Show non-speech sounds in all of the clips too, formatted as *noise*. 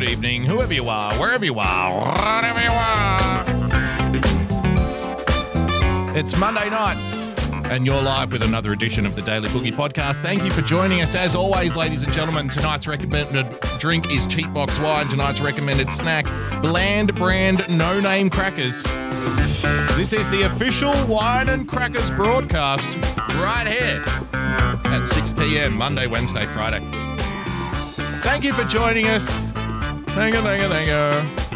Good evening, whoever you are, wherever you are, whatever you are. It's Monday night, and you're live with another edition of the Daily Boogie Podcast. Thank you for joining us. As always, ladies and gentlemen, tonight's recommended drink is Cheap Box Wine. Tonight's recommended snack, Bland Brand No Name Crackers. This is the official Wine and Crackers broadcast right here at 6 p.m. Monday, Wednesday, Friday. Thank you for joining us. Thank you, thank you, thank you.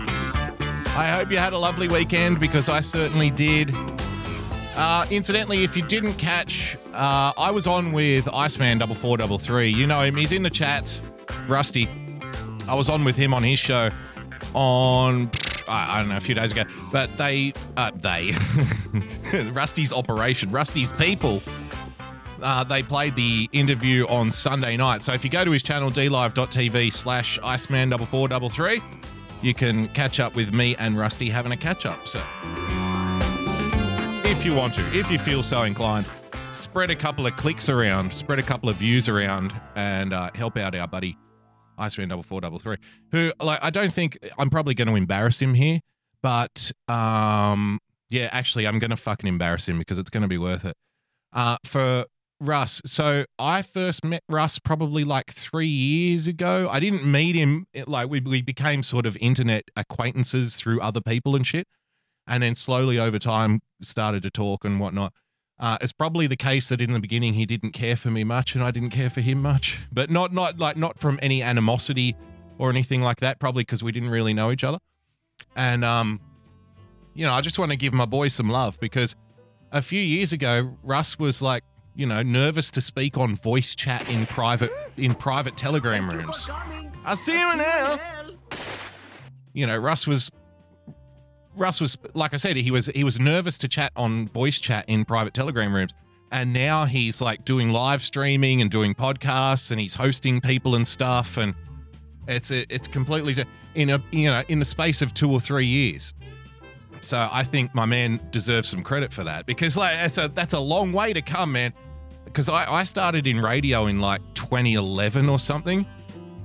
I hope you had a lovely weekend because I certainly did. Uh, incidentally, if you didn't catch, uh, I was on with Iceman double four double three. You know him; he's in the chats. Rusty. I was on with him on his show on I don't know a few days ago, but they uh, they *laughs* Rusty's operation, Rusty's people. Uh, they played the interview on Sunday night. So if you go to his channel dlive.tv slash Iceman double four double three, you can catch up with me and Rusty having a catch up. So if you want to, if you feel so inclined, spread a couple of clicks around, spread a couple of views around, and uh, help out our buddy Iceman double four double three. Who like I don't think I'm probably going to embarrass him here, but um yeah, actually I'm going to fucking embarrass him because it's going to be worth it. Uh, for Russ, so I first met Russ probably like three years ago. I didn't meet him like we we became sort of internet acquaintances through other people and shit and then slowly over time started to talk and whatnot. Uh, it's probably the case that in the beginning he didn't care for me much and I didn't care for him much, but not not like not from any animosity or anything like that. Probably because we didn't really know each other. And um, you know, I just want to give my boy some love because a few years ago Russ was like, you know, nervous to speak on voice chat in private in private telegram rooms. I'll see you in hell. You know, Russ was Russ was like I said, he was he was nervous to chat on voice chat in private telegram rooms. And now he's like doing live streaming and doing podcasts and he's hosting people and stuff and it's it's completely in a you know in the space of 2 or 3 years. So I think my man deserves some credit for that because like that's a that's a long way to come, man. Because I, I started in radio in like 2011 or something.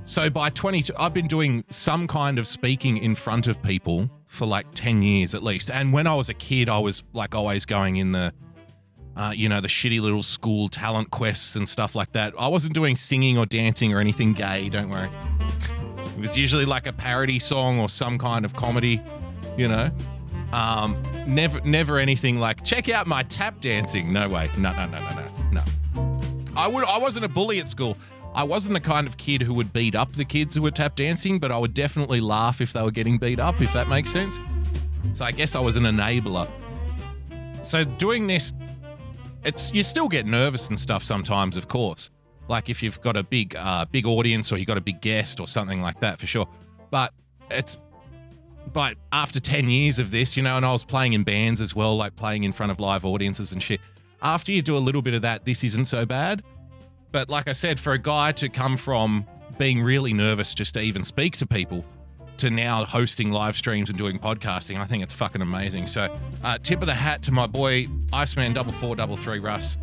So by 22, I've been doing some kind of speaking in front of people for like 10 years at least. And when I was a kid, I was like always going in the, uh, you know, the shitty little school talent quests and stuff like that. I wasn't doing singing or dancing or anything gay, don't worry. It was usually like a parody song or some kind of comedy, you know. Um, never, never anything like check out my tap dancing. No way. No, no, no, no, no, no. I would. I wasn't a bully at school. I wasn't the kind of kid who would beat up the kids who were tap dancing, but I would definitely laugh if they were getting beat up, if that makes sense. So I guess I was an enabler. So doing this, it's you still get nervous and stuff sometimes, of course. Like if you've got a big, uh, big audience or you have got a big guest or something like that, for sure. But it's but after 10 years of this, you know, and I was playing in bands as well, like playing in front of live audiences and shit. After you do a little bit of that, this isn't so bad. But like I said, for a guy to come from being really nervous just to even speak to people to now hosting live streams and doing podcasting, I think it's fucking amazing. So, uh, tip of the hat to my boy Iceman double four double three Russ.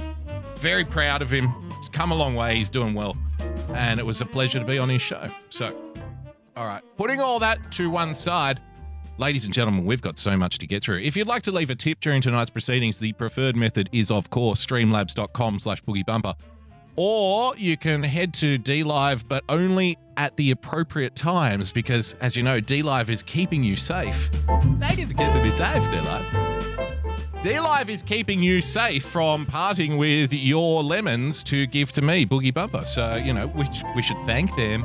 Very proud of him. He's come a long way. He's doing well, and it was a pleasure to be on his show. So, all right, putting all that to one side. Ladies and gentlemen, we've got so much to get through. If you'd like to leave a tip during tonight's proceedings, the preferred method is, of course, streamlabs.com slash boogiebumper. Or you can head to DLive, but only at the appropriate times because, as you know, DLive is keeping you safe. You for keeping me safe, DLive. DLive is keeping you safe from parting with your lemons to give to me, Boogie Bumper. So, you know, which we should thank them.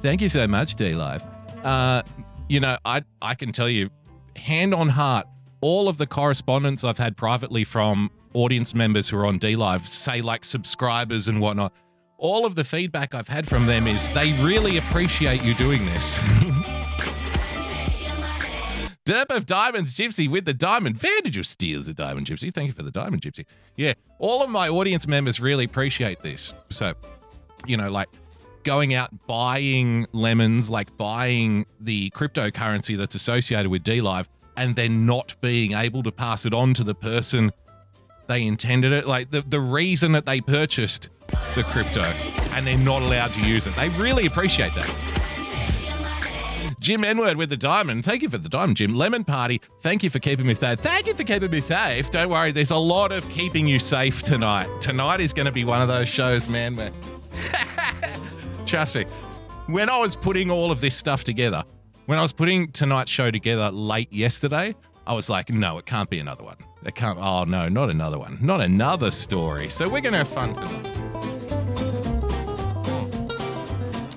Thank you so much, DLive. Uh, you know, I I can tell you, hand on heart, all of the correspondence I've had privately from audience members who are on D Live, say like subscribers and whatnot, all of the feedback I've had from them is they really appreciate you doing this. *laughs* Derp of Diamonds Gypsy with the diamond. Where did you steal the diamond gypsy? Thank you for the diamond gypsy. Yeah, all of my audience members really appreciate this. So, you know, like going out buying lemons, like buying the cryptocurrency that's associated with DLive, and then not being able to pass it on to the person they intended it. Like the, the reason that they purchased the crypto and they're not allowed to use it. They really appreciate that. Jim Enward with the diamond. Thank you for the diamond, Jim. Lemon Party. Thank you for keeping me safe. Thank you for keeping me safe. Don't worry, there's a lot of keeping you safe tonight. Tonight is going to be one of those shows, man. Where *laughs* Me. When I was putting all of this stuff together, when I was putting tonight's show together late yesterday, I was like, no, it can't be another one. It can't. Oh no, not another one. Not another story. So we're gonna have fun tonight.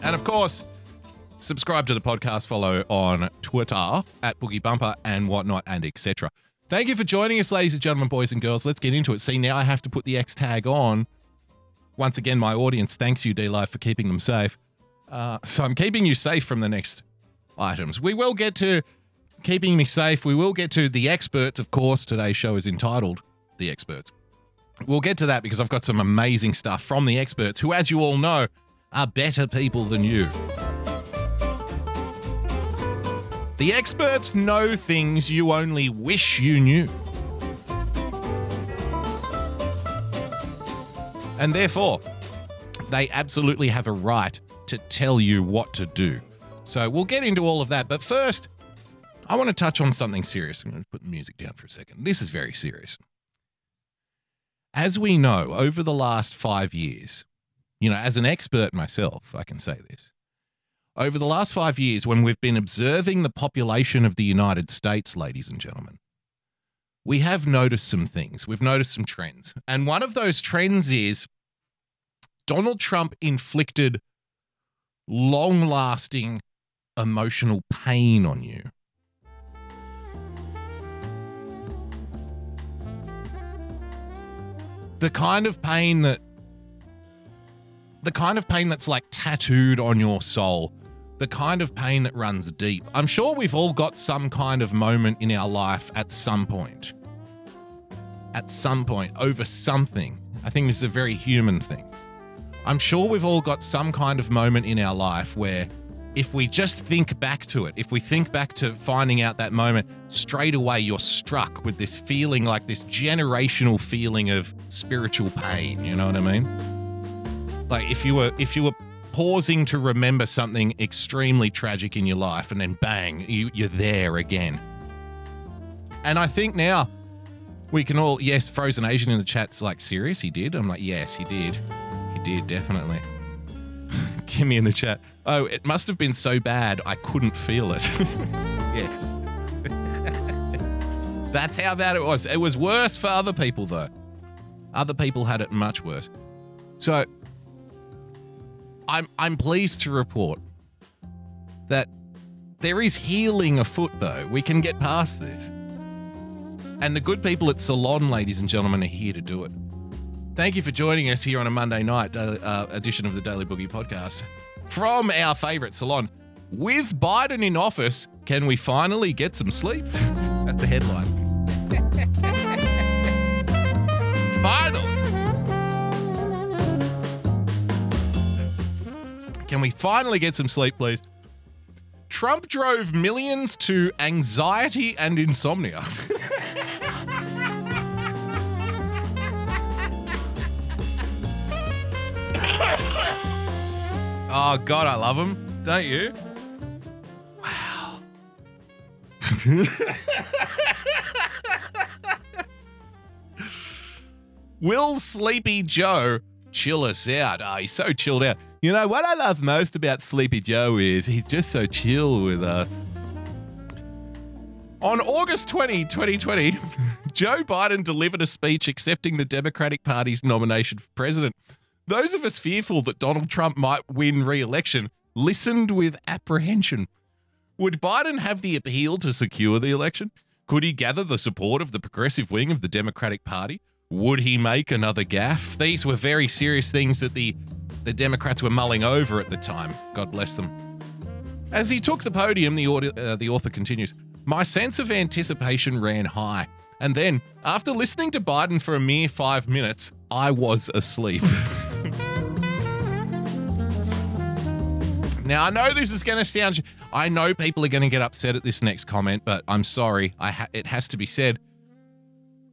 And of course, subscribe to the podcast, follow on Twitter at Boogie Bumper and whatnot and etc. Thank you for joining us, ladies and gentlemen, boys and girls. Let's get into it. See, now I have to put the X tag on. Once again, my audience thanks you, DLive, for keeping them safe. Uh, so I'm keeping you safe from the next items. We will get to keeping me safe. We will get to the experts, of course. Today's show is entitled The Experts. We'll get to that because I've got some amazing stuff from the experts, who, as you all know, are better people than you. The experts know things you only wish you knew. And therefore, they absolutely have a right to tell you what to do. So we'll get into all of that. But first, I want to touch on something serious. I'm going to put the music down for a second. This is very serious. As we know, over the last five years, you know, as an expert myself, I can say this. Over the last five years, when we've been observing the population of the United States, ladies and gentlemen, we have noticed some things. We've noticed some trends. And one of those trends is Donald Trump inflicted long lasting emotional pain on you. The kind of pain that the kind of pain that's like tattooed on your soul, the kind of pain that runs deep. I'm sure we've all got some kind of moment in our life at some point. At some point, over something. I think this is a very human thing. I'm sure we've all got some kind of moment in our life where if we just think back to it, if we think back to finding out that moment, straight away you're struck with this feeling like this generational feeling of spiritual pain. You know what I mean? Like if you were if you were pausing to remember something extremely tragic in your life and then bang, you, you're there again. And I think now we can all yes, Frozen Asian in the chat's like serious, he did. I'm like, yes, he did. He did, definitely. *laughs* Kimmy in the chat. Oh, it must have been so bad I couldn't feel it. *laughs* yes. *laughs* That's how bad it was. It was worse for other people, though. Other people had it much worse. So, I'm I'm pleased to report that there is healing afoot, though. We can get past this. And the good people at Salon, ladies and gentlemen, are here to do it. Thank you for joining us here on a Monday night uh, edition of the Daily Boogie podcast from our favorite salon. With Biden in office, can we finally get some sleep? *laughs* That's a headline. Can we finally get some sleep, please? Trump drove millions to anxiety and insomnia. *laughs* oh, God, I love him. Don't you? Wow. *laughs* Will Sleepy Joe chill us out? Oh, he's so chilled out. You know, what I love most about Sleepy Joe is he's just so chill with us. On August 20, 2020, *laughs* Joe Biden delivered a speech accepting the Democratic Party's nomination for president. Those of us fearful that Donald Trump might win re election listened with apprehension. Would Biden have the appeal to secure the election? Could he gather the support of the progressive wing of the Democratic Party? Would he make another gaffe? These were very serious things that the, the Democrats were mulling over at the time. God bless them. As he took the podium, the, audio, uh, the author continues My sense of anticipation ran high. And then, after listening to Biden for a mere five minutes, I was asleep. *laughs* now, I know this is going to sound. I know people are going to get upset at this next comment, but I'm sorry. I ha- it has to be said.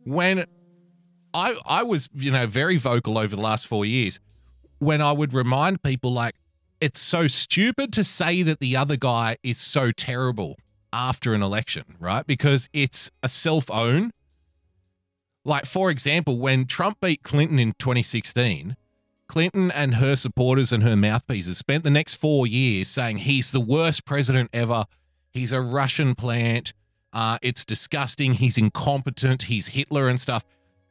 When I I was, you know, very vocal over the last four years, when I would remind people like, it's so stupid to say that the other guy is so terrible after an election, right? Because it's a self own. Like, for example, when Trump beat Clinton in 2016, Clinton and her supporters and her mouthpieces spent the next four years saying he's the worst president ever. He's a Russian plant. Uh, it's disgusting. He's incompetent. He's Hitler and stuff.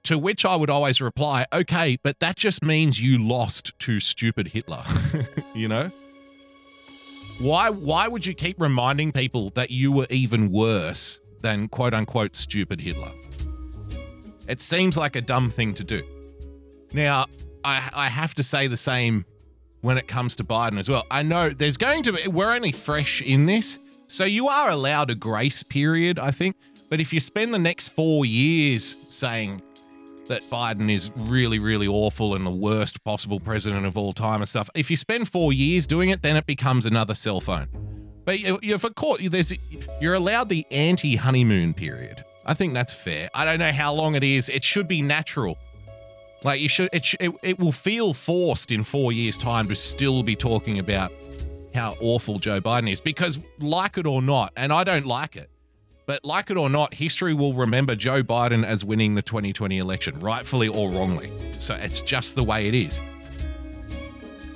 To which I would always reply, okay, but that just means you lost to stupid Hitler. *laughs* you know? Why why would you keep reminding people that you were even worse than quote unquote stupid Hitler? It seems like a dumb thing to do. Now, I I have to say the same when it comes to Biden as well. I know there's going to be we're only fresh in this, so you are allowed a grace period, I think. But if you spend the next 4 years saying that Biden is really, really awful and the worst possible president of all time and stuff. If you spend four years doing it, then it becomes another cell phone. But you're for court, there's you're allowed the anti-honeymoon period. I think that's fair. I don't know how long it is. It should be natural. Like you should, it, it, it will feel forced in four years' time to still be talking about how awful Joe Biden is because, like it or not, and I don't like it, but like it or not, history will remember Joe Biden as winning the 2020 election, rightfully or wrongly. So it's just the way it is.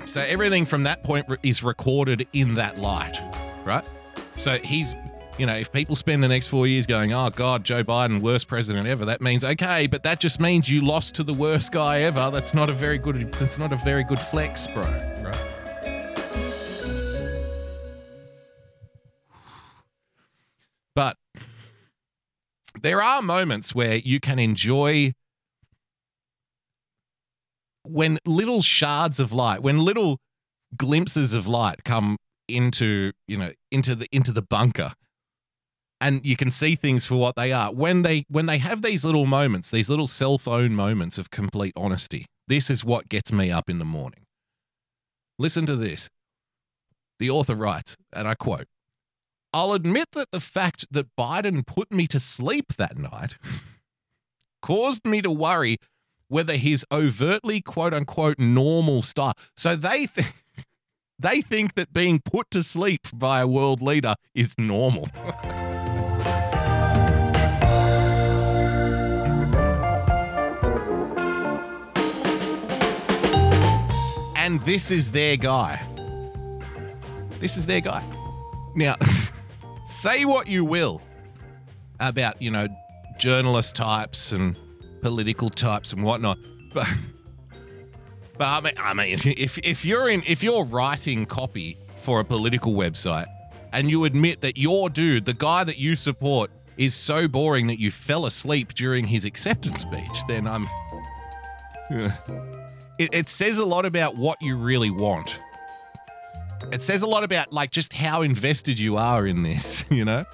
So everything from that point is recorded in that light, right? So he's, you know, if people spend the next four years going, oh God, Joe Biden, worst president ever, that means okay, but that just means you lost to the worst guy ever. That's not a very good. That's not a very good flex, bro. Right? But there are moments where you can enjoy when little shards of light, when little glimpses of light come into, you know, into the into the bunker and you can see things for what they are. When they when they have these little moments, these little cell phone moments of complete honesty. This is what gets me up in the morning. Listen to this. The author writes, and I quote I'll admit that the fact that Biden put me to sleep that night *laughs* caused me to worry whether his overtly quote unquote normal style. So they think *laughs* they think that being put to sleep by a world leader is normal. *laughs* and this is their guy. This is their guy. Now say what you will about, you know, journalist types and political types and whatnot, but but I mean, I mean, if if you're in if you're writing copy for a political website and you admit that your dude, the guy that you support, is so boring that you fell asleep during his acceptance speech, then I'm. *laughs* It, it says a lot about what you really want. It says a lot about like just how invested you are in this, *laughs* you know?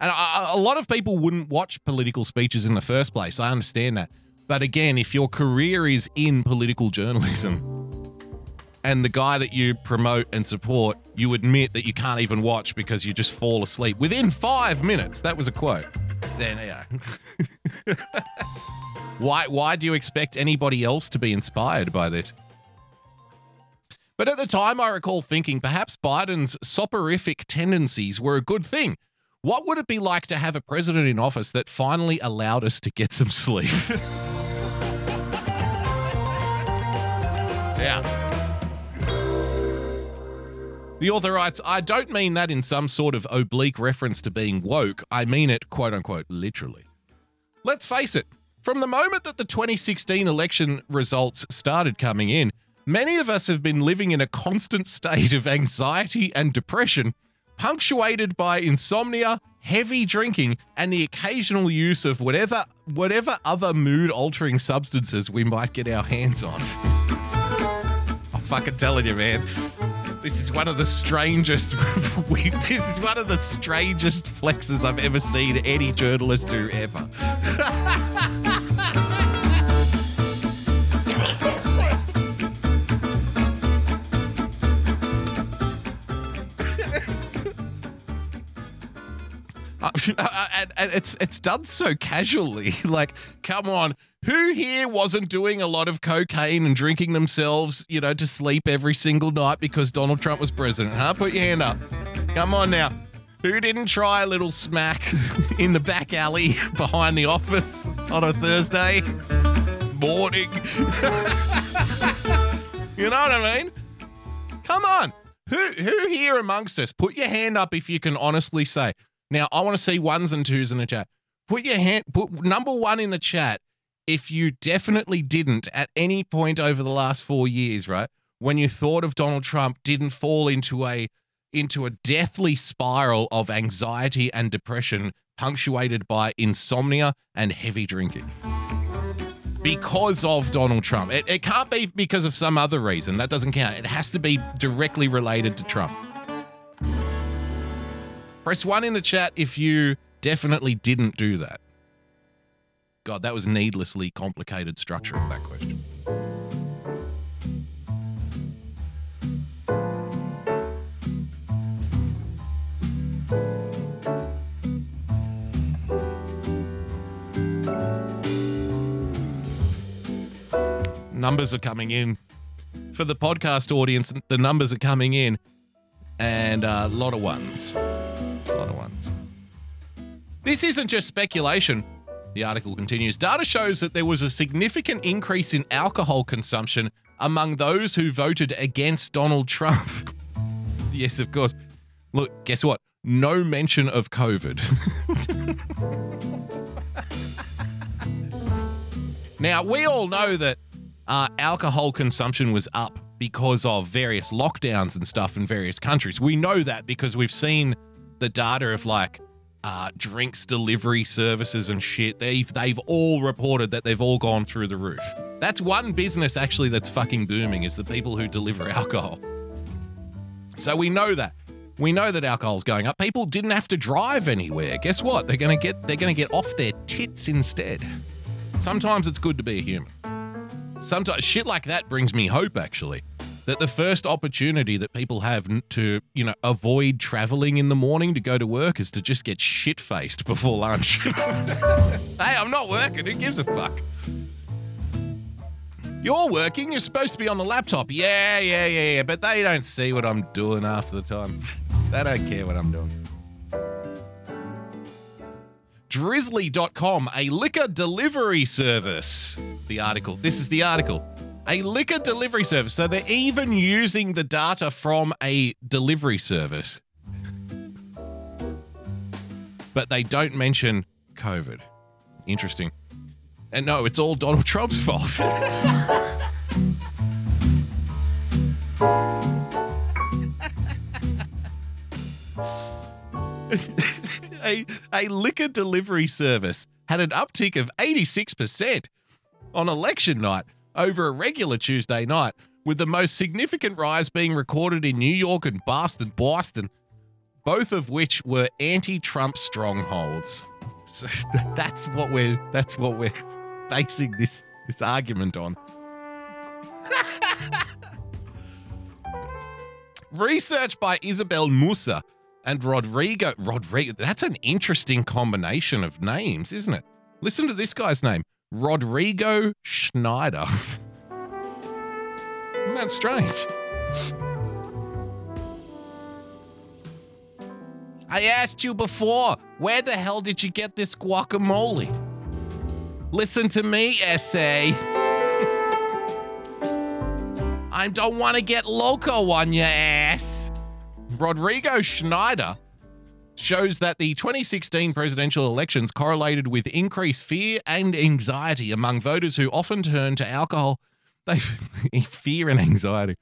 And a, a lot of people wouldn't watch political speeches in the first place. I understand that. But again, if your career is in political journalism and the guy that you promote and support, you admit that you can't even watch because you just fall asleep within five minutes. That was a quote. Then, yeah. *laughs* why, why do you expect anybody else to be inspired by this? But at the time, I recall thinking perhaps Biden's soporific tendencies were a good thing. What would it be like to have a president in office that finally allowed us to get some sleep? *laughs* yeah. The author writes, I don't mean that in some sort of oblique reference to being woke. I mean it, quote unquote, literally. Let's face it, from the moment that the 2016 election results started coming in, Many of us have been living in a constant state of anxiety and depression, punctuated by insomnia, heavy drinking, and the occasional use of whatever whatever other mood-altering substances we might get our hands on. I'm fucking telling you, man. This is one of the strangest. *laughs* this is one of the strangest flexes I've ever seen any journalist do ever. *laughs* *laughs* Uh, and, and it's it's done so casually. *laughs* Like, come on, who here wasn't doing a lot of cocaine and drinking themselves, you know, to sleep every single night because Donald Trump was president? Huh? Put your hand up. Come on now. Who didn't try a little smack *laughs* in the back alley behind the office on a Thursday morning? you know what I mean? Come on. Who who here amongst us? Put your hand up if you can honestly say. Now I want to see ones and twos in the chat. Put your hand put number one in the chat if you definitely didn't at any point over the last four years, right? When you thought of Donald Trump, didn't fall into a into a deathly spiral of anxiety and depression, punctuated by insomnia and heavy drinking. Because of Donald Trump. It, it can't be because of some other reason. That doesn't count. It has to be directly related to Trump. Press one in the chat if you definitely didn't do that. God, that was needlessly complicated structure of that question. Numbers are coming in. For the podcast audience, the numbers are coming in, and a lot of ones. Of ones. This isn't just speculation. The article continues Data shows that there was a significant increase in alcohol consumption among those who voted against Donald Trump. *laughs* yes, of course. Look, guess what? No mention of COVID. *laughs* now, we all know that uh, alcohol consumption was up because of various lockdowns and stuff in various countries. We know that because we've seen the data of like uh, drinks delivery services and shit. They've they've all reported that they've all gone through the roof. That's one business actually that's fucking booming is the people who deliver *laughs* alcohol. So we know that. We know that alcohol's going up. People didn't have to drive anywhere. Guess what? They're gonna get they're gonna get off their tits instead. Sometimes it's good to be a human. Sometimes shit like that brings me hope actually that the first opportunity that people have to, you know, avoid traveling in the morning to go to work is to just get shit faced before lunch. *laughs* hey, I'm not working. Who gives a fuck? You're working. You're supposed to be on the laptop. Yeah, yeah, yeah, yeah. But they don't see what I'm doing half the time. *laughs* they don't care what I'm doing. Drizzly.com, a liquor delivery service. The article. This is the article a liquor delivery service. So they're even using the data from a delivery service. But they don't mention COVID. Interesting. And no, it's all Donald Trump's fault. *laughs* a, a liquor delivery service had an uptick of 86% on election night over a regular Tuesday night, with the most significant rise being recorded in New York and Boston, Boston, both of which were anti-Trump strongholds. So *laughs* that's what we're that's what we're *laughs* basing this this argument on. *laughs* Research by Isabel Musa and Rodrigo Rodrigo. That's an interesting combination of names, isn't it? Listen to this guy's name. Rodrigo Schneider. Isn't that strange? I asked you before, where the hell did you get this guacamole? Listen to me, essay. *laughs* I don't want to get loco on your ass. Rodrigo Schneider shows that the 2016 presidential elections correlated with increased fear and anxiety among voters who often turn to alcohol. They *laughs* fear and anxiety.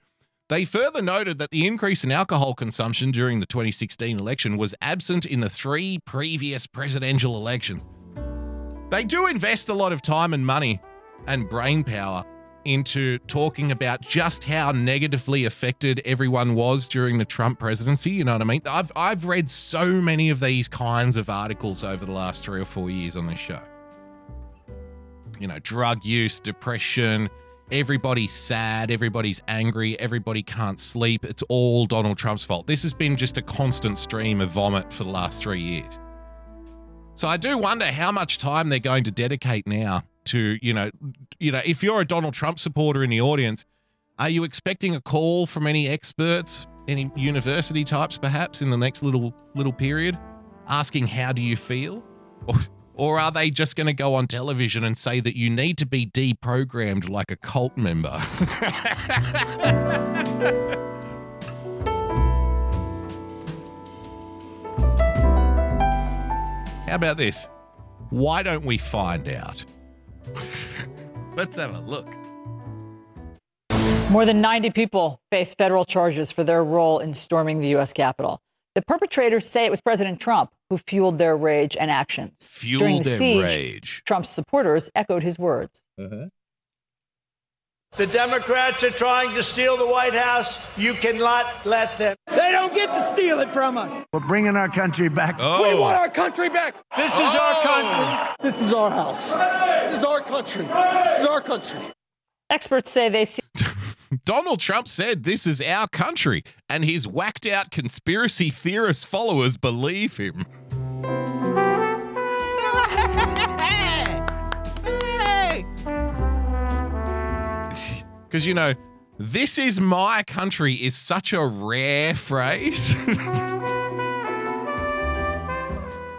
They further noted that the increase in alcohol consumption during the 2016 election was absent in the three previous presidential elections. They do invest a lot of time and money and brain power into talking about just how negatively affected everyone was during the Trump presidency. You know what I mean? I've I've read so many of these kinds of articles over the last three or four years on this show. You know, drug use, depression, everybody's sad, everybody's angry, everybody can't sleep. It's all Donald Trump's fault. This has been just a constant stream of vomit for the last three years. So I do wonder how much time they're going to dedicate now to, you know, you know, if you're a Donald Trump supporter in the audience, are you expecting a call from any experts, any university types perhaps in the next little little period asking how do you feel? Or, or are they just going to go on television and say that you need to be deprogrammed like a cult member? *laughs* How about this? Why don't we find out? *laughs* Let's have a look. More than 90 people face federal charges for their role in storming the U.S. Capitol. The perpetrators say it was President Trump who fueled their rage and actions. Fueled During the their siege, rage. Trump's supporters echoed his words. Mm-hmm. The Democrats are trying to steal the White House. You cannot let them. They don't get to steal it from us. We're bringing our country back. Oh, We want our country back. This is our oh. country. This is our house. This is our country. This is our country. Experts say they see *laughs* Donald Trump said this is our country, and his whacked out conspiracy theorist followers believe him. Because, you know, this is my country is such a rare phrase. *laughs*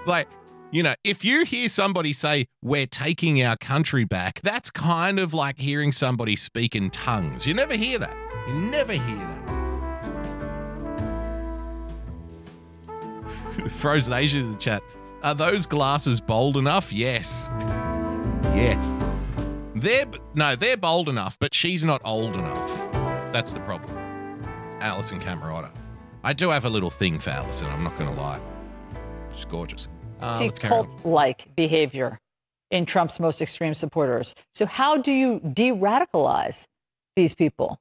like, you know, if you hear somebody say, we're taking our country back, that's kind of like hearing somebody speak in tongues. You never hear that. You never hear that. *laughs* Frozen Asia in the chat. Are those glasses bold enough? Yes. *laughs* Yes. They're no, they're bold enough, but she's not old enough. That's the problem. Alisyn Camerota. I do have a little thing for Alisyn, I'm not gonna lie. She's gorgeous. Uh, see let's on. cult like behavior in Trump's most extreme supporters. So, how do you de radicalize these people?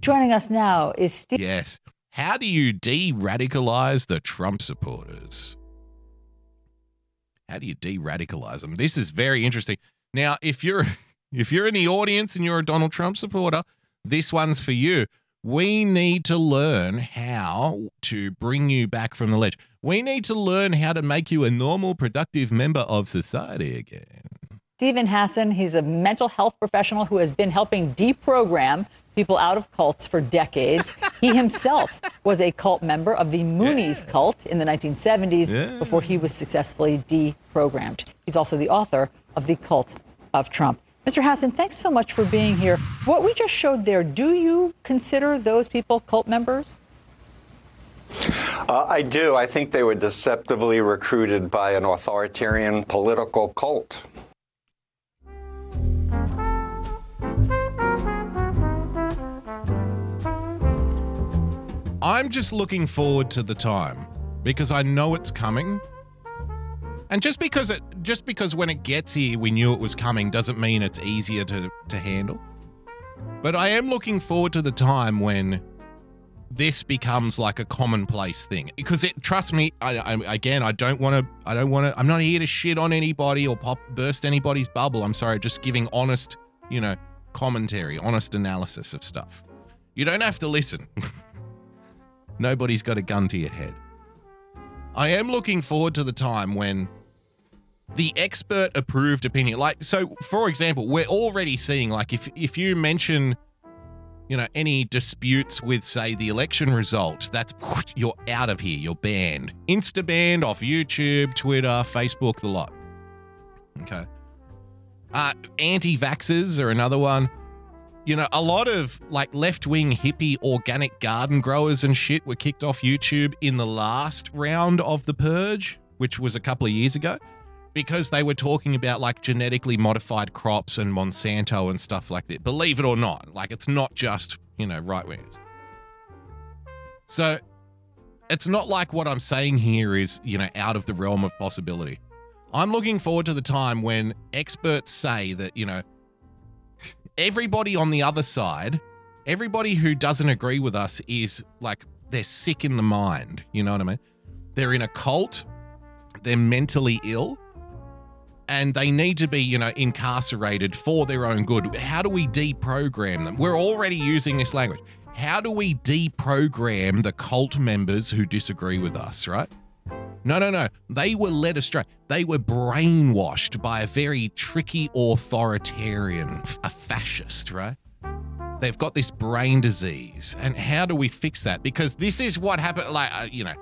Joining us now is Steve. Yes. How do you de radicalize the Trump supporters? How do you de radicalize them? This is very interesting. Now, if you're if you're in the audience and you're a Donald Trump supporter, this one's for you. We need to learn how to bring you back from the ledge. We need to learn how to make you a normal, productive member of society again. Steven Hassan, he's a mental health professional who has been helping deprogram people out of cults for decades. *laughs* he himself was a cult member of the Moonies cult in the 1970s Yeah. before he was successfully deprogrammed. He's also the author of The Cult of Trump. Mr. Hassan, thanks so much for being here. What we just showed there, do you consider those people cult members? Uh, I do. I think they were deceptively recruited by an authoritarian political cult. I'm just looking forward to the time because I know it's coming. And just because it just because when it gets here we knew it was coming doesn't mean it's easier to to handle. But I am looking forward to the time when this becomes like a commonplace thing because it trust me I, I again I don't want to I don't want to I'm not here to shit on anybody or pop burst anybody's bubble I'm sorry just giving honest you know commentary honest analysis of stuff you don't have to listen *laughs* Nobody's got a gun to your head. I am looking forward to the time when the expert approved opinion, like, so for example, we're already seeing, like, if, if you mention, you know, any disputes with, say, the election result, that's, *sniffs* you're out of here, you're banned. Insta banned off YouTube, Twitter, Facebook, the lot. Okay. Uh, Anti vaxxers are another one you know, a lot of like left wing hippie organic garden growers and shit were kicked off YouTube in the last round of the purge, which was a couple of years ago, because they were talking about like genetically modified crops and Monsanto and stuff like that. Believe it or not, like it's not just, you know, right wingers. So it's not like what I'm saying here is, you know, out of the realm of possibility. I'm looking forward to the time when experts say that, you know, everybody on the other side, everybody who doesn't agree with us is like they're sick in the mind. You know what I mean? They're in a cult, they're mentally ill, and they need to be, you know, incarcerated for their own good. How do we deprogram them? We're already using this language. How do we deprogram the cult members who disagree with us, right? No, no, no. They were led astray. They were brainwashed by a very tricky authoritarian, a fascist, right? They've got this brain disease. And how do we fix that? Because this is what happened. Like, uh, you know,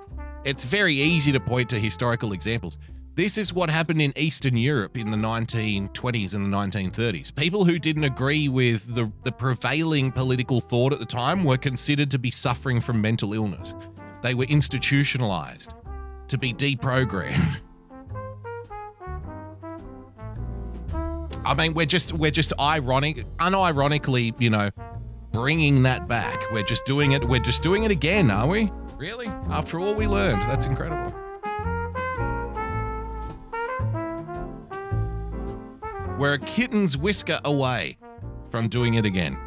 it's very easy to point to historical examples. This is what happened in Eastern Europe in the 1920s and the 1930s. People who didn't agree with the, the prevailing political thought at the time were considered to be suffering from mental illness. They were institutionalized to be deprogrammed. I mean, we're just we're just ironic, unironically, you know, bringing that back. We're just doing it. We're just doing it again, are we? Really? After all we learned, that's incredible. We're a kitten's whisker away from doing it again.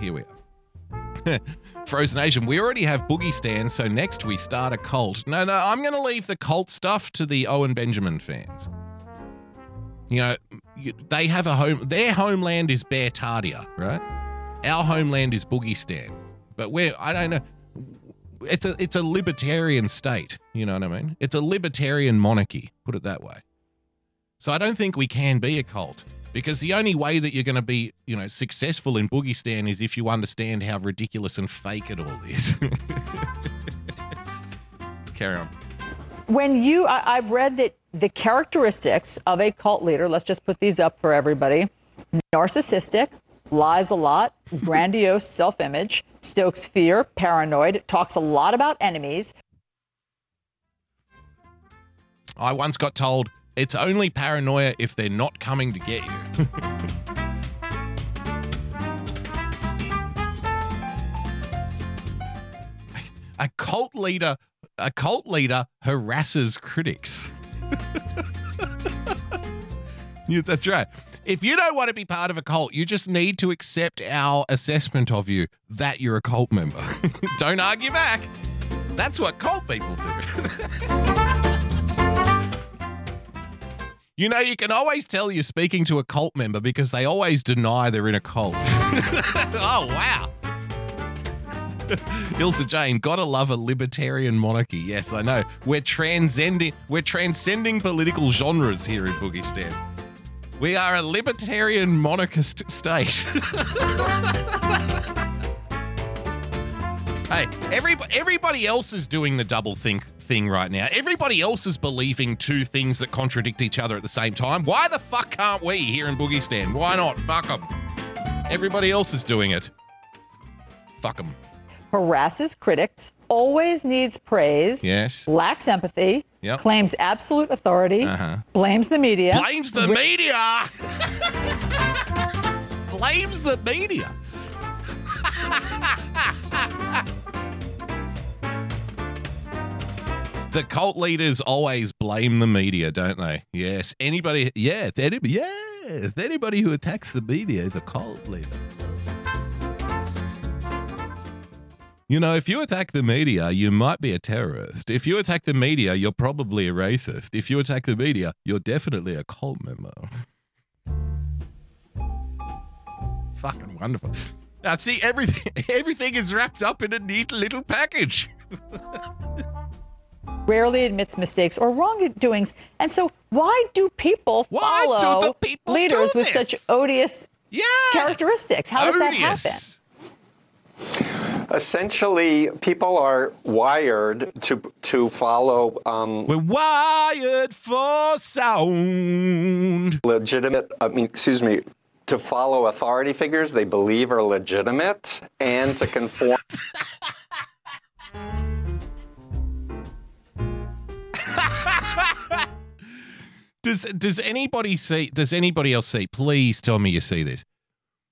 Here we are. *laughs* Frozen Asian, we already have boogie stands, so next we start a cult. No, no, I'm going to leave the cult stuff to the Owen Benjamin fans. You know, they have a home, their homeland is Beartaria, right? Our homeland is Boogie Stan. But we're, I don't know, it's a, it's a libertarian state, you know what I mean? It's a libertarian monarchy, put it that way. So I don't think we can be a cult because the only way that you're going to be, you know, successful in Boogie Stan is if you understand how ridiculous and fake it all is. *laughs* Carry on. when you I, i've read that the characteristics of a cult leader let's just put these up for everybody narcissistic lies a lot *laughs* grandiose self-image stokes fear paranoid talks a lot about enemies I once got told it's only paranoia if they're not coming to get you. a cult leader a cult leader harasses critics. *laughs* Yeah, that's right. If you don't want to be part of a cult, you just need to accept our assessment of you that you're a cult member. *laughs* don't argue back. That's what cult people do. *laughs* You know, you can always tell you're speaking to a cult member because they always deny they're in a cult. *laughs* oh, wow. Ilsa Jane, gotta love a libertarian monarchy. Yes, I know. We're transcending we're transcending political genres here in Boogie Stan. We are a libertarian monarchist state. *laughs* Hey, everybody, everybody else is doing the double think thing right now. Everybody else is believing two things that contradict each other at the same time. Why the fuck can't we here in Boogie Stan? Why not? Fuck them. Everybody else is doing it. Fuck them. harasses critics always needs praise Yes. lacks empathy Yep. claims absolute authority Uh-huh. blames the media Blames the media. *laughs* Blames the media. *laughs* The cult leaders always blame the media, don't they? Yes. Anybody, yeah, anybody, yeah, anybody who attacks the media is a cult leader. You know, if you attack the media, you might be a terrorist. If you attack the media, you're probably a racist. If you attack the media, you're definitely a cult member. Fucking wonderful. Now, see, everything *laughs* everything is wrapped up in a neat little package. *laughs* rarely admits mistakes or wrongdoings and so why do people Why follow the people leaders with such odious Yeah. characteristics how does that happen Essentially, people are wired to to follow um, We're wired for sound. legitimate. I mean, excuse me, to follow authority figures they believe are legitimate, and to conform. *laughs* Does does anybody see? Does anybody else see? Please tell me you see this.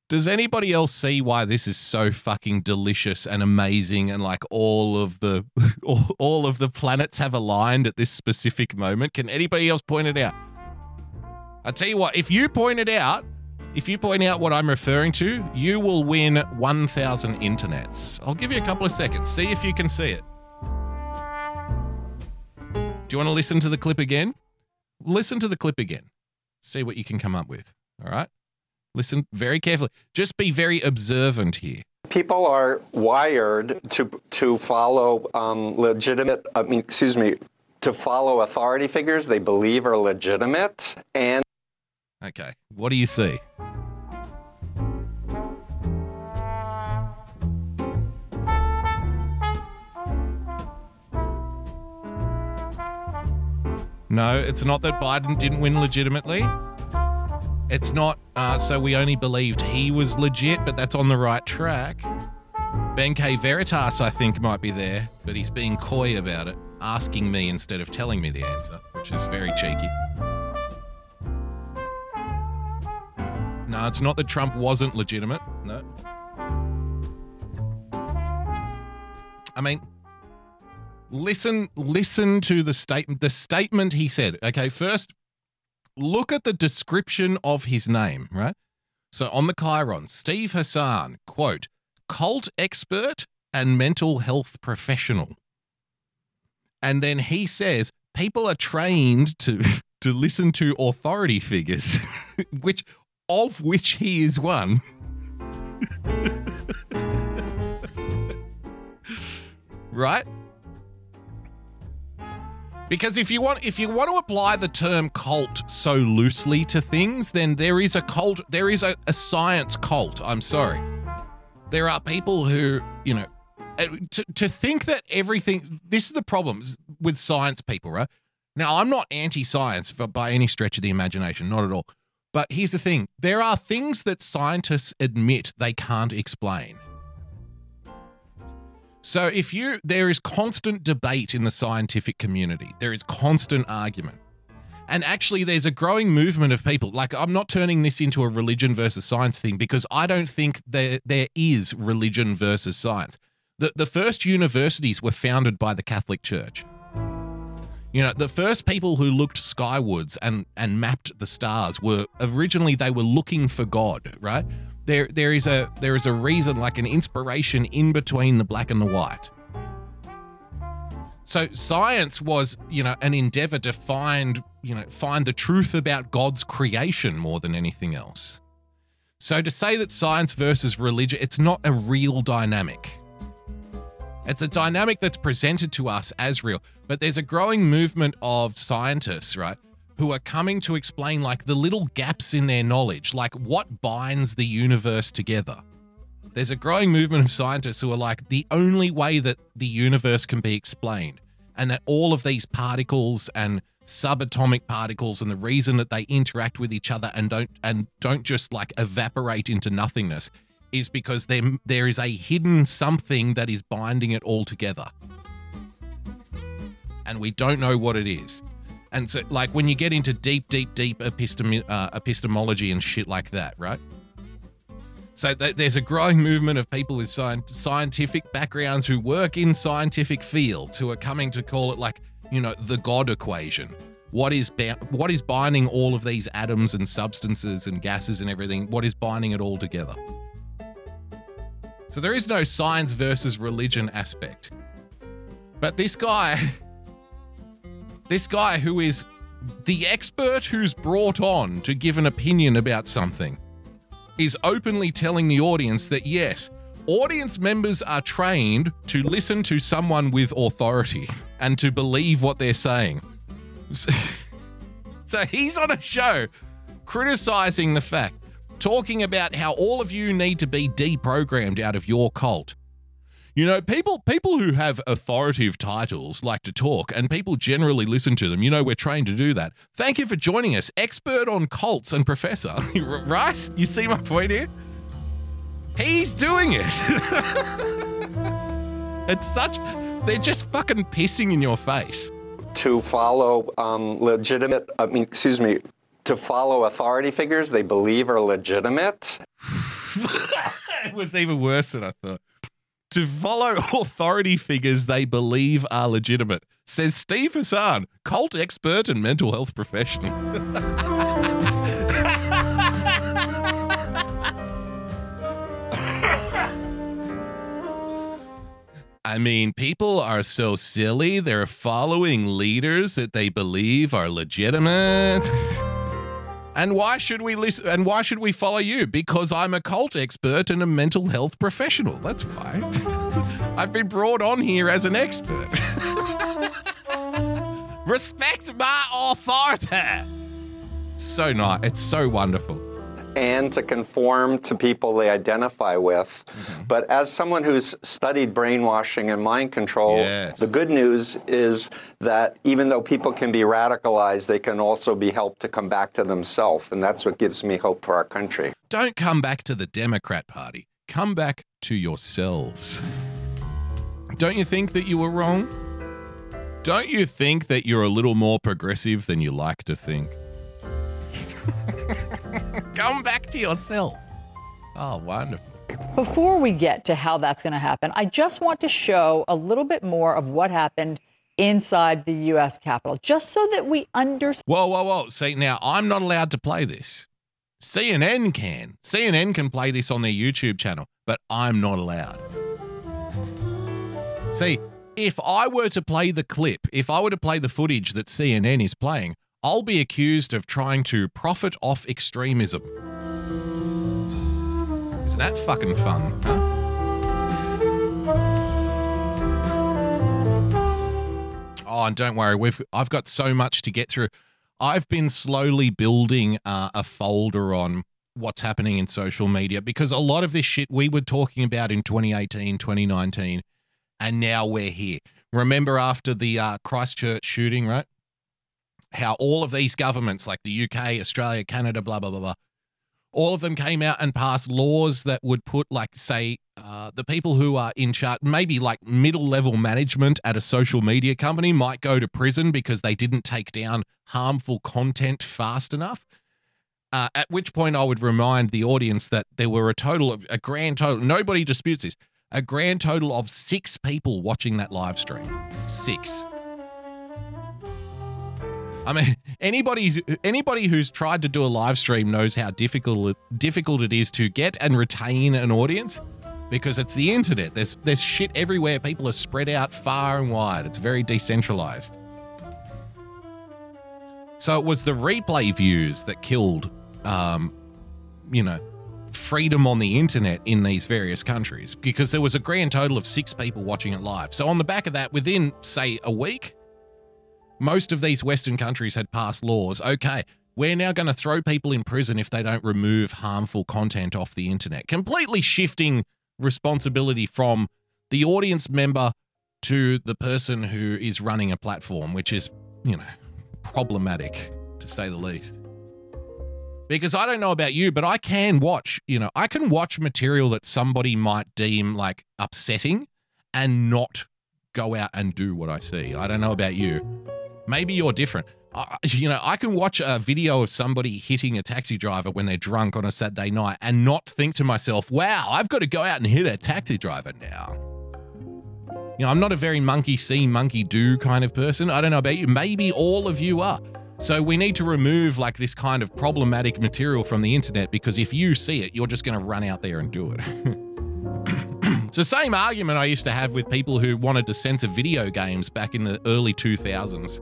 Does anybody else see why this is so fucking delicious and amazing and like all of the *laughs* all, all of the planets have aligned at this specific moment? Can anybody else point it out? I tell you what, if you point it out, If you point out what I'm referring to, you will win 1,000 internets. I'll give you a couple of seconds. See if you can see it. Do you want to listen to the clip again? Listen to the clip again. See what you can come up with. All right? Listen very carefully. Just be very observant here. People are wired to to follow um, legitimate. I mean, excuse me, to follow authority figures they believe are legitimate, and Okay. What do you see? No, it's not that Biden didn't win legitimately. It's not uh, so we only believed he was legit, but that's on the right track. Ben K. Veritas, I think, might be there, but he's being coy about it, asking me instead of telling me the answer, which is very cheeky. No, it's not that Trump wasn't legitimate. No. I mean, listen listen to the statement the statement he said. Okay, first look at the description of his name, right? So on the chyron, Steve Hassan, quote, cult expert and mental health professional. And then he says people are trained to *laughs* to listen to authority figures, *laughs* which of which he is one. *laughs* right? Because if you want if you want to apply the term cult so loosely to things, then there is a cult, there is a, a science cult. I'm sorry. There are people who, you know, uh, to, to think that everything this is the problem with science people, right? Now, I'm not anti-science by any stretch of the imagination, not at all. But here's the thing there are things that scientists admit they can't explain. So if you there is constant debate in the scientific community. There is constant argument. And actually there's a growing movement of people. Like I'm not turning this into a religion versus science thing because I don't think there there is religion versus science. The the first universities were founded by the Catholic Church. You know, the first people who looked skywards and and mapped the stars were originally they were looking for God, right? There there is a there is a reason like an inspiration in between the black and the white. So science was, you know, an endeavor to find, you know, find the truth about God's creation more than anything else. So to say that science versus religion, it's not a real dynamic. It's a dynamic that's presented to us as real, but there's a growing movement of scientists, right, who are coming to explain like the little gaps in their knowledge, like what binds the universe together. There's a growing movement of scientists who are like the only way that the universe can be explained, and that all of these particles and subatomic particles and the reason that they interact with each other and don't and don't just like evaporate into nothingness is because there, there is a hidden something that is binding it all together. And we don't know what it is. And so, like, when you get into deep, deep, deep epistem- uh, epistemology and shit like that, right? So th- there's a growing movement of people with sci- scientific backgrounds who work in scientific fields who are coming to call it like, you know, the God equation. What is ba- what is binding all of these atoms and substances and gases and everything? What is binding it all together? So there is no science versus religion aspect. But this guy, *laughs* this guy who is the expert who's brought on to give an opinion about something, is openly telling the audience that yes, audience members are trained to listen to someone with authority and to believe what they're saying. *laughs* So he's on a show criticizing the fact talking about how all of you need to be deprogrammed out of your cult. You know, people people who have authoritative titles like to talk, and people generally listen to them. You know, we're trained to do that. Thank you for joining us, expert on cults and professor. *laughs* right? You see my point here? He's doing it. *laughs* it's such. They're just fucking pissing in your face. to follow um, legitimate. I mean, excuse me, to follow authority figures they believe are legitimate. *laughs* it was even worse than I thought to follow *laughs* authority figures they believe are legitimate, says Steve Hassan, cult expert and mental health professional. *laughs* I mean, people are so silly, they're following leaders that they believe are legitimate. *laughs* And why should we listen? And why should we follow you? Because I'm a cult expert and a mental health professional. That's why. *laughs* I've been brought on here as an expert. *laughs* Respect my authority. So nice. It's so wonderful. And to conform to people they identify with. Mm-hmm. But as someone who's studied brainwashing and mind control, Yes. the good news is that even though people can be radicalized, they can also be helped to come back to themselves. And that's what gives me hope for our country. Don't come back to the Democrat Party. Come back to yourselves. Don't you think that you were wrong? Don't you think that you're a little more progressive than you like to think? *laughs* come back to yourself. Oh, wonderful. Before we get to how that's going to happen, I just want to show a little bit more of what happened inside the U.S. Capitol, just so that we understand. Whoa, whoa, whoa. See, now I'm not allowed to play this. CNN can. CNN can play this on their YouTube channel, but I'm not allowed. See, if I were to play the clip, if I were to play the footage that CNN is playing, I'll be accused of trying to profit off extremism. Isn't that fucking fun? Huh? Oh, and don't worry, we've I've got so much to get through. I've been slowly building uh, a folder on what's happening in social media because a lot of this shit we were talking about in 2018, 2019, and now we're here. Remember after the uh, Christchurch shooting, right? How all of these governments, like the UK, Australia, Canada, blah, blah, blah, blah, all of them came out and passed laws that would put, like, say, uh, the people who are in charge, maybe like middle level management at a social media company, might go to prison because they didn't take down harmful content fast enough. Uh, at which point, I would remind the audience that there were a total of a grand total, nobody disputes this, a grand total of six people watching that live stream. Six. I mean, anybody anybody who's tried to do a live stream knows how difficult difficult it is to get and retain an audience because it's the internet. There's there's shit everywhere. People are spread out far and wide. It's very decentralized. So it was the replay views that killed, um, you know, freedom on the internet in these various countries because there was a grand total of six people watching it live. So on the back of that, within say a week, most of these Western countries had passed laws. Okay, we're now going to throw people in prison if they don't remove harmful content off the internet, completely shifting responsibility from the audience member to the person who is running a platform, which is, you know, problematic to say the least. Because I don't know about you, but I can watch, you know, I can watch material that somebody might deem like upsetting and not go out and do what I see. I don't know about you. Maybe you're different. You know, I can watch a video of somebody hitting a taxi driver when they're drunk on a Saturday night and not think to myself, wow, I've got to go out and hit a taxi driver now. You know, I'm not a very monkey see, monkey do kind of person. I don't know about you. Maybe all of you are. So we need to remove like this kind of problematic material from the internet because if you see it, you're just going to run out there and do it. *laughs* the same argument I used to have with people who wanted to censor video games back in the early 2000s.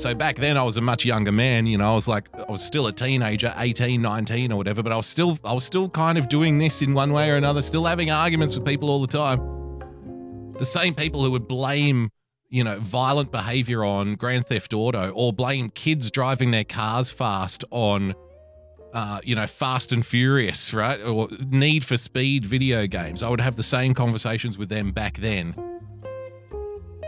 So back then I was a much younger man, you know, I was like I was still a teenager, 18, 19 or whatever, but I was still I was still kind of doing this in one way or another, still having arguments with people all the time. The same people who would blame, you know, violent behavior on Grand Theft Auto or blame kids driving their cars fast on uh, you know, Fast and Furious, right? Or Need for Speed video games. I would have the same conversations with them back then.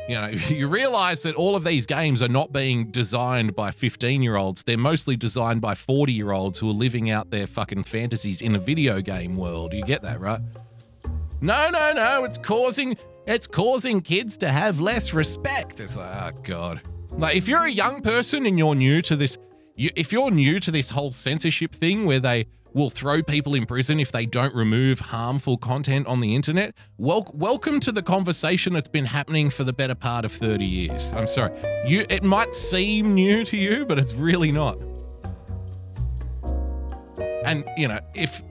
You know, *laughs* you realize that all of these games are not being designed by 15 year olds. They're mostly designed by 40 year olds who are living out their fucking fantasies in a video game world. You get that, right? No, no, no. It's causing it's causing kids to have less respect. It's like, oh god. Like if you're a young person and you're new to this, you, if you're new to this whole censorship thing where they will throw people in prison if they don't remove harmful content on the internet, wel- welcome to the conversation that's been happening for the better part of 30 years. I'm sorry. You it might seem new to you, but it's really not. And, you know, if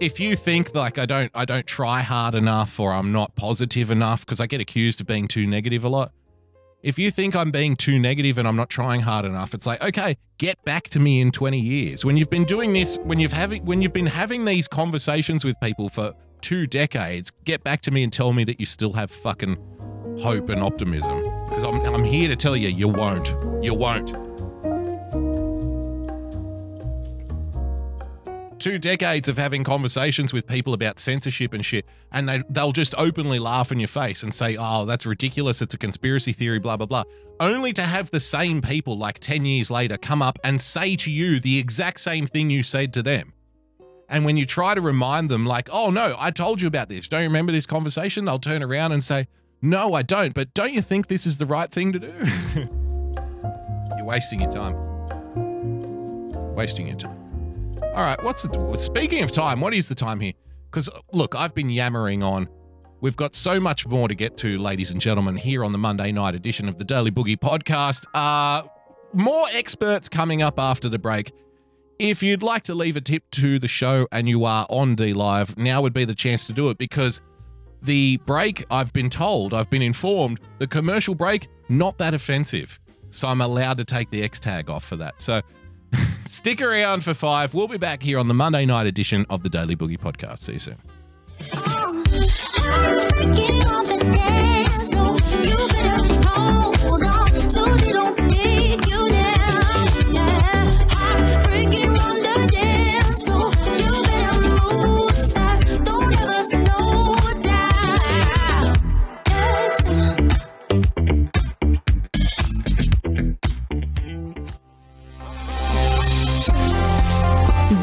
if you think like I don't I don't try hard enough or I'm not positive enough because I get accused of being too negative a lot. If you think I'm being too negative and I'm not trying hard enough, it's like, okay, get back to me in 20 years. When you've been doing this, when you've having when you've been having these conversations with people for two decades, get back to me and tell me that you still have fucking hope and optimism. Because I'm I'm here to tell you you won't. You won't. Two decades of having conversations with people about censorship and shit, and they they'll just openly laugh in your face and say, "Oh, that's ridiculous. It's a conspiracy theory." Blah blah blah. Only to have the same people like ten years later come up and say to you the exact same thing you said to them. And when you try to remind them, like, "Oh no, I told you about this. Don't you remember this conversation?" They'll turn around and say, "No, I don't. But don't you think this is the right thing to do?" *laughs* You're wasting your time. Wasting your time. All right, what's the speaking of time? What is the time here? Because look, I've been yammering on. We've got so much more to get to, ladies and gentlemen, here on the Monday night edition of the Daily Boogie podcast. Uh, more experts coming up after the break. If you'd like to leave a tip to the show and you are on D Live, now would be the chance to do it because the break, I've been told, I've been informed, the commercial break, not that offensive. So I'm allowed to take the X tag off for that. So *laughs* Stick around for five. We'll be back here on the Monday night edition of the Daily Boogie Podcast. See you soon.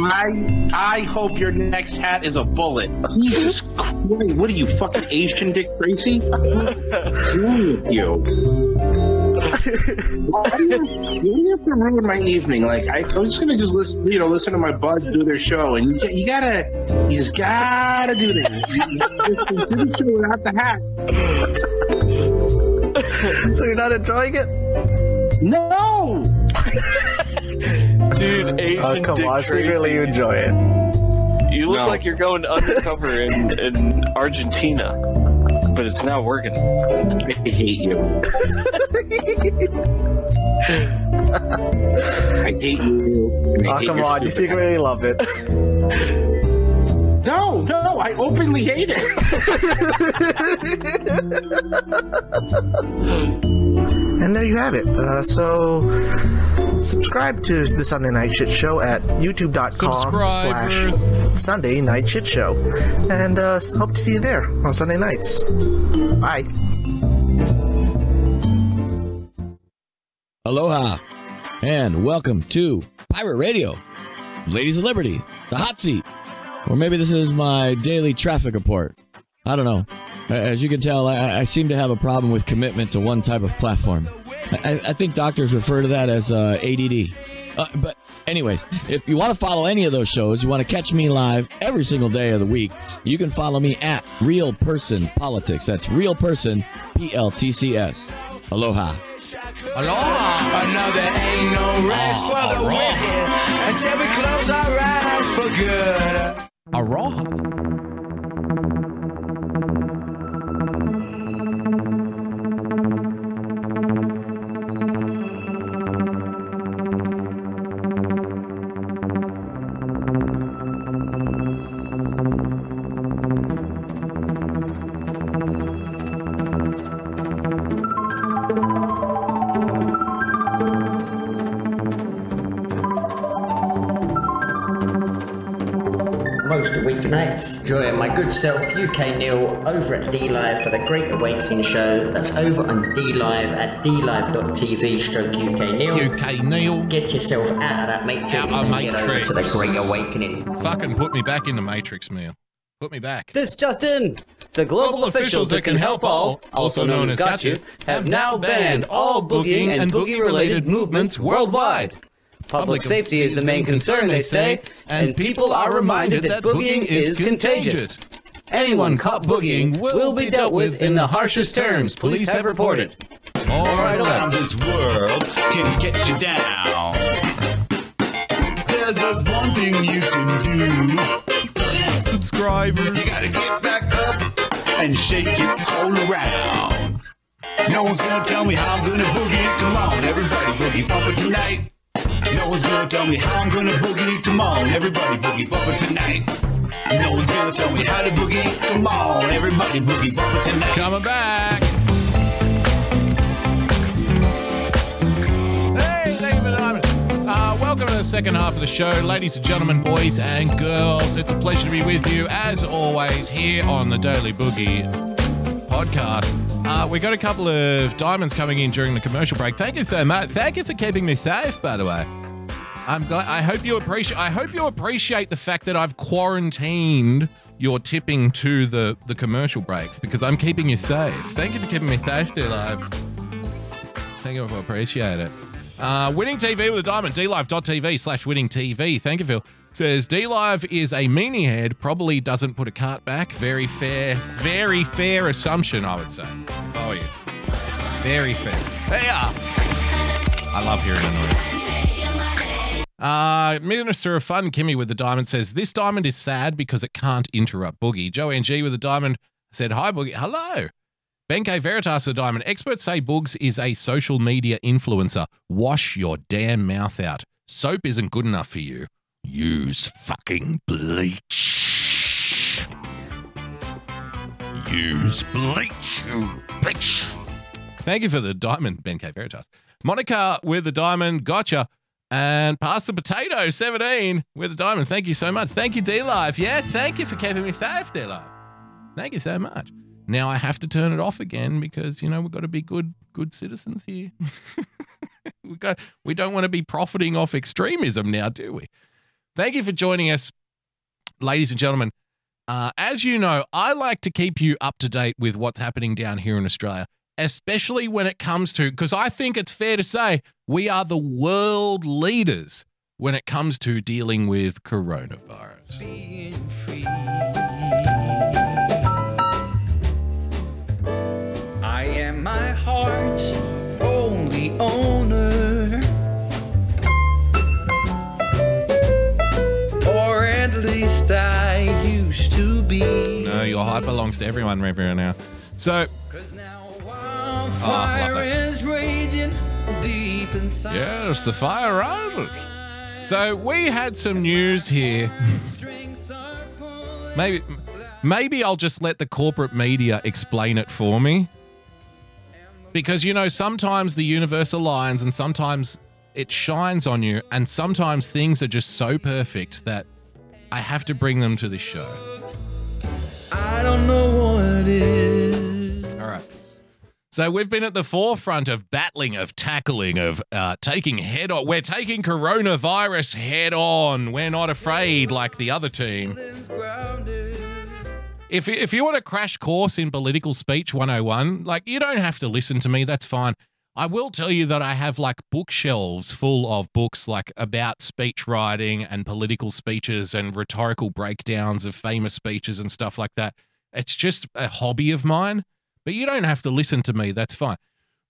I I hope your next hat is a bullet. Jesus Christ! What are you fucking Asian Dick Tracy? What's wrong with you? Why do you, have to ruin my evening? Like I, I was just gonna just listen, you know, listen to my buds do their show, and you, you gotta, you just gotta do that. Do the show without the hat. so you're not enjoying it? No. Dude, uh, Asian Oh, come Dick on, Tracy. secretly enjoy it. You look No. like you're going undercover in, in Argentina, but it's not working. I hate you. I hate you. and I Oh, hate come on, you stupid secretly love it. No, no, I openly hate it. *laughs* And there you have it. Uh, so, subscribe to the Sunday Night Shit Show at youtube.com slash Sunday Night Shit Show. And uh, hope to see you there on Sunday nights. Bye. Aloha, and welcome to Pirate Radio, Ladies of Liberty, the hot seat. Or maybe this is my daily traffic report. I don't know. As you can tell, I, I seem to have a problem with commitment to one type of platform. I, I think doctors refer to that as uh, ADD. Uh, but, anyways, if you want to follow any of those shows, you want to catch me live every single day of the week, you can follow me at Real Person Politics. That's Real Person P L T C S. Aloha. Aloha. Another ain't no rest for the wicked until we close our eyes for good. Aloha. Most weeknights. Join my good self UK Neil over at D Live for the Great Awakening show. That's over on D Live at dlive.tv stroke UK Neil. UK Neil. Get yourself out of that matrix Out of and get over to the Great Awakening. Fucking put me back in the Matrix, Neil. Put me back. This just in. The global, officials that can help all, also known as Got You, have now banned all boogieing and boogie-related movements worldwide. Public safety is the main concern, they say, and people are reminded that boogieing is contagious. Anyone caught boogieing will be dealt with in the harshest terms, police have reported. All right, around this world can get you down. There's just one thing you can do. Subscribers. You gotta get back up and shake it all around. No one's gonna tell me how I'm gonna boogie. Come on, everybody, boogie bumper tonight. No one's gonna tell me how I'm gonna boogie. Come on, everybody, boogie bumper tonight. No one's gonna tell me how to boogie. Come on, everybody, boogie bumper tonight. Coming back. Hey, ladies and gentlemen. Uh, welcome to the second half of the show. Ladies and gentlemen, boys and girls, it's a pleasure to be with you, as always, here on the Daily Boogie podcast. Uh, we got a couple of diamonds coming in during the commercial break. Thank you so much. Thank you for keeping me safe, by the way. I'm glad. I hope you appreciate. I hope you appreciate the fact that I've quarantined your tipping to the the commercial breaks because I'm keeping you safe. Thank you for keeping me safe, D Live. Thank you. for appreciate it. Uh, winning TV with a diamond. DLive.tv slash winning TV. Thank you, Phil. Says D Live is a meanie head. Probably doesn't put a cart back. Very fair. Very fair assumption, I would say. Oh yeah. Very fair. They are. I love hearing it. Uh, Minister of Fun, Kimmy with the diamond says, This diamond is sad because it can't interrupt Boogie. Joanne G with the diamond said, Hi, Boogie. Hello. Ben K. Veritas with diamond. Experts say Boogs is a social media influencer. Wash your damn mouth out. Soap isn't good enough for you. Use fucking bleach. Use bleach, you bitch. Thank you for the diamond, Ben K. Veritas. Monica with the diamond, gotcha. And pass the potato, 17 with the diamond. Thank you so much. Thank you, D Live. Yeah, thank you for keeping me safe, D Live. Thank you so much. Now I have to turn it off again because you know we've got to be good good citizens here. *laughs* we got we don't want to be profiting off extremism now, do we? Thank you for joining us, ladies and gentlemen. Uh, as you know, I like to keep you up to date with what's happening down here in Australia, especially when it comes to because I think it's fair to say we are the world leaders when it comes to dealing with coronavirus. I am my heart's only. Least I used to be. No, your heart belongs to everyone here now. So, oh, Fire is raging deep inside. yes, the fire rising. So we had some news here. maybe, maybe I'll just let the corporate media explain it for me. Because you know, sometimes the universe aligns, and sometimes it shines on you, and sometimes things are just so perfect that I have to bring them to the show. I don't know what is. All right. So we've been at the forefront of battling, of tackling, of uh, taking head on. We're taking coronavirus head on. We're not afraid like the other team. If if you want a crash course in political speech 101, like you don't have to listen to me. That's fine. I will tell you that I have like bookshelves full of books like about speech writing and political speeches and rhetorical breakdowns of famous speeches and stuff like that. It's just a hobby of mine. But you don't have to listen to me. That's fine.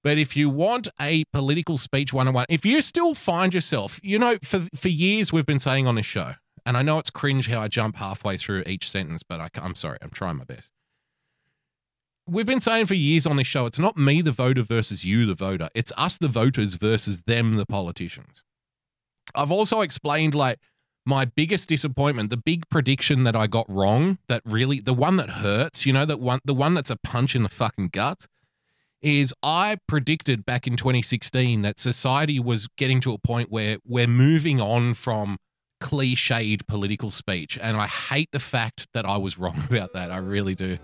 But if you want a political speech 101, if you still find yourself, you know, for, for years we've been saying on this show, and I know it's cringe how I jump halfway through each sentence, but I, I'm sorry, I'm trying my best. We've been saying for years on this show, it's not me, the voter, versus you, the voter. It's us, the voters, versus them, the politicians. I've also explained like my biggest disappointment, the big prediction that I got wrong, that really the one that hurts, you know, that one the one that's a punch in the fucking gut, is I predicted back in 2016 that society was getting to a point where we're moving on from cliched political speech. And I hate the fact that I was wrong *laughs* about that. I really do.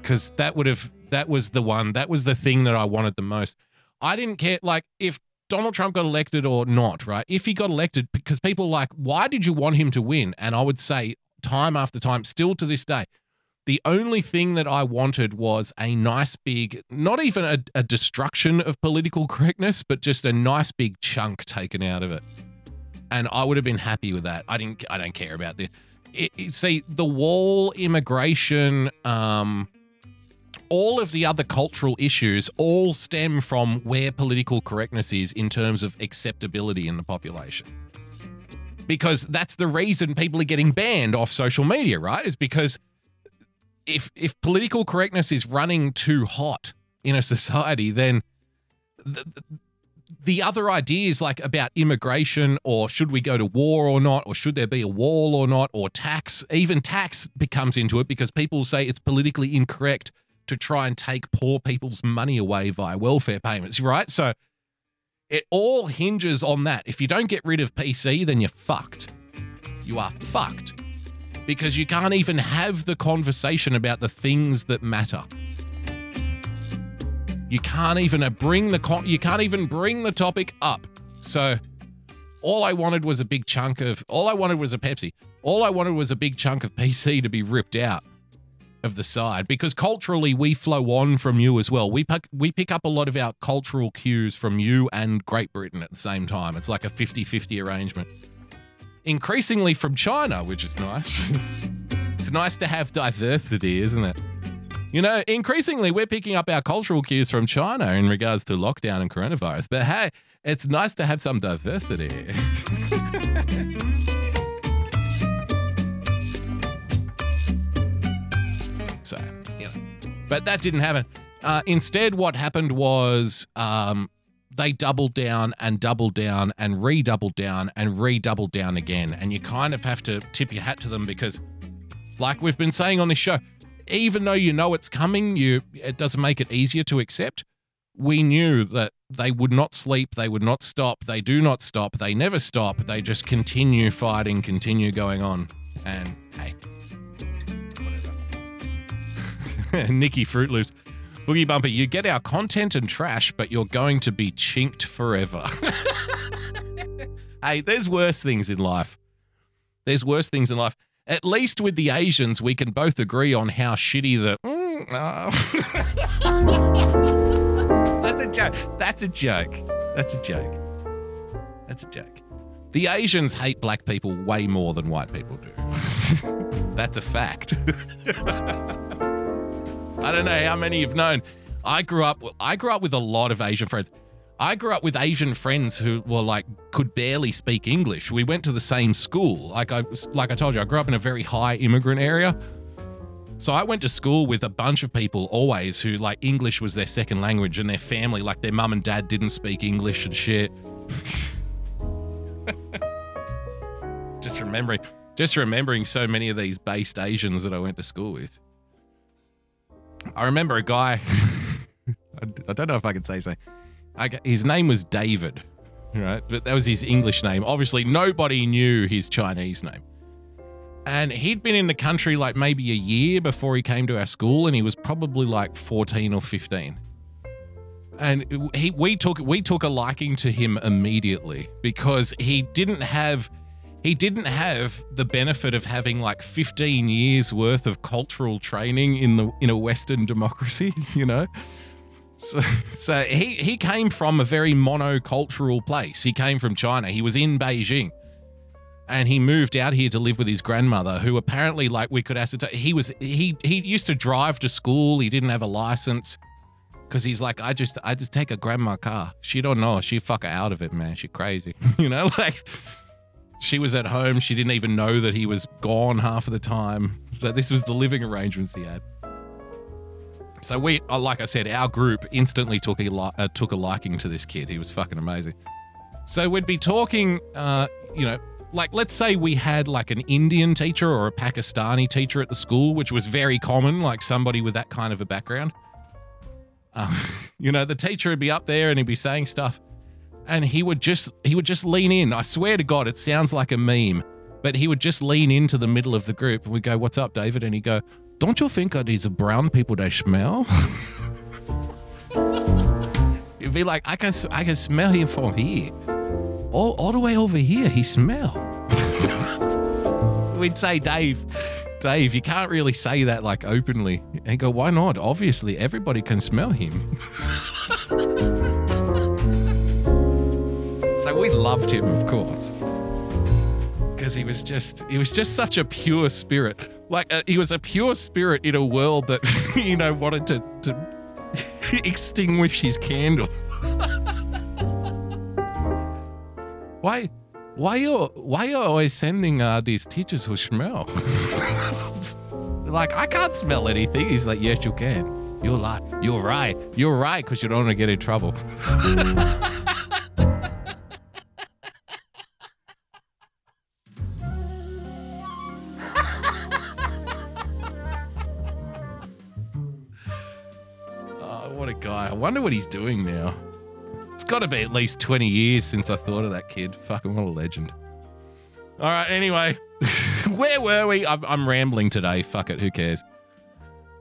Because that would have, that was the one, that was the thing that I wanted the most. I didn't care, like, if Donald Trump got elected or not, right? If he got elected, because people like, why did you want him to win? And I would say, time after time, still to this day, the only thing that I wanted was a nice big, not even a, a destruction of political correctness, but just a nice big chunk taken out of it. And I would have been happy with that. I didn't. I don't care about the. It, it- see the wall, immigration, um, all of the other cultural issues all stem from where political correctness is in terms of acceptability in the population. Because that's the reason people are getting banned off social media, right? Is because if if political correctness is running too hot in a society, then the, the other ideas like about immigration or should we go to war or not or should there be a wall or not or tax even tax becomes into it because people say it's politically incorrect to try and take poor people's money away via welfare payments right? So it all hinges on that. If you don't get rid of pc then you're fucked. You are fucked. Because you can't even have the conversation about the things that matter. You can't even bring the con- you can't even bring the topic up. So all I wanted was a big chunk of all I wanted was a Pepsi. All I wanted was a big chunk of PC to be ripped out of the side because culturally we flow on from you as well. We pick, we pick up a lot of our cultural cues from you and Great Britain at the same time. It's like a 50-50 arrangement. Increasingly from China, which is nice. *laughs* it's nice to have diversity, isn't it? You know, increasingly we're picking up our cultural cues from China in regards to lockdown and coronavirus. But hey, it's nice to have some diversity. *laughs* know, but that didn't happen. Uh, instead, what happened was um, they doubled down and doubled down and redoubled down and redoubled down again. And you kind of have to tip your hat to them because, like we've been saying on this show, even though you know it's coming, you it doesn't make it easier to accept. We knew that they would not sleep, they would not stop, they do not stop, they never stop, they just continue fighting, continue going on. And hey. *laughs* Nikki Fruit Loops. Boogie Bumper, you get our content and trash, but you're going to be chinked forever. *laughs* hey, there's worse things in life. There's worse things in life. At least with the Asians, we can both agree on how shitty the. Mm, oh. *laughs* That's a joke. That's a joke. That's a joke. That's a joke. The Asians hate black people way more than white people do. That's a fact. I don't know how many you've known. I grew up. I grew up with a lot of Asian friends. I grew up with Asian friends who were like could barely speak English. We went to the same school. Like I like I told you, I grew up in a very high immigrant area. So I went to school with a bunch of people always who like English was their second language and their family like their mum and dad didn't speak English and shit. *laughs* just remembering just remembering so many of these based Asians that I went to school with. I remember a guy *laughs* I don't know if I can say so. I, his name was David, right? But that was his English name. Obviously, nobody knew his Chinese name. And he'd been in the country like maybe a year before he came to our school, and he was probably like 14 or 15. And he, we took we took a liking to him immediately because he didn't have he didn't have the benefit of having like 15 years worth of cultural training in the in a Western democracy, *laughs* you know. So, so he he came from a very monocultural place. He came from China. He was in Beijing, and he moved out here to live with his grandmother, who apparently, like we could ascertain, he was he he used to drive to school. He didn't have a license because he's like, I just I just take a grandma car. She don't know. She fuck her out of it, man. She crazy, *laughs* you know, like. She was at home. She didn't even know that he was gone half of the time. So this was the living arrangements he had. So we, uh, like I said, our group instantly took a li- uh, took a liking to this kid. He was fucking amazing. So we'd be talking, uh, you know, like let's say we had like an Indian teacher or a Pakistani teacher at the school, which was very common, like somebody with that kind of a background. Um, *laughs* you know, the teacher would be up there and he'd be saying stuff, and he would just he would just lean in. I swear to God, it sounds like a meme. But he would just lean into the middle of the group and we go, What's up, David? And he'd go, Don't you think these brown people they smell? *laughs* You'd be like, I can I can smell him from here. All, all the way over here, he smell. *laughs* We'd say, Dave, Dave, you can't really say that like openly. And go, Why not? Obviously, everybody can smell him. *laughs* so we loved him, of course. Because he was just he was just such a pure spirit. Like uh, he was a pure spirit in a world that *laughs* you know wanted to to *laughs* extinguish his candle. *laughs* Why why you why you always sending uh, these teachers who smell? Like i can't smell anything. He's like yes you can. You're right you're right. You're right because you don't want to get in trouble Guy. I wonder what he's doing now. It's got to be at least 20 years since I thought of that kid. Fucking what a legend. All right, anyway, *laughs* where were we? I'm, I'm, rambling today. Fuck it, who cares?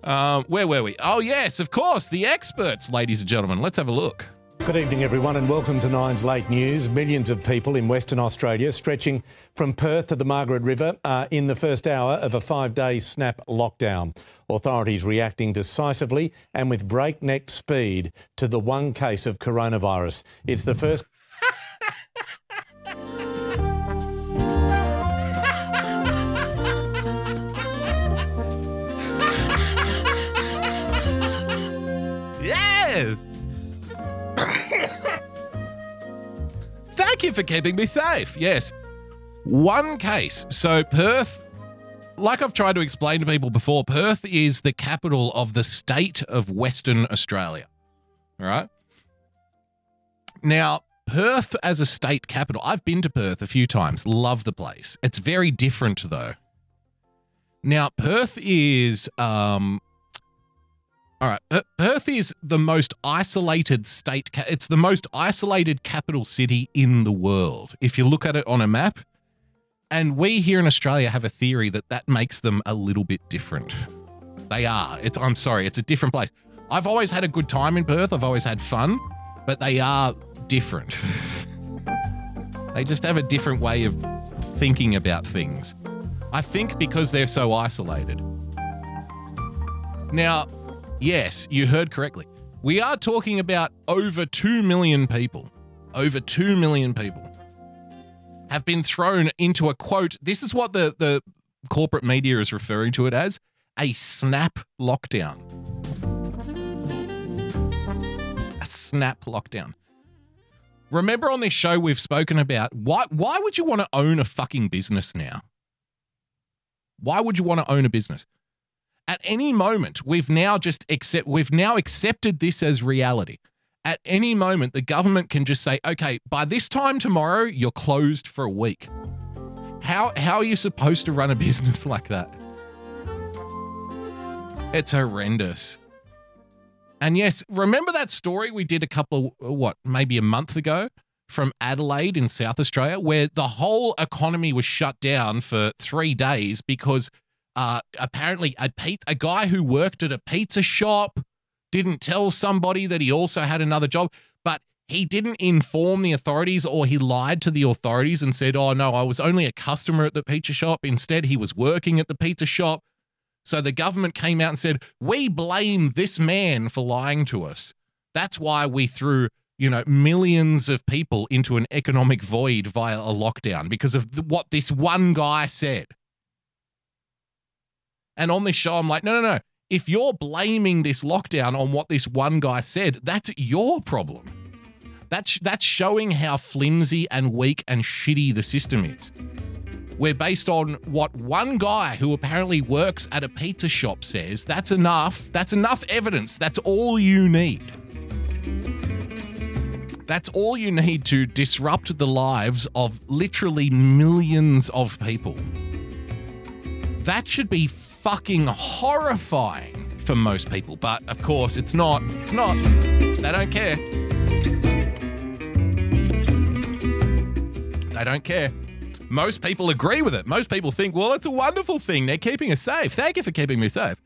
Um, where were we? Oh, yes, of course, the experts, ladies and gentlemen. Let's have a look. Good evening, everyone, and welcome to Nine's Late News. Millions of people in Western Australia, stretching from Perth to the Margaret River, are in the first hour of a five day snap lockdown. Authorities reacting decisively and with breakneck speed to the one case of coronavirus. It's the first. Thank you for keeping me safe. Yes. One case. So, Perth, like I've tried to explain to people before, Perth is the capital of the state of Western Australia. All right. Now, Perth as a state capital, I've been to Perth a few times, love the place. It's very different, though. Now, Perth is um, all right. Perth is the most isolated state. It's the most isolated capital city in the world. If you look at it on a map, and we here in Australia have a theory that that makes them a little bit different. They are. It's. I'm sorry. It's a different place. I've always had a good time in Perth. I've always had fun, but they are different. *laughs* they just have a different way of thinking about things. I think because they're so isolated. Now, Yes, you heard correctly. We are talking about over 2 million people. Over 2 million people have been thrown into a quote. This is what the, the corporate media is referring to it as a snap lockdown. A snap lockdown. Remember on this show we've spoken about why why would you want to own a fucking business now? Why would you want to own a business? At any moment, we've now just accept we've now accepted this as reality. At any moment, the government can just say, "Okay, by this time tomorrow, you're closed for a week." How how are you supposed to run a *laughs* business like that? It's horrendous. And yes, remember that story we did a couple of what, maybe a month ago from Adelaide in South Australia where the whole economy was shut down for 3 days because uh, apparently a a guy who worked at a pizza shop didn't tell somebody that he also had another job, but he didn't inform the authorities or he lied to the authorities and said, "Oh no, I was only a customer at the pizza shop." Instead, he was working at the pizza shop. So the government came out and said, "We blame this man for lying to us. That's why we threw you know, millions of people into an economic void via a lockdown because of what this one guy said. And on this show, I'm like, no, no, no. If you're blaming this lockdown on what this one guy said, that's your problem. That's that's showing how flimsy and weak and shitty the system is. We're based on what one guy who apparently works at a pizza shop says. That's enough. That's enough evidence. That's all you need. That's all you need to disrupt the lives of literally millions of people. That should be fucking horrifying for most people, but of course it's not. It's not. They don't care. They don't care. Most people agree with it. Most people think, well, it's a wonderful thing. They're keeping us safe. Thank you for keeping me safe.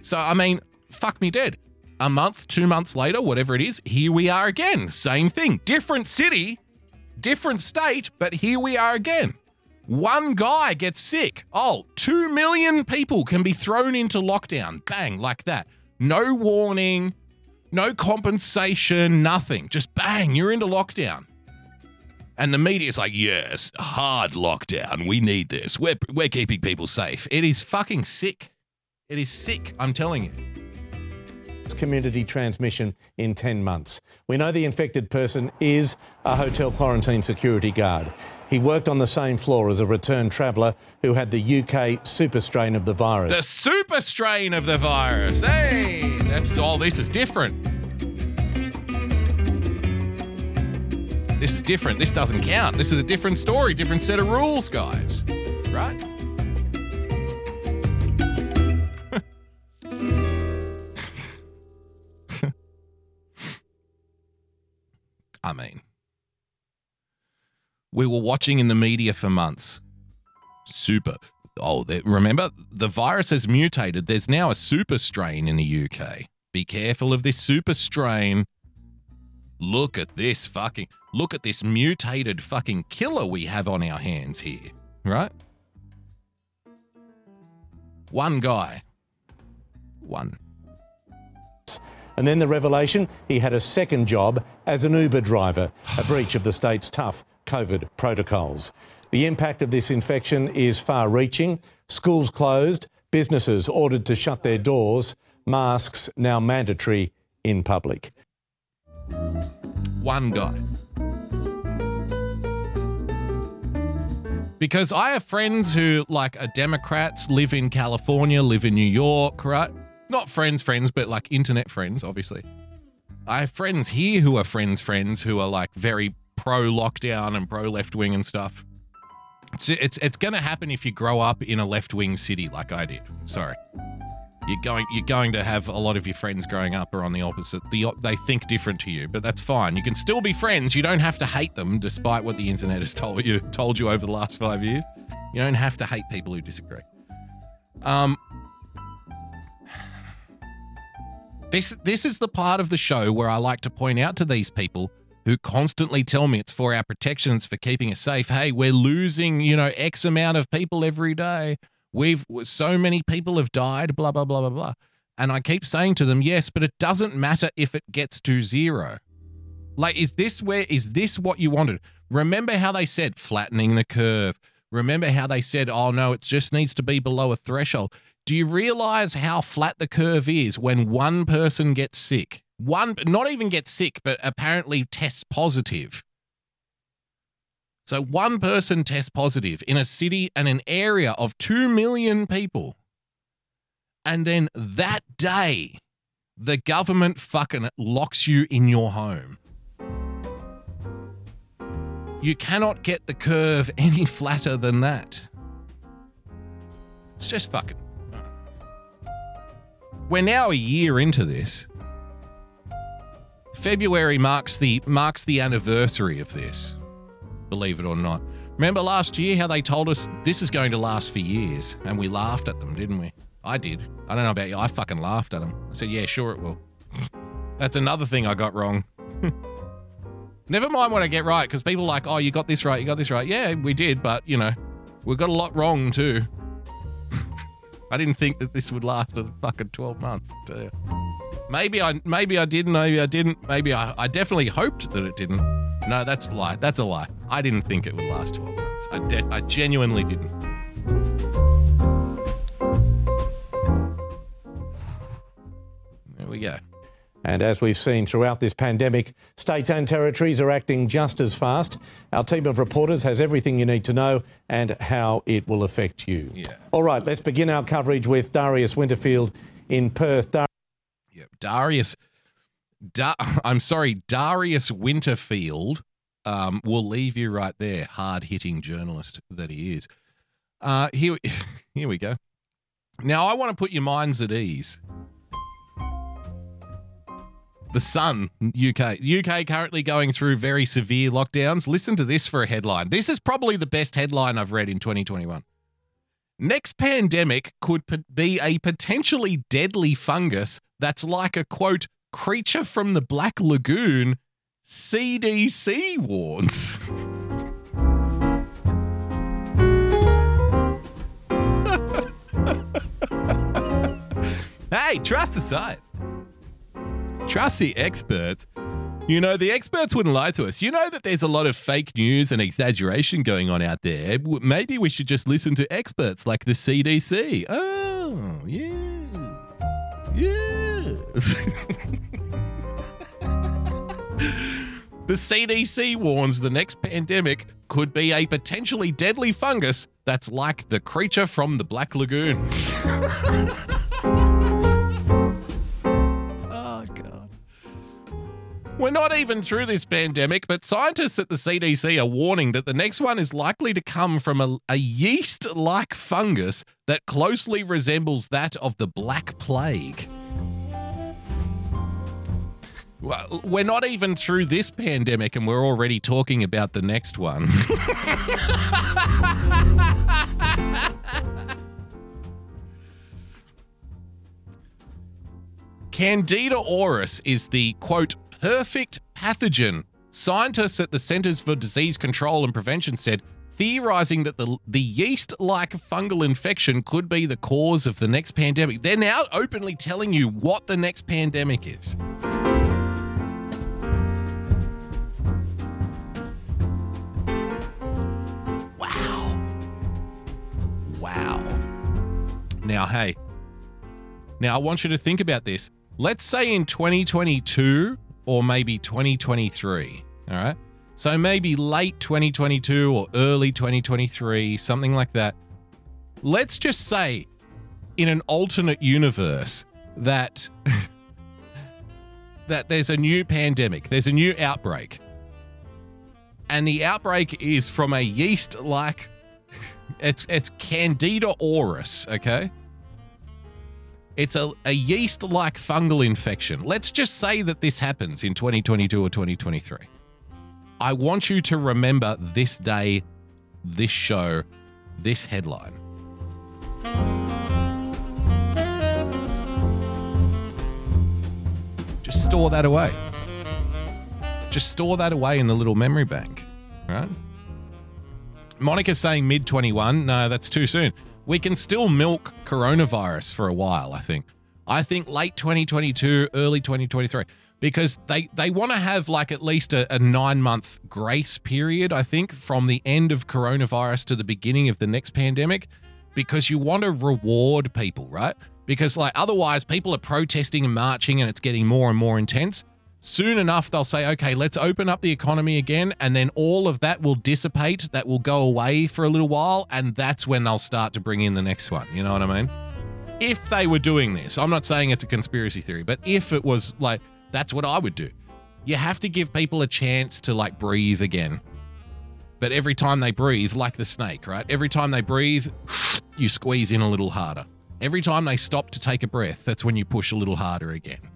So, I mean, fuck me dead. A month, two months later, whatever it is, here we are again. Same thing. Different city, different state, but here we are again. One guy gets sick. Oh, two million people can be thrown into lockdown. Bang, like that. No warning, no compensation, nothing. Just bang, you're into lockdown. And the media's like, yes, hard lockdown. We need this. We're, we're keeping people safe. It is fucking sick. It is sick, I'm telling you. It's community transmission in 10 months. We know the infected person is a hotel quarantine security guard. He worked on the same floor as a returned traveller who had the UK super strain of the virus. The super strain of the virus. Hey, that's all. This is different. This is different. This doesn't count. This is a different story, different set of rules, guys. Right? We were watching in the media for months. Super. Oh, remember the virus has mutated. There's now a super strain in the UK. Be careful of this super strain. Look at this fucking. Look at this mutated fucking killer we have on our hands here, right? One guy. One. And then the revelation he had a second job as an Uber driver, a breach of the state's tough COVID protocols. The impact of this infection is far reaching. Schools closed, businesses ordered to shut their doors, masks now mandatory in public. One guy. Because I have friends who, like, are Democrats, live in California, live in New York, right? Not friends, friends, but like internet friends, obviously. I have friends here who are friends, friends who are like very pro lockdown and pro left wing and stuff. It's it's it's going to happen if you grow up in a left wing city like I did. Sorry, you're going you're going to have a lot of your friends growing up are on the opposite. The they think different to you, but that's fine. You can still be friends. You don't have to hate them, despite what the internet has told you told you over the last five years. You don't have to hate people who disagree. Um, this this is the part of the show where I like to point out to these people who constantly tell me it's for our protection, it's for keeping us safe. Hey, we're losing, you know, X amount of people every day. We've so many people have died, blah, blah, blah, blah, blah. And I keep saying to them, yes, but it doesn't matter if it gets to zero. Like, is this where is this what you wanted? Remember how they said flattening the curve. Remember how they said, oh no, it just needs to be below a threshold. Do you realize how flat the curve is when one person gets sick? One, not even gets sick, but apparently tests positive. So one person tests positive in a city and an area of 2 million people. And then that day, the government fucking locks you in your home. You cannot get the curve *laughs* any flatter than that. It's just fucking. Uh, we're now a year into this. February marks the marks the anniversary of this. Believe it or not. Remember last year how they told us this is going to last for years and we laughed at them, didn't we? I did. I don't know about you. I fucking laughed at them. I said, "Yeah, sure it will." *laughs* That's another thing I got wrong. *laughs* Never mind what I get right because people are like, "Oh, you got this right. You got this right." Yeah, we did, but you know, we got a lot wrong too. *laughs* I didn't think that this would last a fucking 12 months. I tell you. Maybe I maybe I didn't. maybe I didn't. Maybe I, I definitely hoped that it didn't. No, that's a lie. That's a lie. I didn't think it would last 12 months. I, de- I genuinely didn't. There we go. And as we've seen throughout this pandemic, states and territories are acting just as fast. Our team of reporters has everything you need to know and how it will affect you. Yeah. All right, let's begin our coverage with Darius Winterfield in Perth. Dar- Yep. Darius, da- *laughs* I'm sorry, Darius Winterfield um, will leave you right there, hard hitting journalist that he is. Uh, here, *laughs* here we go. Now, I want to put your minds at ease. The Sun, UK. UK currently going through very severe lockdowns. Listen to this for a headline. This is probably the best headline I've read in 2021. Next pandemic could be a potentially deadly fungus that's like a quote, creature from the Black Lagoon, CDC warns. *laughs* hey, trust the site. Trust the experts. You know, the experts wouldn't lie to us. You know that there's a lot of fake news and exaggeration going on out there. Maybe we should just listen to experts like the CDC. Oh, yeah. Yeah. *laughs* the CDC warns the next pandemic could be a potentially deadly fungus that's like the creature from the Black Lagoon. *laughs* oh, God. We're not even through this pandemic, but scientists at the CDC are warning that the next one is likely to come from a, a yeast like fungus that closely resembles that of the Black Plague. We're not even through this pandemic and we're already talking about the next one. *laughs* Candida auris is the quote perfect pathogen. Scientists at the Centers for Disease Control and Prevention said, theorizing that the, the yeast like fungal infection could be the cause of the next pandemic. They're now openly telling you what the next pandemic is. Wow. Now, hey, now I want you to think about this. Let's say in 2022 or maybe 2023, all right? So maybe late 2022 or early 2023, something like that. Let's just say in an alternate universe that *laughs* that there's a new pandemic, there's a new outbreak. And the outbreak is from a yeast like it's it's Candida auris, okay? It's a, a yeast like fungal infection. Let's just say that this happens in 2022 or 2023. I want you to remember this day, this show, this headline. Just store that away. Just store that away in the little memory bank, right? Monica's saying mid 21. No, that's too soon. We can still milk coronavirus for a while, I think. I think late 2022, early 2023, because they, they want to have like at least a, a nine month grace period, I think, from the end of coronavirus to the beginning of the next pandemic, because you want to reward people, right? Because like otherwise, people are protesting and marching and it's getting more and more intense soon enough they'll say okay let's open up the economy again and then all of that will dissipate that will go away for a little while and that's when they'll start to bring in the next one. You know what i mean? If they were doing this i'm not saying it's a conspiracy theory but if it was like that's what i would do. You have to give people a chance to like breathe again. But every time they breathe like the snake right? Every time they breathe you squeeze in a little harder. Every time they stop to take a breath that's when you push a little harder again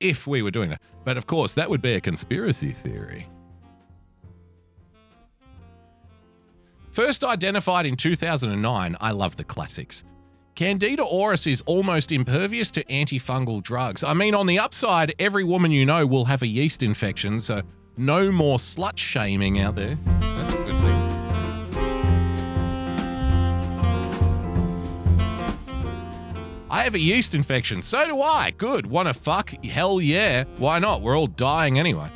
if we were doing that. But of course, that would be a conspiracy theory. First identified in 2009, I love the classics. Candida auris is almost impervious to antifungal drugs. I mean, on the upside, every woman you know will have a yeast infection, so no more slut shaming out there. That's I have a yeast infection. So do I. Good. Want to fuck? Hell yeah. Why not? We're all dying anyway.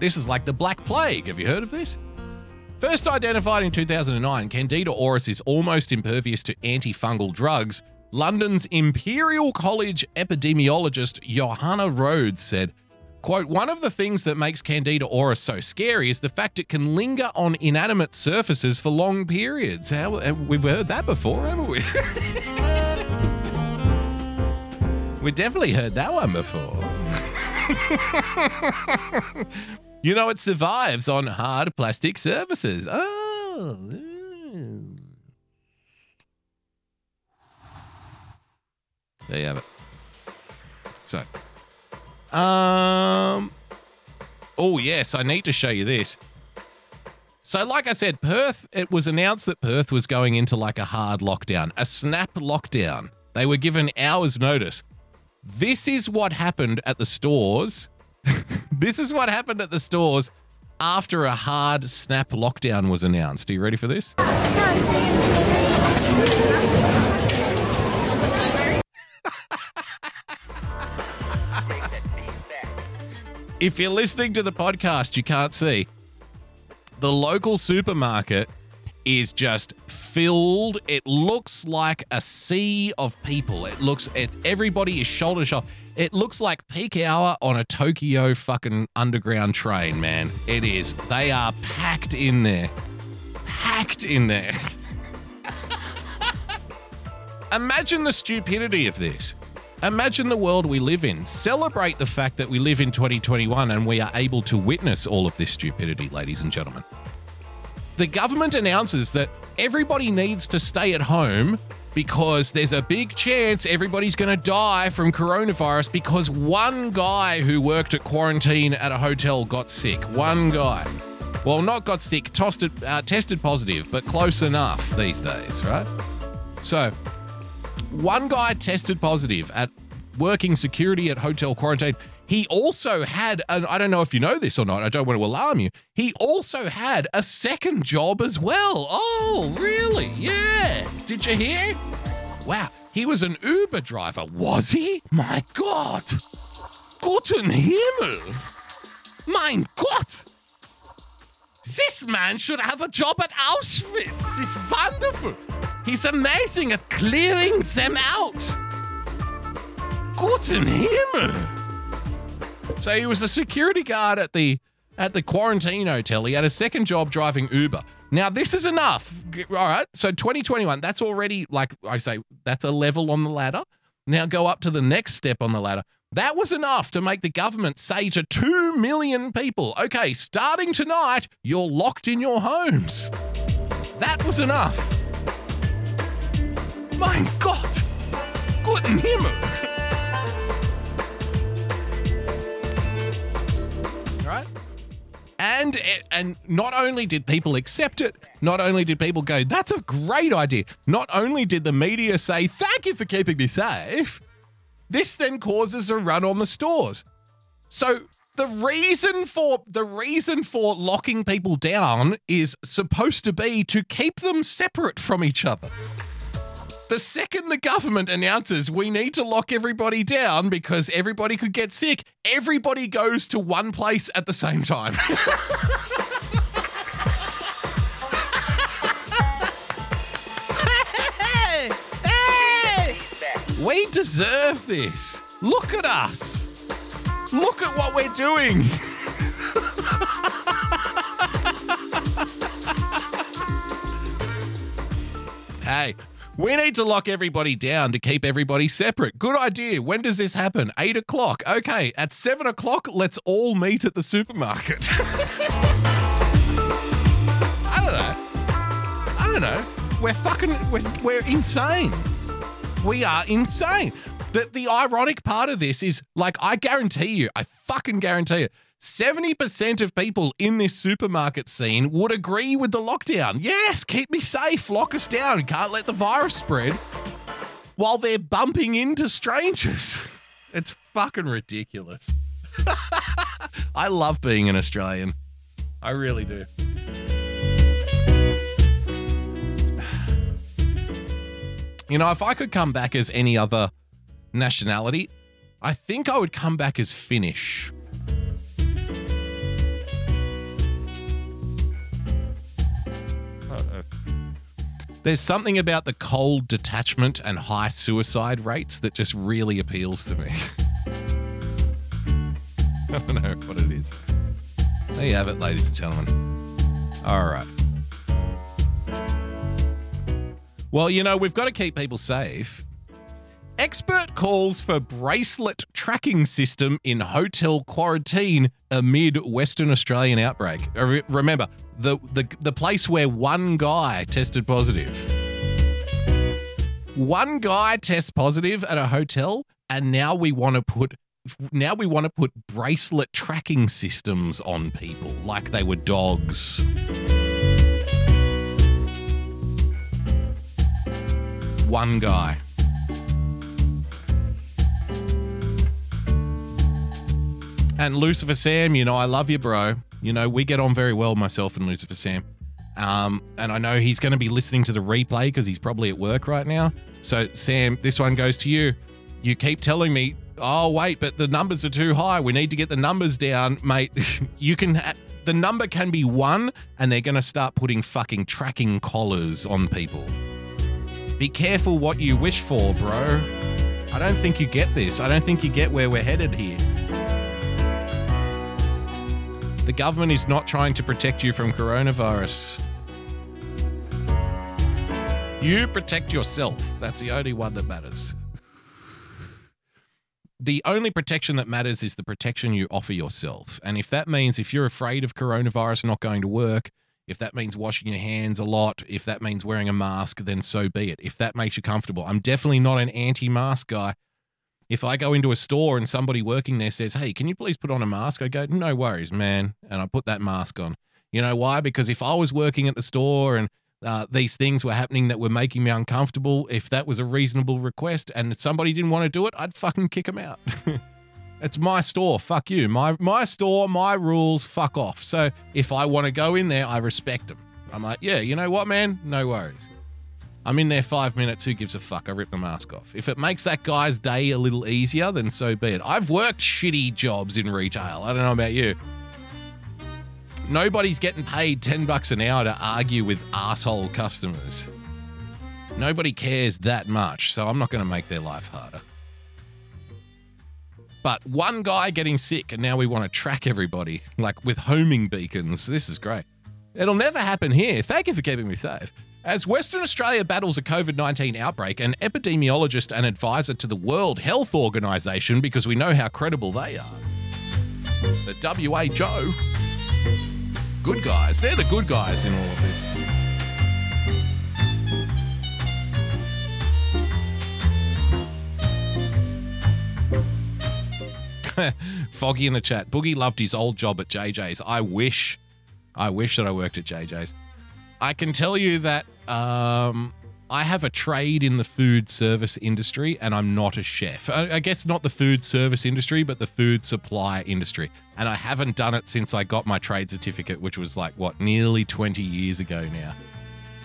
This is like the Black Plague. Have you heard of this? First identified in 2009, Candida auris is almost impervious to antifungal drugs. London's Imperial College epidemiologist Johanna Rhodes said, quote, one of the things that makes Candida auris so scary is the fact it can linger on inanimate surfaces for long periods. How, we've heard that before, haven't we? *laughs* we definitely heard that one before. *laughs* you know, it survives on hard plastic surfaces. Oh. There you have it. So, um, oh yes, I need to show you this. So, like I said, Perth, it was announced that Perth was going into like a hard lockdown, a snap lockdown. They were given hours' notice. This is what happened at the stores. *laughs* this is what happened at the stores after a hard snap lockdown was announced. Are you ready for this? *laughs* if you're listening to the podcast, you can't see. The local supermarket is just filled. It looks like a sea of people. It looks everybody is shoulder to shoulder. It looks like peak hour on a Tokyo fucking underground train, man. It is. They are packed in there. Packed in there. *laughs* Imagine the stupidity of this. Imagine the world we live in. Celebrate the fact that we live in 2021 and we are able to witness all of this stupidity, ladies and gentlemen. The government announces that everybody needs to stay at home because there's a big chance everybody's going to die from coronavirus because one guy who worked at quarantine at a hotel got sick. One guy. Well, not got sick, tosted, uh, tested positive, but close enough these days, right? So, one guy tested positive at working security at hotel quarantine. He also had, and I don't know if you know this or not, I don't want to alarm you. He also had a second job as well. Oh, really? Yes. Did you hear? Wow, he was an Uber driver, was he? My God. Guten Himmel. Mein Gott. This man should have a job at Auschwitz. It's wonderful. He's amazing at clearing them out. Guten Himmel. So he was a security guard at the at the quarantine hotel. He had a second job driving Uber. Now this is enough. All right. So 2021, that's already like I say, that's a level on the ladder. Now go up to the next step on the ladder. That was enough to make the government say to 2 million people, okay, starting tonight, you're locked in your homes. That was enough. Mein Gott! Guten Himmel! And and not only did people accept it, not only did people go, "That's a great idea." Not only did the media say, "Thank you for keeping me safe," this then causes a run on the stores. So the reason for the reason for locking people down is supposed to be to keep them separate from each other. The second the government announces we need to lock everybody down because everybody could get sick, everybody goes to one place at the same time. *laughs* we deserve this. Look at us. Look at what we're doing. *laughs* hey, we need to lock everybody down to keep everybody separate. Good idea. When does this happen? Eight o'clock. Okay, at seven o'clock, let's all meet at the supermarket. *laughs* I don't know. I don't know. We're fucking, we're, we're insane. We are insane. The, the ironic part of this is like, I guarantee you, I fucking guarantee it. 70% of people in this supermarket scene would agree with the lockdown. Yes, keep me safe, lock us down, can't let the virus spread while they're bumping into strangers. *laughs* It's fucking ridiculous. *laughs* I love being an Australian. I really do. *sighs* You know, if I could come back as any other nationality, I think I would come back as Finnish. There's something about the cold detachment and high suicide rates that just really appeals to me. *laughs* I don't know what it is. There you have it, ladies and gentlemen. All right. Well, you know, we've got to keep people safe. Expert calls for bracelet tracking system in hotel quarantine amid Western Australian outbreak. Uh, Remember, the, the, the place where one guy tested positive. One guy tests positive at a hotel, and now we want to put now we want to put bracelet tracking systems on people like they were dogs. One guy. And Lucifer Sam, you know, I love you, bro. You know, we get on very well, myself and Lucifer Sam. Um, and I know he's going to be listening to the replay because he's probably at work right now. So, Sam, this one goes to you. You keep telling me, oh, wait, but the numbers are too high. We need to get the numbers down, *laughs* mate. *laughs* you can, ha- the number can be one, and they're going to start putting fucking tracking collars on people. Be careful what you wish for, bro. I don't think you get this. I don't think you get where we're headed here. The government is not trying to protect you from coronavirus. You protect yourself. That's the only one that matters. The only protection that matters is the protection you offer yourself. And if that means if you're afraid of coronavirus not going to work, if that means washing your hands a lot, if that means wearing a mask, then so be it. If that makes you comfortable. I'm definitely not an anti mask guy. If I go into a store and somebody working there says, Hey, can you please put on a mask? I go, No worries, man. And I put that mask on. You know why? Because if I was working at the store and uh, these things were happening that were making me uncomfortable, if that was a reasonable request and somebody didn't want to do it, I'd fucking kick them out. *laughs* it's my store. Fuck you. My my store, my rules. Fuck off. So if I want to go in there, I respect them. I'm like, yeah, you know what, man? No worries. I'm in there five minutes. Who gives a fuck? I rip the mask off. If it makes that guy's day a little easier, then so be it. I've worked shitty jobs in retail. I don't know about you. Nobody's getting paid 10 bucks an hour to argue with asshole customers. Nobody cares that much, so I'm not going to make their life harder. But one guy getting sick, and now we want to track everybody, like with homing beacons. This is great. It'll never happen here. Thank you for keeping me safe. As Western Australia battles a COVID 19 outbreak, an epidemiologist and advisor to the World Health Organization, because we know how credible they are, the WA Joe, good guys. They're the good guys in all of this. *laughs* Foggy in the chat. Boogie loved his old job at JJ's. I wish, I wish that I worked at JJ's. I can tell you that um, I have a trade in the food service industry, and I'm not a chef. I, I guess not the food service industry, but the food supply industry. And I haven't done it since I got my trade certificate, which was like what nearly 20 years ago now.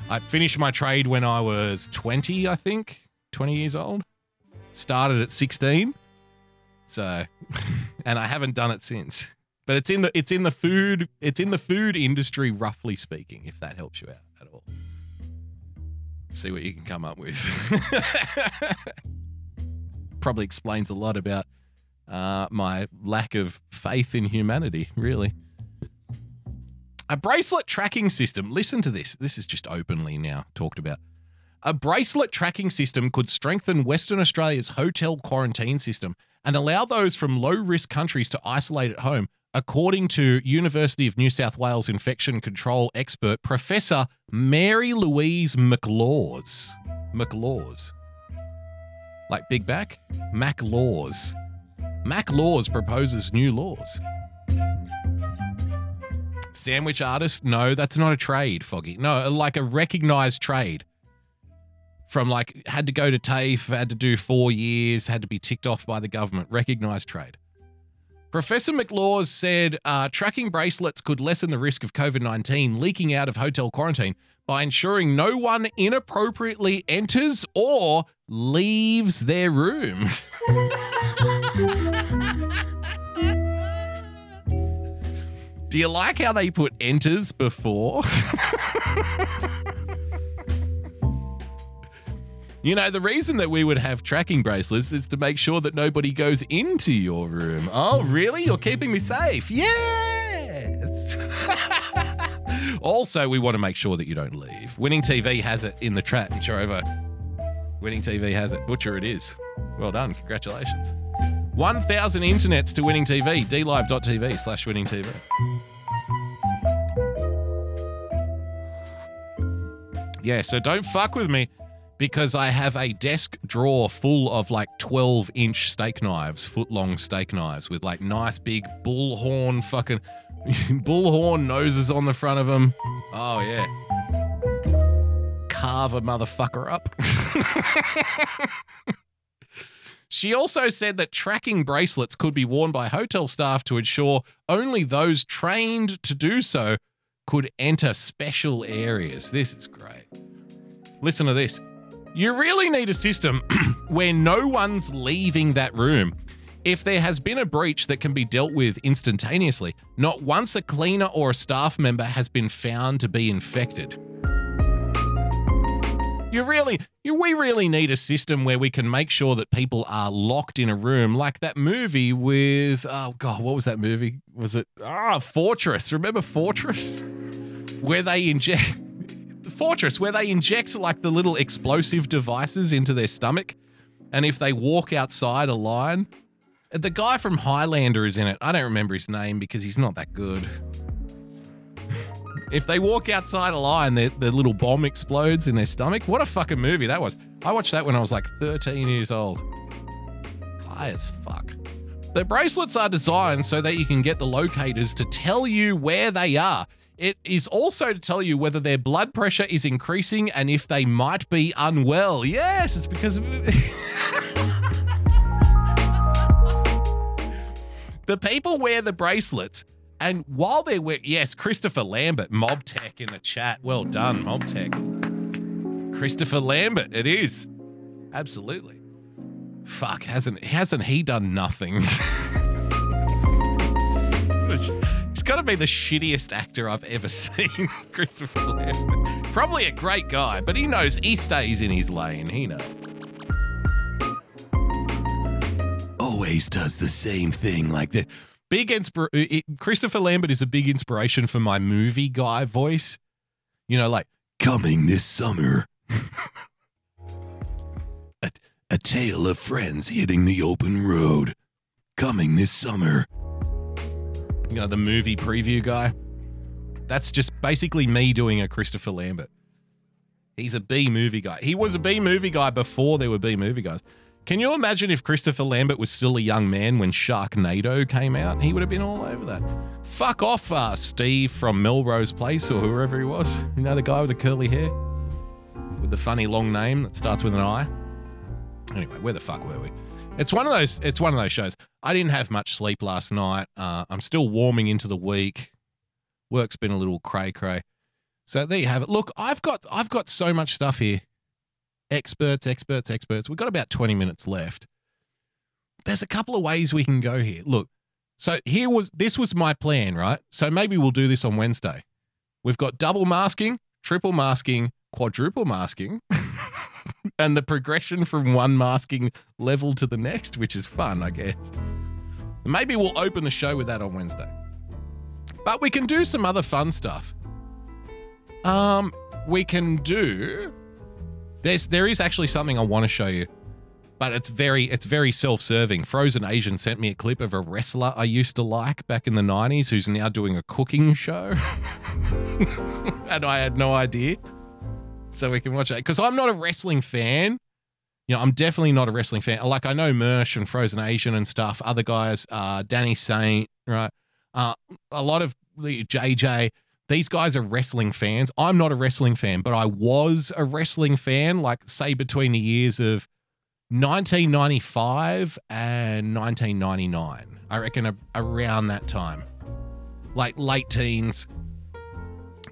I finished my trade when I was 20, I think, 20 years old. Started at 16. So, *laughs* and I haven't done it since. But it's in the it's in the food it's in the food industry, roughly speaking, if that helps you out at all. See what you can come up with. *laughs* Probably explains a lot about uh, my lack of faith in humanity, really. A bracelet tracking system. Listen to this. This is just openly now talked about. A bracelet tracking system could strengthen Western Australia's hotel quarantine system and allow those from low risk countries to isolate at home, according to University of New South Wales infection control expert Professor Mary Louise McLaws. McLaws. Like Big Back? Mac Laws. Mac Laws proposes new laws. Sandwich artist? No, that's not a trade, Foggy. No, like a recognized trade. From like, had to go to TAFE, had to do four years, had to be ticked off by the government. Recognized trade. Professor McLaws said uh, tracking bracelets could lessen the risk of COVID 19 leaking out of hotel quarantine by ensuring no one inappropriately enters or leaves their room. *laughs* Do you like how they put enters before? *laughs* You know, the reason that we would have tracking bracelets is to make sure that nobody goes into your room. Oh, really? You're keeping me safe? Yes. *laughs* also, we want to make sure that you don't leave. Winning TV has it in the chat, and over. Winning TV has it. Butcher it is. Well done. Congratulations. 1,000 internets to Winning TV. dlive.tv slash Winning TV. Yeah, so don't fuck with me because I have a desk drawer full of like 12 inch steak knives, foot long steak knives with like nice big bullhorn fucking *laughs* bullhorn noses on the front of them. Oh, yeah. Carve a motherfucker up. *laughs* She also said that tracking bracelets could be worn by hotel staff to ensure only those trained to do so could enter special areas. This is great. Listen to this. You really need a system *clears throat* where no one's leaving that room. If there has been a breach that can be dealt with instantaneously, not once a cleaner or a staff member has been found to be infected. You really, you, we really need a system where we can make sure that people are locked in a room, like that movie with, oh god, what was that movie? Was it ah Fortress? Remember Fortress, where they inject Fortress, where they inject like the little explosive devices into their stomach, and if they walk outside a line, the guy from Highlander is in it. I don't remember his name because he's not that good. If they walk outside a line, the, the little bomb explodes in their stomach. What a fucking movie that was. I watched that when I was like 13 years old. High as fuck. The bracelets are designed so that you can get the locators to tell you where they are. It is also to tell you whether their blood pressure is increasing and if they might be unwell. Yes, it's because *laughs* the people wear the bracelets and while they were, yes, Christopher Lambert, Mob Tech in the chat. Well done, Mob Tech. Christopher Lambert, it is. Absolutely. Fuck, hasn't hasn't he done nothing? *laughs* Got to be the shittiest actor I've ever *laughs* seen, Christopher Lambert. Probably a great guy, but he knows he stays in his lane. He knows. Always does the same thing like the big inspir- uh, it, Christopher Lambert is a big inspiration for my movie guy voice. You know, like coming this summer. *laughs* a, a tale of friends hitting the open road. Coming this summer. You know, the movie preview guy. That's just basically me doing a Christopher Lambert. He's a B movie guy. He was a B movie guy before there were B movie guys. Can you imagine if Christopher Lambert was still a young man when Sharknado came out? He would have been all over that. Fuck off, uh, Steve from Melrose Place or whoever he was. You know, the guy with the curly hair? With the funny long name that starts with an I? Anyway, where the fuck were we? It's one of those. It's one of those shows. I didn't have much sleep last night. Uh, I'm still warming into the week. Work's been a little cray cray. So there you have it. Look, I've got I've got so much stuff here experts, experts, experts. We've got about 20 minutes left. There's a couple of ways we can go here. Look, so here was this was my plan, right? So maybe we'll do this on Wednesday. We've got double masking, triple masking, quadruple masking, *laughs* *laughs* and the progression from one masking level to the next, which is fun, I guess. Maybe we'll open the show with that on Wednesday. But we can do some other fun stuff. Um, we can do there's there is actually something I want to show you, but it's very it's very self-serving. Frozen Asian sent me a clip of a wrestler I used to like back in the '90s who's now doing a cooking show, *laughs* and I had no idea. So we can watch it because I'm not a wrestling fan. You know, I'm definitely not a wrestling fan. Like I know Mersh and Frozen Asian and stuff. Other guys, uh, Danny Saint, right? Uh, a lot of the JJ these guys are wrestling fans. I'm not a wrestling fan, but I was a wrestling fan, like, say, between the years of 1995 and 1999. I reckon around that time. Like late teens.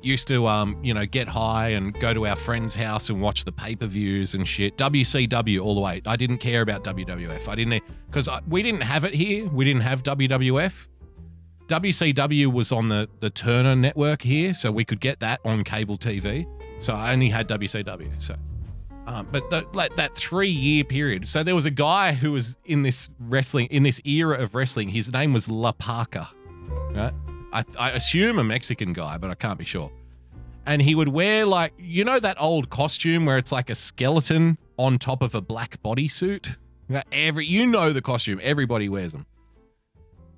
Used to, um, you know, get high and go to our friend's house and watch the pay per views and shit. WCW all the way. I didn't care about WWF. I didn't, because we didn't have it here. We didn't have WWF. WCW was on the, the Turner network here, so we could get that on cable TV. So I only had WCW. So, um, but the, like that three year period. So there was a guy who was in this wrestling in this era of wrestling. His name was La Parka. Right? I, I assume a Mexican guy, but I can't be sure. And he would wear like you know that old costume where it's like a skeleton on top of a black bodysuit. Every you know the costume. Everybody wears them.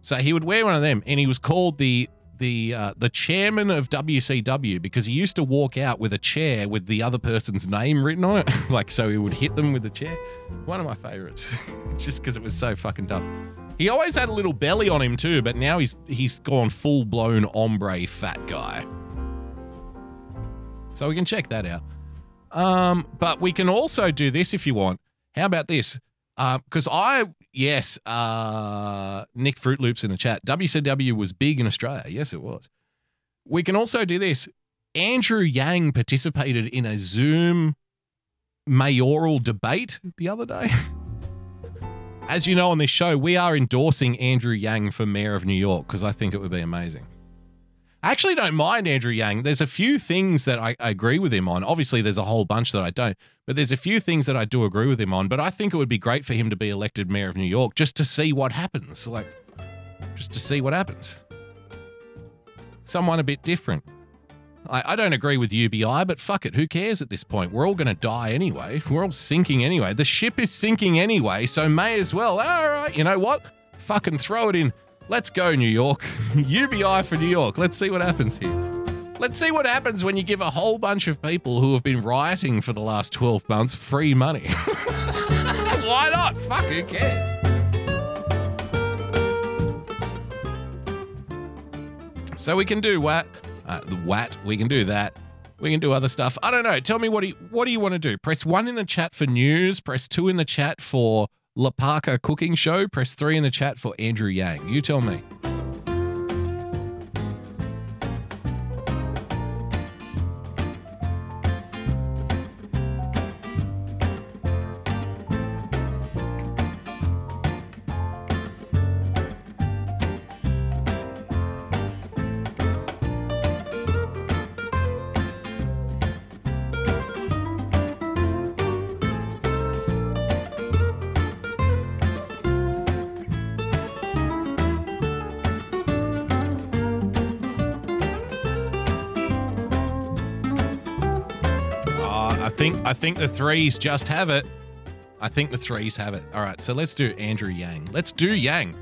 So he would wear one of them, and he was called the the uh, the chairman of WCW because he used to walk out with a chair with the other person's name written on it, *laughs* like so he would hit them with the chair. One of my favorites, *laughs* just because it was so fucking dumb. He always had a little belly on him too, but now he's he's gone full blown ombre fat guy. So we can check that out. Um, but we can also do this if you want. How about this? Because I yes, uh, Nick Fruit Loops in the chat. WCW was big in Australia. Yes, it was. We can also do this. Andrew Yang participated in a Zoom mayoral debate the other day. *laughs* As you know on this show, we are endorsing Andrew Yang for mayor of New York because I think it would be amazing. I actually don't mind Andrew Yang. There's a few things that I, I agree with him on. Obviously, there's a whole bunch that I don't, but there's a few things that I do agree with him on. But I think it would be great for him to be elected mayor of New York just to see what happens. Like, just to see what happens. Someone a bit different. I, I don't agree with UBI, but fuck it. Who cares at this point? We're all going to die anyway. *laughs* We're all sinking anyway. The ship is sinking anyway, so may as well. All right, you know what? Fucking throw it in. Let's go, New York. *laughs* UBI for New York. Let's see what happens here. Let's see what happens when you give a whole bunch of people who have been rioting for the last 12 months free money. *laughs* Why not? Fuck, who cares? So we can do what? Uh, the what? We can do that. We can do other stuff. I don't know. Tell me what do you, what do you want to do? Press one in the chat for news. Press two in the chat for La Parka Cooking Show. Press three in the chat for Andrew Yang. You tell me. Think I think the threes just have it. I think the threes have it. All right, so let's do Andrew Yang. Let's do Yang.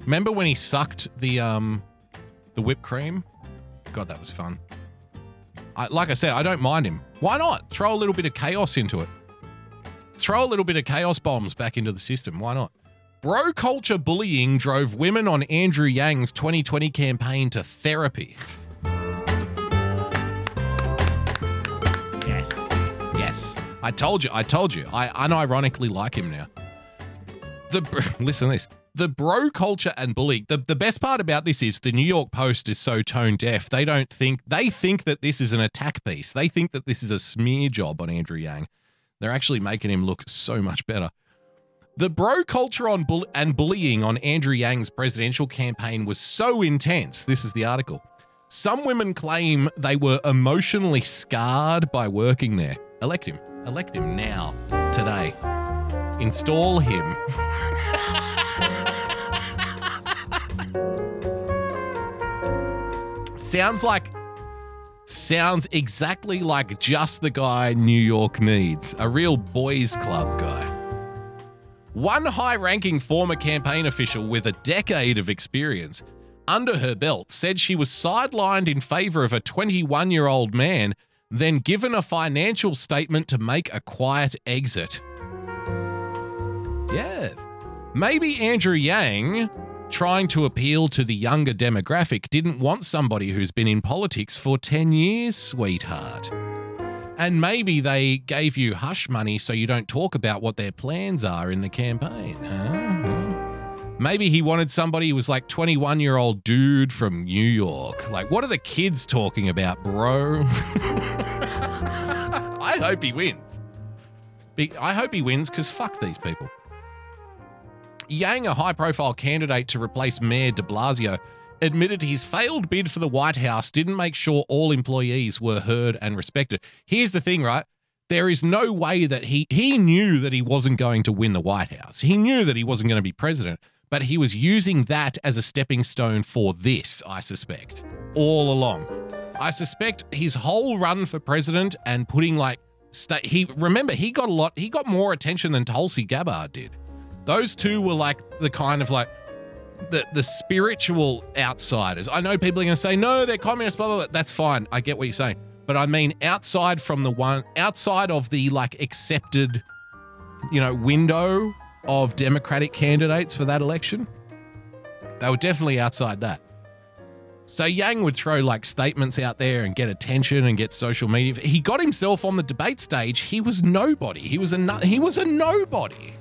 Remember when he sucked the um the whipped cream? God, that was fun. I, like I said, I don't mind him. Why not? Throw a little bit of chaos into it. Throw a little bit of chaos bombs back into the system. Why not? Bro culture bullying drove women on Andrew Yang's 2020 campaign to therapy. *laughs* I told you. I told you. I unironically like him now. The *laughs* listen to this. The bro culture and bullying. The, the best part about this is the New York Post is so tone deaf. They don't think they think that this is an attack piece. They think that this is a smear job on Andrew Yang. They're actually making him look so much better. The bro culture on bull- and bullying on Andrew Yang's presidential campaign was so intense. This is the article. Some women claim they were emotionally scarred by working there. Elect him. Elect him now, today. Install him. sounds like sounds exactly like just the guy New York needs. A real boys club guy. One high ranking former campaign official with a decade of experience under her belt said she was sidelined in favor of a 21 year old man, then given a financial statement to make a quiet exit. Yes. Maybe Andrew Yang, trying to appeal to the younger demographic, didn't want somebody who's been in politics for 10 years, sweetheart. And maybe they gave you hush money so you don't talk about what their plans are in the campaign. Huh? Maybe he wanted somebody who was like 21 year old dude from New York. Like, what are the kids talking about, bro? *laughs* I hope he wins. I hope he wins because fuck these people. Yang, a high profile candidate to replace Mayor de Blasio, admitted his failed bid for the White House didn't make sure all employees were heard and respected. Here's the thing, right? There is no way that he he knew that he wasn't going to win the White House. He knew that he wasn't going to be president, but he was using that as a stepping stone for this, I suspect, all along. I suspect his whole run for president and putting like sta- he remember he got a lot he got more attention than Tulsi Gabbard did. Those two were like the kind of like the the spiritual outsiders. I know people are going to say no, they're communists. Blah blah blah. That's fine. I get what you're saying, but I mean outside from the one outside of the like accepted, you know, window of Democratic candidates for that election. They were definitely outside that. So Yang would throw like statements out there and get attention and get social media. He got himself on the debate stage. He was nobody. He was a no- he was a nobody.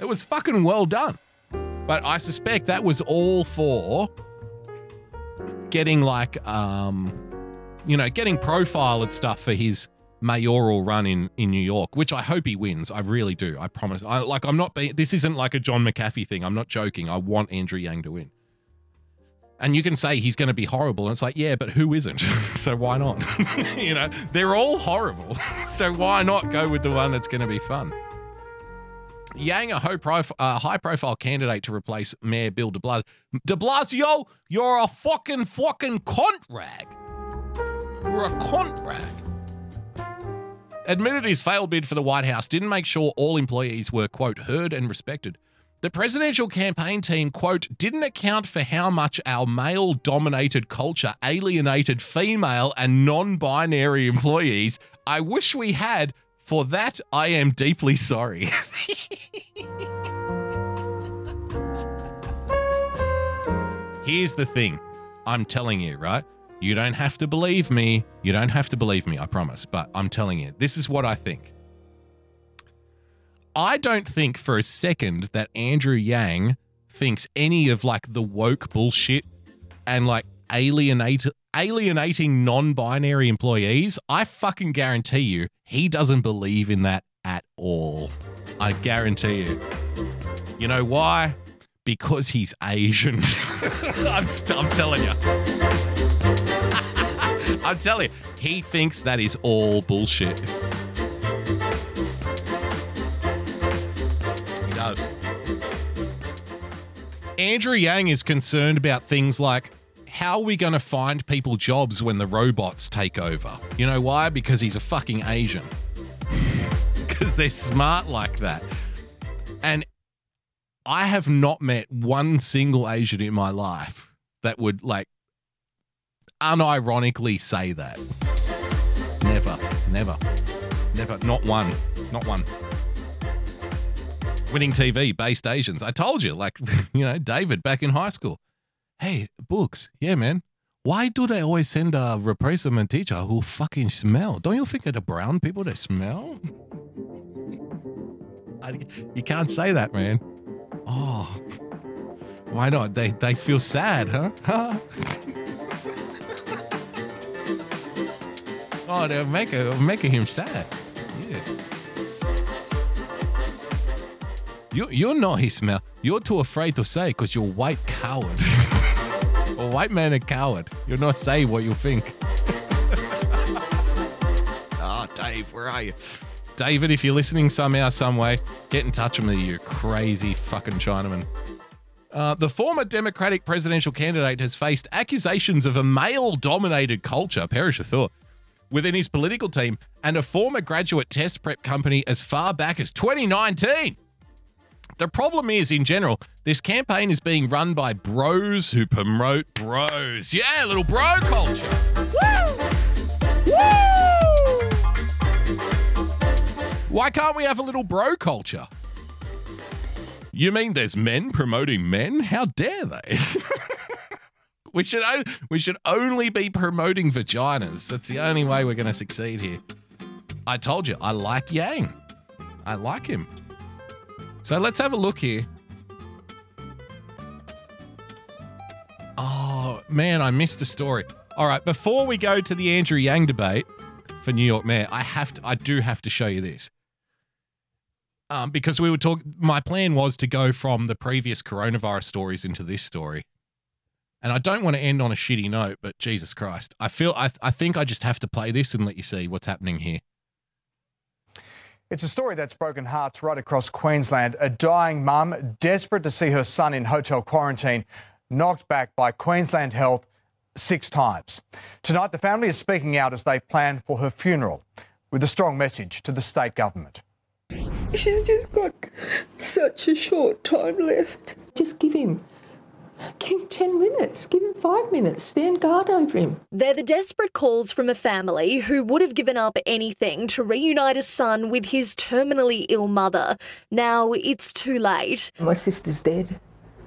It was fucking well done. But I suspect that was all for getting like um you know, getting profile and stuff for his mayoral run in in New York, which I hope he wins. I really do. I promise. I like I'm not being this isn't like a John McAfee thing. I'm not joking. I want Andrew Yang to win. And you can say he's going to be horrible. And it's like, yeah, but who isn't? *laughs* so why not? *laughs* you know, they're all horrible. *laughs* so why not go with the one that's going to be fun? Yang, a high, prof- uh, high profile candidate to replace Mayor Bill de Blasio. De Blasio, you're a fucking fucking cunt rag. You're a cunt rag. Admitted his failed bid for the White House didn't make sure all employees were, quote, heard and respected. The presidential campaign team, quote, didn't account for how much our male dominated culture alienated female and non binary employees. I wish we had. For that, I am deeply sorry. *laughs* Here's the thing I'm telling you, right? You don't have to believe me. You don't have to believe me, I promise. But I'm telling you, this is what I think. I don't think for a second that Andrew Yang thinks any of like the woke bullshit and like alienate alienating non-binary employees. I fucking guarantee you he doesn't believe in that at all. I guarantee you. You know why? Because he's Asian. *laughs* I'm, I'm telling you. I'm telling you, he thinks that is all bullshit. He does. Andrew Yang is concerned about things like how are we going to find people jobs when the robots take over? You know why? Because he's a fucking Asian. *laughs* Because they're smart like that. And I have not met one single Asian in my life that would like unironically say that. Never, never, never, not one, not one. Winning TV, based Asians. I told you, like, *laughs* you know, David back in high school. Hey, books, yeah, man. Why do they always send a replacement teacher who fucking smell? Don't you think of the brown people that smell? I, you can't say that, man. Oh, why not? They they feel sad, huh? *laughs* oh, they're making making him sad. Yeah. You you know he smell. You're too afraid to say because you're white coward. *laughs* a white man a coward. You're not say what you think. oh, *laughs* Dave, where are you? David, if you're listening somehow, some way, get in touch with me, you crazy fucking Chinaman. Uh, the former Democratic presidential candidate has faced accusations of a male dominated culture, perish the thought, within his political team and a former graduate test prep company as far back as 2019. The problem is, in general, this campaign is being run by bros who promote bros. Yeah, little bro culture. Woo! Woo! Why can't we have a little bro culture? You mean there's men promoting men? How dare they? *laughs* we should we should only be promoting vaginas. That's the only way we're going to succeed here. I told you, I like Yang. I like him. So let's have a look here. Oh, man, I missed a story. All right, before we go to the Andrew Yang debate for New York Mayor, I have to I do have to show you this. Um, because we were talking my plan was to go from the previous coronavirus stories into this story. And I don't want to end on a shitty note, but Jesus Christ. I feel I I think I just have to play this and let you see what's happening here. It's a story that's broken hearts right across Queensland. A dying mum, desperate to see her son in hotel quarantine, knocked back by Queensland Health six times. Tonight, the family is speaking out as they plan for her funeral with a strong message to the state government. She's just got such a short time left. Just give him Give him 10 minutes, give him five minutes, stand guard over him. They're the desperate calls from a family who would have given up anything to reunite a son with his terminally ill mother. Now it's too late. My sister's dead.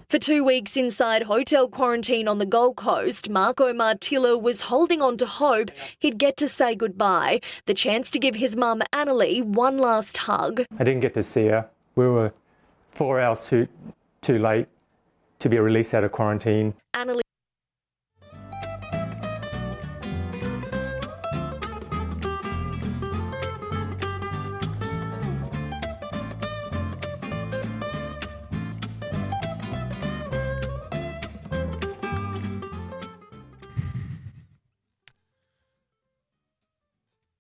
For two weeks inside hotel quarantine on the Gold Coast, Marco Martillo was holding on to hope he'd get to say goodbye, the chance to give his mum Annalie one last hug. I didn't get to see her. We were four hours too too late to be released out of quarantine. Annalie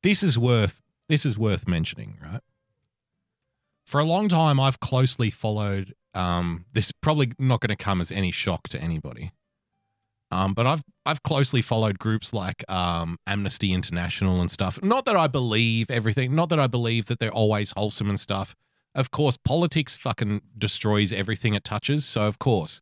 this is worth this is worth mentioning, right? For a long time, I've closely followed. Um, this is probably not going to come as any shock to anybody. Um, but I've I've closely followed groups like um, Amnesty International and stuff. Not that I believe everything. Not that I believe that they're always wholesome and stuff. Of course, politics fucking destroys everything it touches. So of course.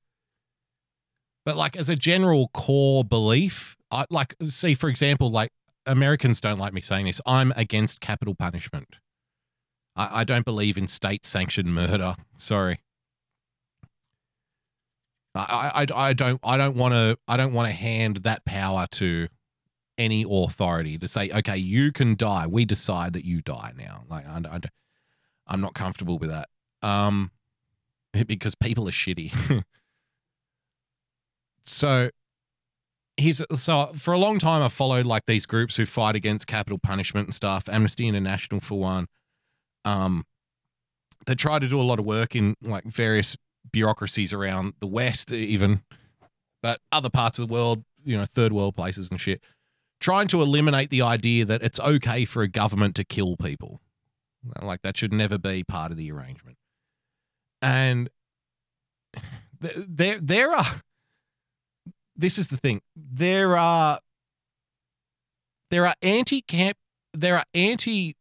But like as a general core belief, I like see for example, like Americans don't like me saying this. I'm against capital punishment. I, I don't believe in state sanctioned murder. Sorry. I, I, I don't I don't want to I don't want to hand that power to any authority to say okay you can die we decide that you die now like I, I, I'm not comfortable with that um *laughs* because people are shitty *laughs* so he's so for a long time I followed like these groups who fight against capital punishment and stuff. Amnesty International for one. Um, they try to do a lot of work in like various bureaucracies around the West, even, but other parts of the world, you know, third world places and shit, trying to eliminate the idea that it's okay for a government to kill people. Like that should never be part of the arrangement. And there, there are this is the thing. There are there are anti camp there are anti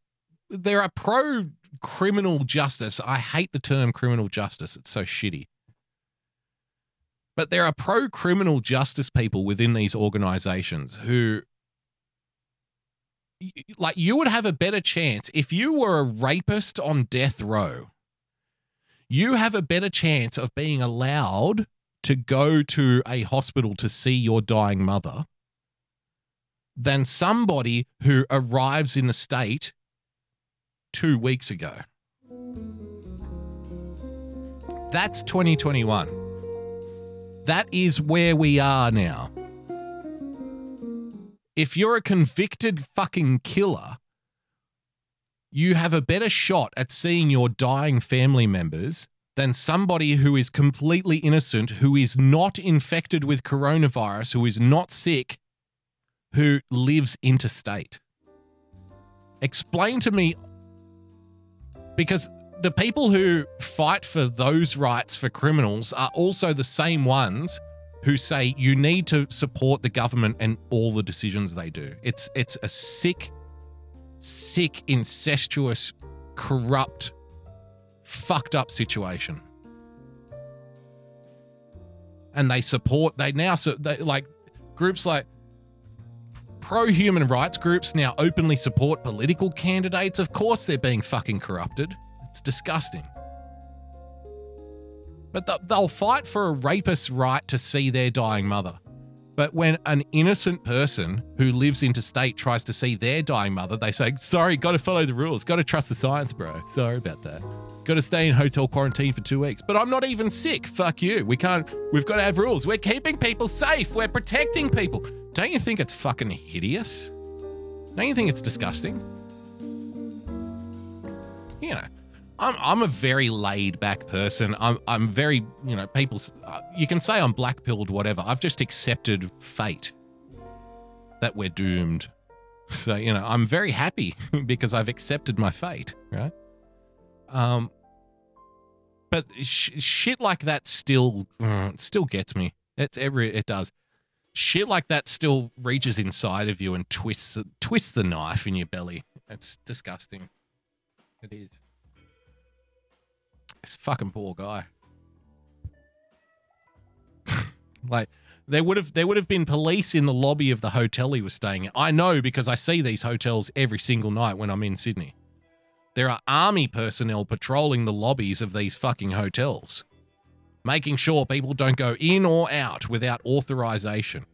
there are pro criminal justice. I hate the term criminal justice. It's so shitty. But there are pro criminal justice people within these organizations who like you would have a better chance if you were a rapist on death row. You have a better chance of being allowed to go to a hospital to see your dying mother than somebody who arrives in the state two weeks ago. That's 2021. That is where we are now. If you're a convicted fucking killer, you have a better shot at seeing your dying family members than somebody who is completely innocent, who is not infected with coronavirus, who is not sick, who lives interstate. Explain to me, because the people who fight for those rights for criminals are also the same ones who say you need to support the government and all the decisions they do. It's it's a sick, sick, incestuous, corrupt fucked up situation. And they support, they now, so they, like groups like pro human rights groups now openly support political candidates. Of course, they're being fucking corrupted. It's disgusting. But they'll fight for a rapist's right to see their dying mother. But when an innocent person who lives interstate tries to see their dying mother, they say, sorry, got to follow the rules. Got to trust the science, bro. Sorry about that. Got to stay in hotel quarantine for two weeks. But I'm not even sick. Fuck you. We can't, we've got to have rules. We're keeping people safe. We're protecting people. Don't you think it's fucking hideous? Don't you think it's disgusting? You know, I'm I'm a very laid back person. I'm I'm very you know people. Uh, you can say I'm black pilled, whatever. I've just accepted fate that we're doomed. *laughs* So you know I'm very happy *laughs* because I've accepted my fate, right? Um, but sh- shit like that still uh, still gets me. It's every it does. Shit like that still reaches inside of you and twists twists the knife in your belly. It's disgusting. It is. This fucking poor guy. *laughs* Like there would have there would have been police in the lobby of the hotel he was staying at. I know because I see these hotels every single night when I'm in Sydney. There are army personnel patrolling the lobbies of these fucking hotels, making sure people don't go in or out without authorization.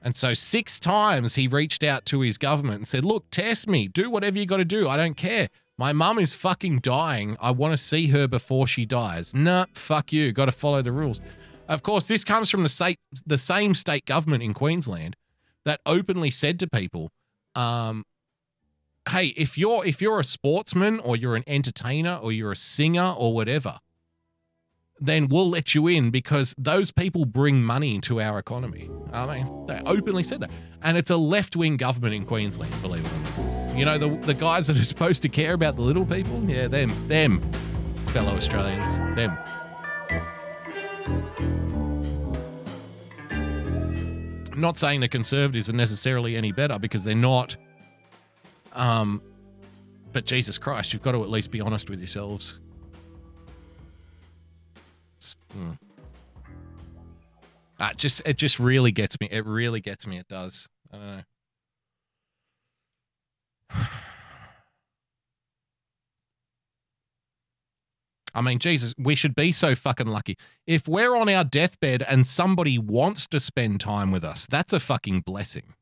And so six times he reached out to his government and said, "Look, test me. Do whatever you got to do. I don't care. My mum is fucking dying. I want to see her before she dies." Nah, fuck you. Got to follow the rules. Of course, this comes from the state, the same state government in Queensland that openly said to people, um, "Hey, if you're if you're a sportsman or you're an entertainer or you're a singer or whatever, then we'll let you in because those people bring money into our economy. I mean, they openly said that. And it's a left wing government in Queensland, believe it or not. You know, the, the guys that are *laughs* supposed to care about the little people? Yeah, them, them, fellow Australians, them. I'm not saying the Conservatives are necessarily any better because they're not. Um, but Jesus Christ, you've got to at least be honest with yourselves. Hmm. Uh, just it just really gets me. It really gets me. It does. I don't know. I mean, Jesus, we should be so fucking lucky. If we're on our deathbed and somebody wants to spend time with us, that's a fucking blessing.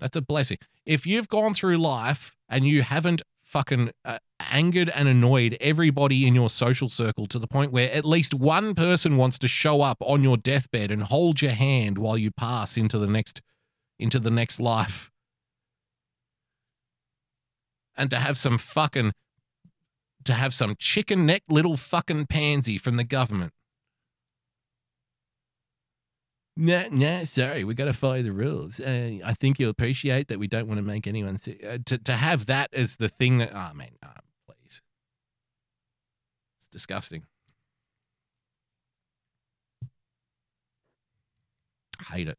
That's a blessing. If you've gone through life and you haven't fucking uh, angered and annoyed everybody in your social circle to the point where at least one person wants to show up on your deathbed and hold your hand while you pass into the next into the next life and to have some fucking to have some chicken neck little fucking pansy from the government no, no, sorry, we got to follow the rules. Uh, I think you'll appreciate that we don't want to make anyone sick. Uh, to to have that as the thing that, oh man, oh, please, it's disgusting. I hate it.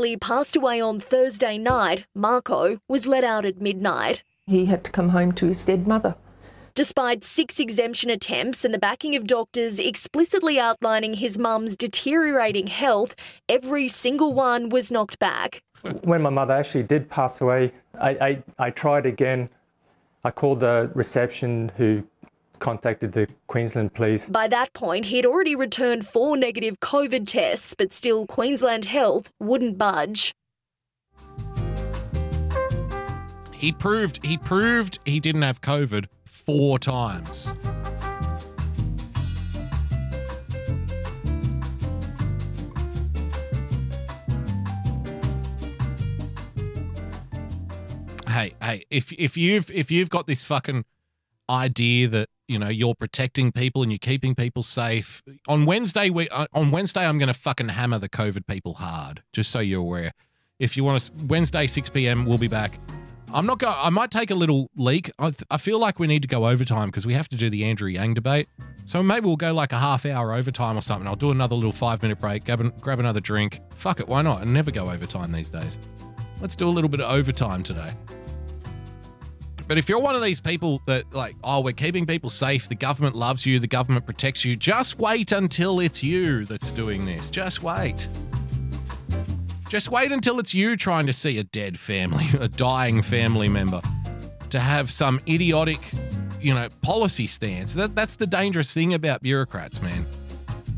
He passed away on Thursday night. Marco was let out at midnight. He had to come home to his dead mother. Despite six exemption attempts and the backing of doctors explicitly outlining his mum's deteriorating health, every single one was knocked back. When my mother actually did pass away, I, I, I tried again. I called the reception who contacted the Queensland police. By that point, he'd already returned four negative COVID tests, but still Queensland Health wouldn't budge. He proved he proved he didn't have COVID four times. Hey, hey, if if you've if you've got this fucking idea that you know you're protecting people and you're keeping people safe on Wednesday we uh, on Wednesday I'm going to fucking hammer the COVID people hard just so you're aware. If you want to Wednesday 6 p.m. we'll be back. I'm not going. I might take a little leak. I, th- I feel like we need to go overtime because we have to do the Andrew Yang debate. So maybe we'll go like a half hour overtime or something. I'll do another little five minute break, grab, an, grab another drink. Fuck it, why not? I never go overtime these days. Let's do a little bit of overtime today. But if you're one of these people that like, oh, we're keeping people safe, the government loves you, the government protects you, just wait until it's you that's doing this. Just wait. Just wait until it's you trying to see a dead family, *laughs* a dying family member, to have some idiotic, you know, policy stance. That that's the dangerous thing about bureaucrats, man.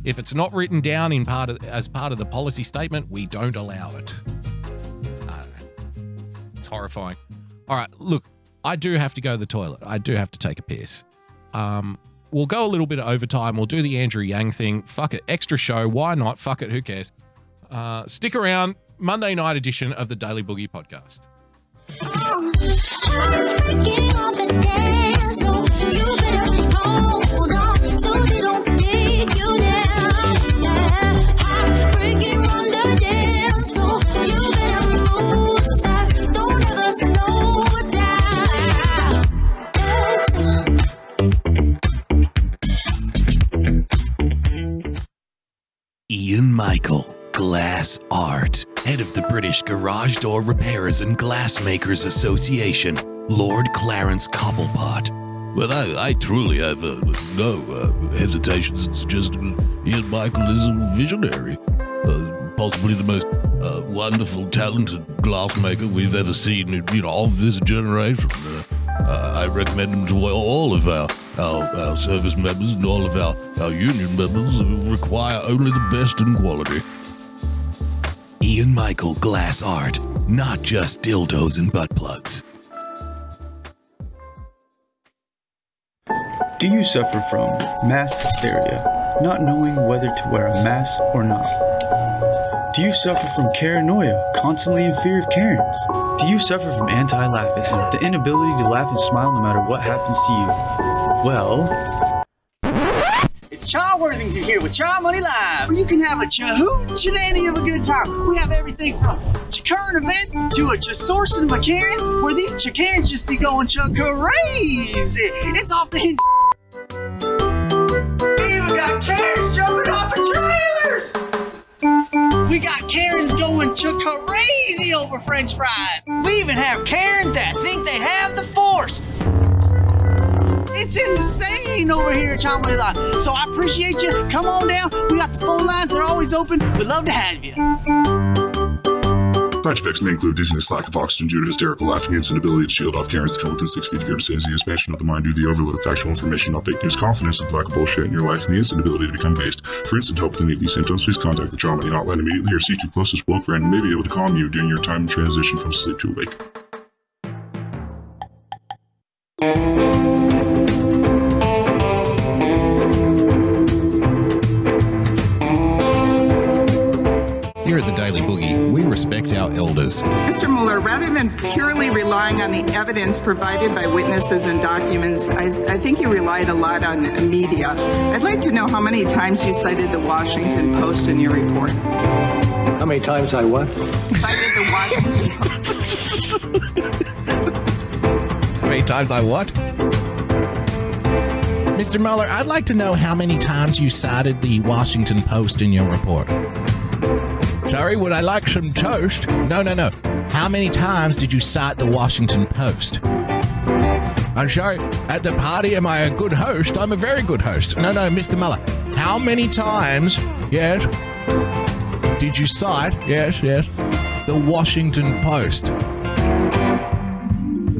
If it's not written down in part of, as part of the policy statement, we don't allow it. I don't know. It's horrifying. All right, look, I do have to go to the toilet. I do have to take a piss. Um, we'll go a little bit of overtime. We'll do the Andrew Yang thing. Fuck it, extra show. Why not? Fuck it. Who cares? Uh, stick around. Monday night edition of the Daily Boogie podcast. Ian head of the British Garage Door Repairers and Glassmakers Association, Lord Clarence Cobblepot. Well, I, I truly have uh, no uh, hesitations to suggest Ian Michael is a visionary, uh, possibly the most uh, wonderful, talented glassmaker we've ever seen, you know, of this generation. Uh, uh, I recommend him to all of our, our, our service members and all of our, our union members who require only the best in quality. Ian Michael Glass Art, not just dildos and butt plugs. Do you suffer from mass hysteria, not knowing whether to wear a mask or not? Do you suffer from paranoia, constantly in fear of Karens? Do you suffer from anti-laughism, the inability to laugh and smile no matter what happens to you? Well, Cha Worthington here with Cha Money Live, where you can have a chahoot shenanigan of a good time. We have everything from current events to a cha sourcing of Karens, where these cha just be going cha crazy. It's off the hinge. We even got Karens jumping off of trailers. We got Karens going cha crazy over French fries. We even have Karens that think they have the force. It's insane over here at Live. So I appreciate you. Come on down. We got the phone lines. They're always open. We'd love to have you. Side effects may include dizziness, lack of oxygen due to hysterical laughing, and inability to shield off Karens to come within six feet of your decisions, expansion of the mind due to the overload of factual information, not fake news, confidence and lack of bullshit in your life, and the ability to become based. For instant help with any of these symptoms, please contact the trauma hotline immediately or seek your closest woke friend who may be able to calm you during your time of transition from sleep to awake. Here at the Daily Boogie, we respect our elders. Mr. Mueller, rather than purely relying on the evidence provided by witnesses and documents, I, I think you relied a lot on media. I'd like to know how many times you cited the Washington Post in your report. How many times I what? Cited the Washington Post. How many times I what? Mr. Mueller, I'd like to know how many times you cited the Washington Post in your report. Sorry, would I like some toast? No, no, no. How many times did you cite the Washington Post? I'm sorry, at the party, am I a good host? I'm a very good host. No, no, Mr. Mueller. How many times, yes, did you cite, yes, yes, the Washington Post?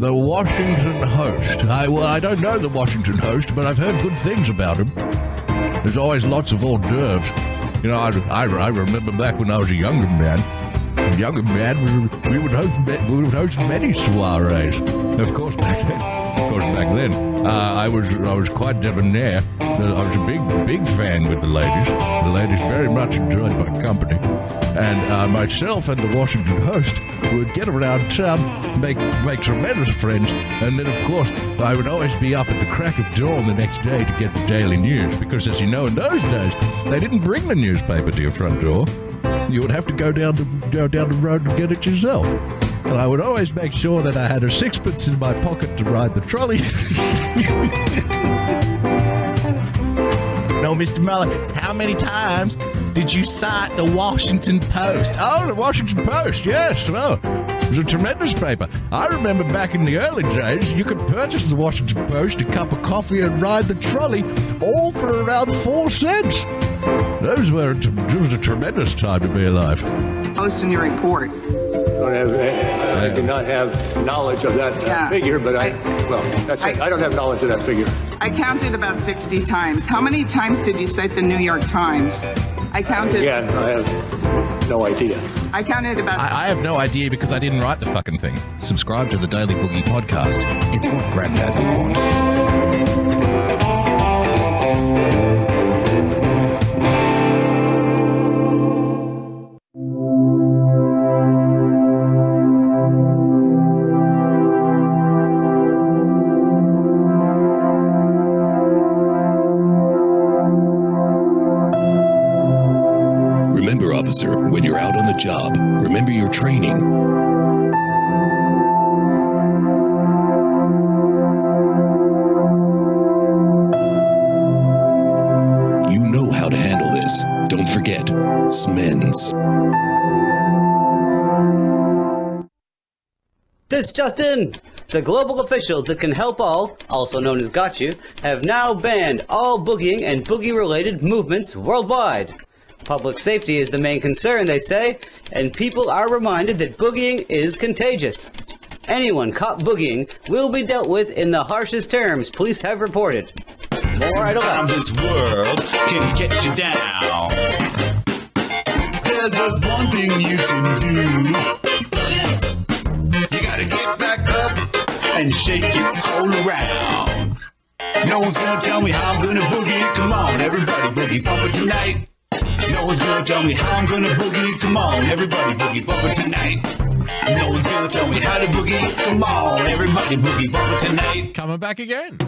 The Washington Host. I, well, I don't know the Washington Host, but I've heard good things about him. There's always lots of hors d'oeuvres. You know, I, I, I remember back when I was a younger man. Younger man, we, we would host we would host many soirees. Of course, back then, of course, back then, uh, I was I was quite debonair. I was a big big fan with the ladies. The ladies very much enjoyed my company, and uh, myself and the Washington Post would get around town, make make tremendous friends, and then of course I would always be up at the crack of dawn the next day to get the daily news. Because as you know, in those days they didn't bring the newspaper to your front door. You would have to go down to go down the road and get it yourself. And I would always make sure that I had a sixpence in my pocket to ride the trolley. no, Mr. Mueller, how many times did you cite the Washington Post? Oh, the Washington Post, yes. Oh, it was a tremendous paper. I remember back in the early days, you could purchase the Washington Post, a cup of coffee, and ride the trolley, all for around four cents. Those were it was a tremendous time to be alive. Post in your report. Don't have, I do not have knowledge of that uh, Yeah. figure, but I, well, that's it. I don't have knowledge of that figure. I counted about 60 times. How many times did you cite the New York Times? I counted. Again, I have no idea. I counted about. I, I have no idea because I didn't write the fucking thing. Subscribe to the Daily Boogie podcast. It's what Granddad would want. This just in! The global officials that can help all, also known as Got You, have now banned all boogieing and boogie related movements worldwide. Public safety is the main concern, they say, and people are reminded that boogieing is contagious. Anyone caught boogieing will be dealt with in the harshest terms police have reported. More 11. this world can get you down. There's just one thing you can do. Gotta get back up and shake it all around. No one's gonna tell me how I'm gonna boogie. Come on, everybody, boogie bumper tonight. No one's gonna tell me how I'm gonna boogie. Come on, everybody, boogie bumper tonight. No one's gonna tell me how to boogie. Come on, everybody, boogie bumper tonight. Coming back again.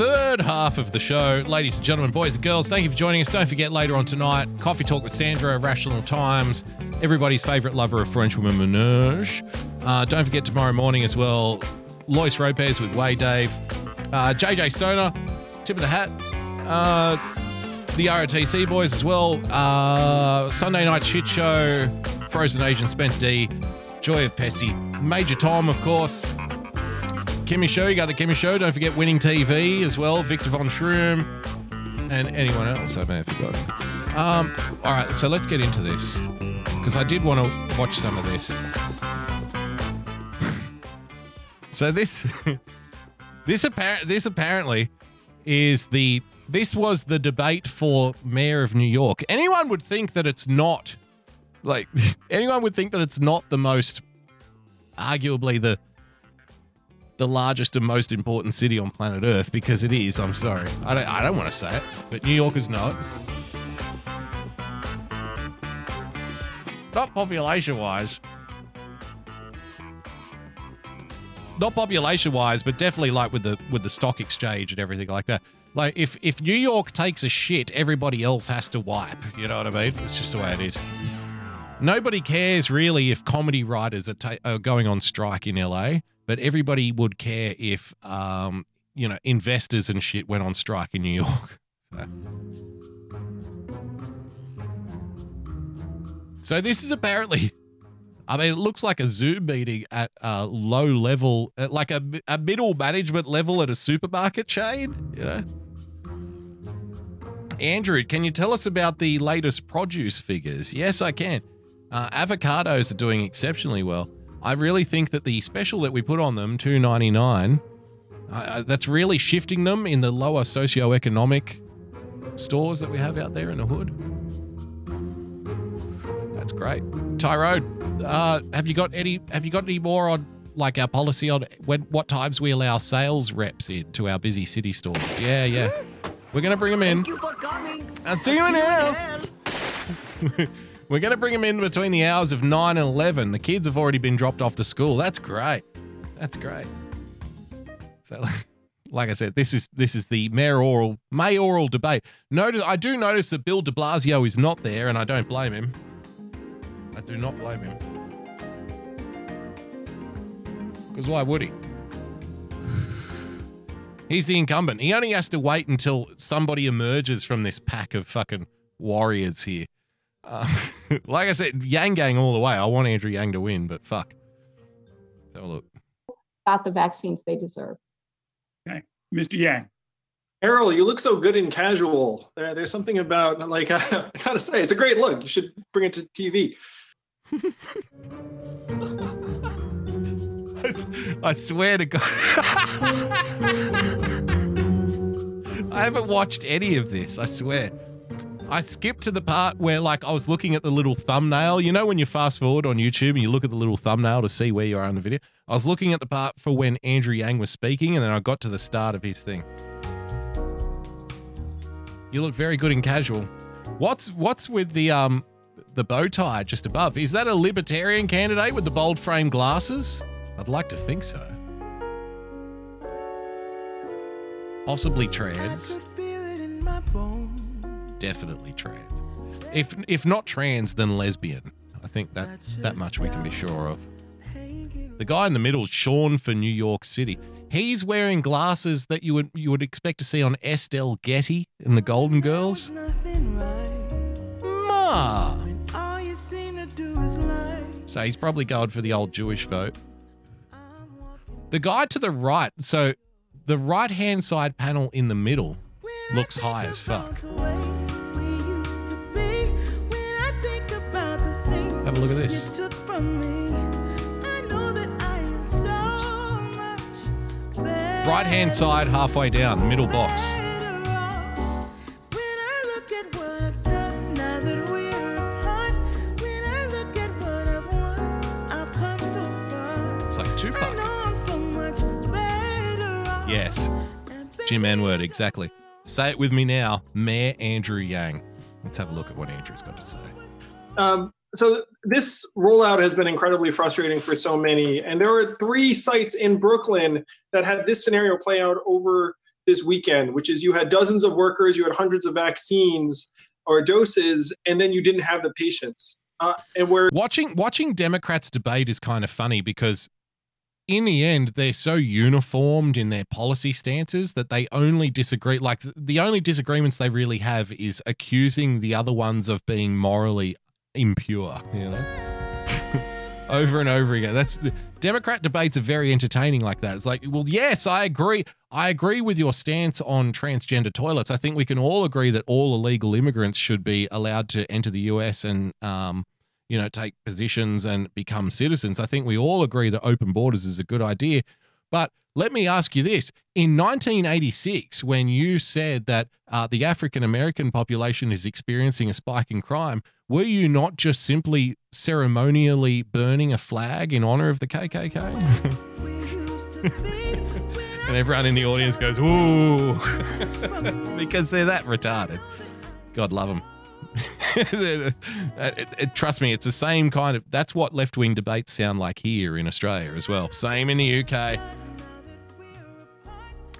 Third half of the show, ladies and gentlemen, boys and girls, thank you for joining us. Don't forget later on tonight, Coffee Talk with Sandra, Rational Times, everybody's favourite lover of French women, Menage. Uh, don't forget tomorrow morning as well, Lois Ropez with Way Dave, uh, JJ Stoner, tip of the hat, uh, the ROTC boys as well, uh, Sunday night shit show, Frozen Asian Spent D, Joy of Pessy, Major Tom, of course. Kimmy Show, you got the Kimmy Show. Don't forget Winning TV as well, Victor Von Schroom, and anyone else I may have forgotten. Um, all right, so let's get into this because I did want to watch some of this. *laughs* so this, *laughs* this apparent, this apparently is the this was the debate for mayor of New York. Anyone would think that it's not like *laughs* anyone would think that it's not the most arguably the the largest and most important city on planet Earth because it is. I'm sorry. I don't, I don't want to say it, but New Yorkers know it. Not population wise. Not population wise, but definitely like with the with the stock exchange and everything like that. Like if if New York takes a shit, everybody else has to wipe. You know what I mean? It's just the way it is. Nobody cares really if comedy writers are, ta- are going on strike in LA, but everybody would care if, um, you know, investors and shit went on strike in New York. So, *laughs* so this is apparently, I mean, it looks like a Zoom meeting at a low level, at like a, a middle management level at a supermarket chain, you know? Andrew, can you tell us about the latest produce figures? Yes, I can. Uh, avocados are doing exceptionally well. I really think that the special that we put on them, two ninety nine, uh, that's really shifting them in the lower socioeconomic stores that we have out there in the hood. That's great, Tyrone. Uh, have you got any? Have you got any more on like our policy on when what times we allow sales reps in to our busy city stores? Yeah, yeah. We're gonna bring them in. Thank you for I'll see you now. *laughs* We're going to bring them in between the hours of 9 and 11. The kids have already been dropped off to school. That's great. That's great. So, *laughs* like I said, this is this is the mayoral mayoral debate. Notice I do notice that Bill De Blasio is not there, and I don't blame him. I do not blame him. Because why would he? *sighs* He's the incumbent. He only has to wait until somebody emerges from this pack of fucking warriors here. Uh, *laughs* like I said, Yang Gang all the way. I want Andrew Yang to win, but fuck. Let's have a look. got the vaccines they deserve. Okay, Mr. Yang. Errol, you look so good in casual. There, there's something about like *laughs* I gotta say, it's a great look. You should bring it to TV. *laughs* I swear to God. I haven't watched any of this, I swear. I skipped to the part where, like, I was looking at the little thumbnail. You know, when you fast forward on YouTube and you look at the little thumbnail to see where you are in the video? I was looking at the part for when Andrew Yang was speaking, and then I got to the start of his thing. You look very good in casual. What's what's with the um the bow tie just above? Is that a libertarian candidate with the bold frame glasses? I'd like to think so. Possibly trans. Definitely trans. If if not trans, then lesbian. I think that that much we can be sure of. The guy in the middle, Shaun for New York City. He's wearing glasses that you would you would expect to see on Estelle Getty in the Golden Girls. Ma. So he's probably going for the old Jewish vote. The guy to the right, so the right hand side panel in the middle looks high as fuck. A look at this. Right hand side, halfway down, middle box. It's like Tupac. Yes. Jim N-word, exactly. Say it with me now, Mayor Andrew Yang. Let's have a look at what Andrew's got to say. Um, so this rollout has been incredibly frustrating for so many, and there were three sites in Brooklyn that had this scenario play out over this weekend, which is you had dozens of workers, you had hundreds of vaccines or doses, and then you didn't have the patients. Uh, and where watching watching Democrats debate is kind of funny because in the end they're so uniformed in their policy stances that they only disagree like the only disagreements they really have is accusing the other ones of being morally impure, you know? *laughs* over and over again. That's the Democrat debates are very entertaining like that. It's like, well, yes, I agree. I agree with your stance on transgender toilets. I think we can all agree that all illegal immigrants should be allowed to enter the US and um, you know, take positions and become citizens. I think we all agree that open borders is a good idea. But let me ask you this. In 1986, when you said that uh, the African American population is experiencing a spike in crime, were you not just simply ceremonially burning a flag in honor of the KKK? *laughs* and everyone in the audience goes, ooh, *laughs* because they're that retarded. God love them. *laughs* trust me, it's the same kind of. That's what left wing debates sound like here in Australia as well. Same in the UK.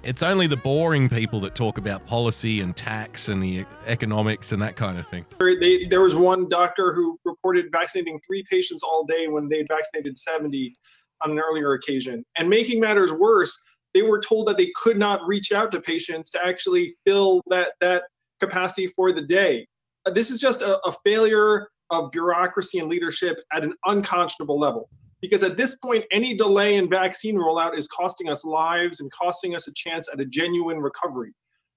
It's only the boring people that talk about policy and tax and the economics and that kind of thing. They, there was one doctor who reported vaccinating three patients all day when they vaccinated 70 on an earlier occasion. And making matters worse, they were told that they could not reach out to patients to actually fill that that capacity for the day. This is just a, a failure of bureaucracy and leadership at an unconscionable level. Because at this point, any delay in vaccine rollout is costing us lives and costing us a chance at a genuine recovery.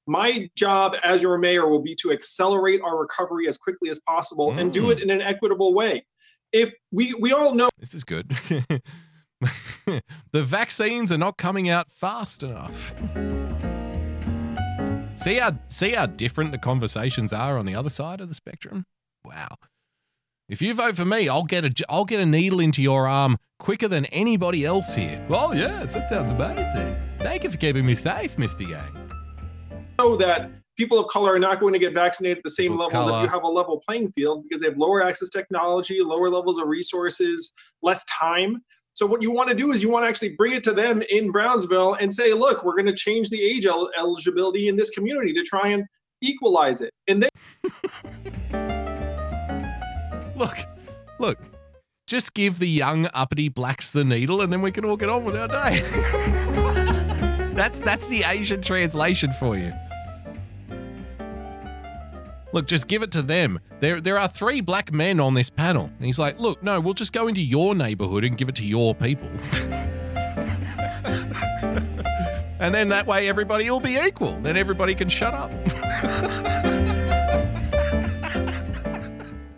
My job as your mayor will be to accelerate our recovery as quickly as possible mm. and do it in an equitable way. If we we all know this is good. *laughs* the vaccines are not coming out fast enough. *laughs* See how see how different the conversations are on the other side of the spectrum. Wow. If you vote for me, I'll get a I'll get a needle into your arm quicker than anybody else here. Well, yes, that sounds amazing. Thank you for keeping me safe, Mr. Yang. Know that people of color are not going to get vaccinated at the same People levels if you have a level playing field because they have lower access technology, lower levels of resources, less time. So what you want to do is you want to actually bring it to them in Brownsville and say, look, we're going to change the age el- eligibility in this community to try and equalize it. And then *laughs* Look, look. Just give the young uppity blacks the needle, and then we can all get on with our day. *laughs* that's that's the Asian translation for you. Look, just give it to them. There, there are three black men on this panel. And he's like, look, no, we'll just go into your neighborhood and give it to your people. *laughs* and then that way everybody will be equal. Then everybody can shut up. *laughs*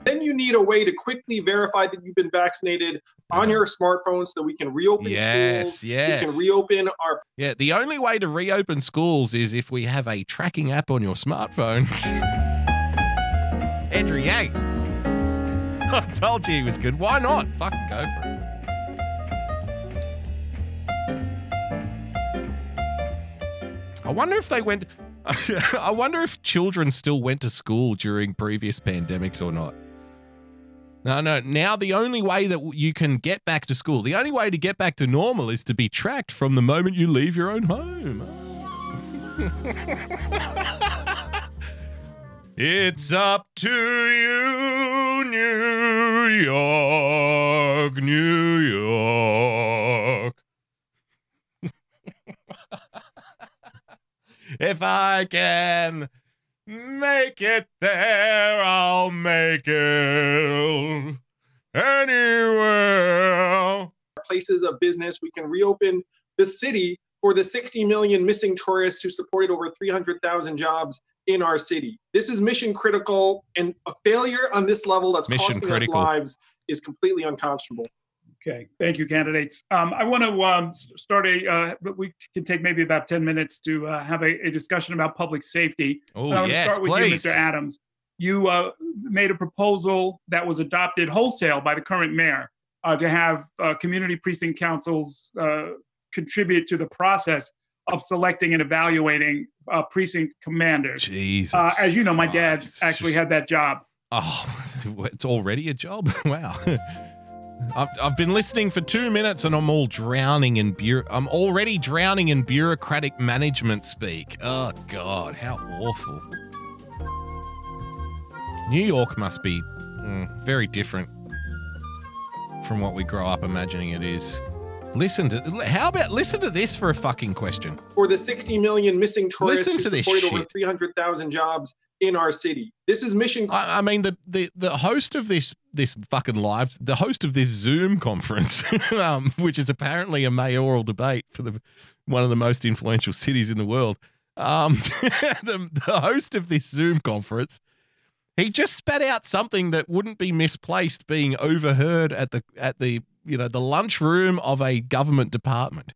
then you need a way to quickly verify that you've been vaccinated on your smartphone so that we can reopen Yes, schools. yes. We can reopen our Yeah, the only way to reopen schools is if we have a tracking app on your smartphone. *laughs* Andrew Yang. *laughs* I told you he was good. Why not? Fucking go for it. I wonder if they went. *laughs* I wonder if children still went to school during previous pandemics or not. No, no. Now the only way that you can get back to school, the only way to get back to normal is to be tracked from the moment you leave your own home. *laughs* It's up to you, New York, New York. *laughs* if I can make it there, I'll make it. anywhere. places of business. We can reopen the city for the 60 million missing tourists who supported over 300,000 jobs in our city. This is mission critical, and a failure on this level that's Mission costing critical. us lives is completely unconscionable. Okay, thank you, candidates. Um, I want to um, start a, uh, but we can take maybe about 10 minutes to uh, have a, a discussion about public safety. Oh, I want yes, to start with please. you, Mr. Adams. You uh, made a proposal that was adopted wholesale by the current mayor uh, to have uh, community precinct councils uh, contribute to the process of selecting and evaluating uh, precinct commanders. Jesus. Uh, as you know, my dad actually had that job. Oh, *laughs* it's already a job. *laughs* wow. I've, I've been listening for two minutes and I'm all drowning in bureau. I'm already drowning in bureaucratic management speak. Oh God, how awful. New York must be mm, very different from what we grow up imagining it is. Listen to how about listen to this for a fucking question. For the 60 million missing tourists Listen to who this supported over 300,000 jobs in our city. This is mission I, I mean the, the the host of this this fucking live the host of this Zoom conference, *laughs* um, which is apparently a mayoral debate for the one of the most influential cities in the world. Um, *laughs* the, the host of this Zoom conference, he just spat out something that wouldn't be misplaced being overheard at the at the you know the lunchroom of a government department.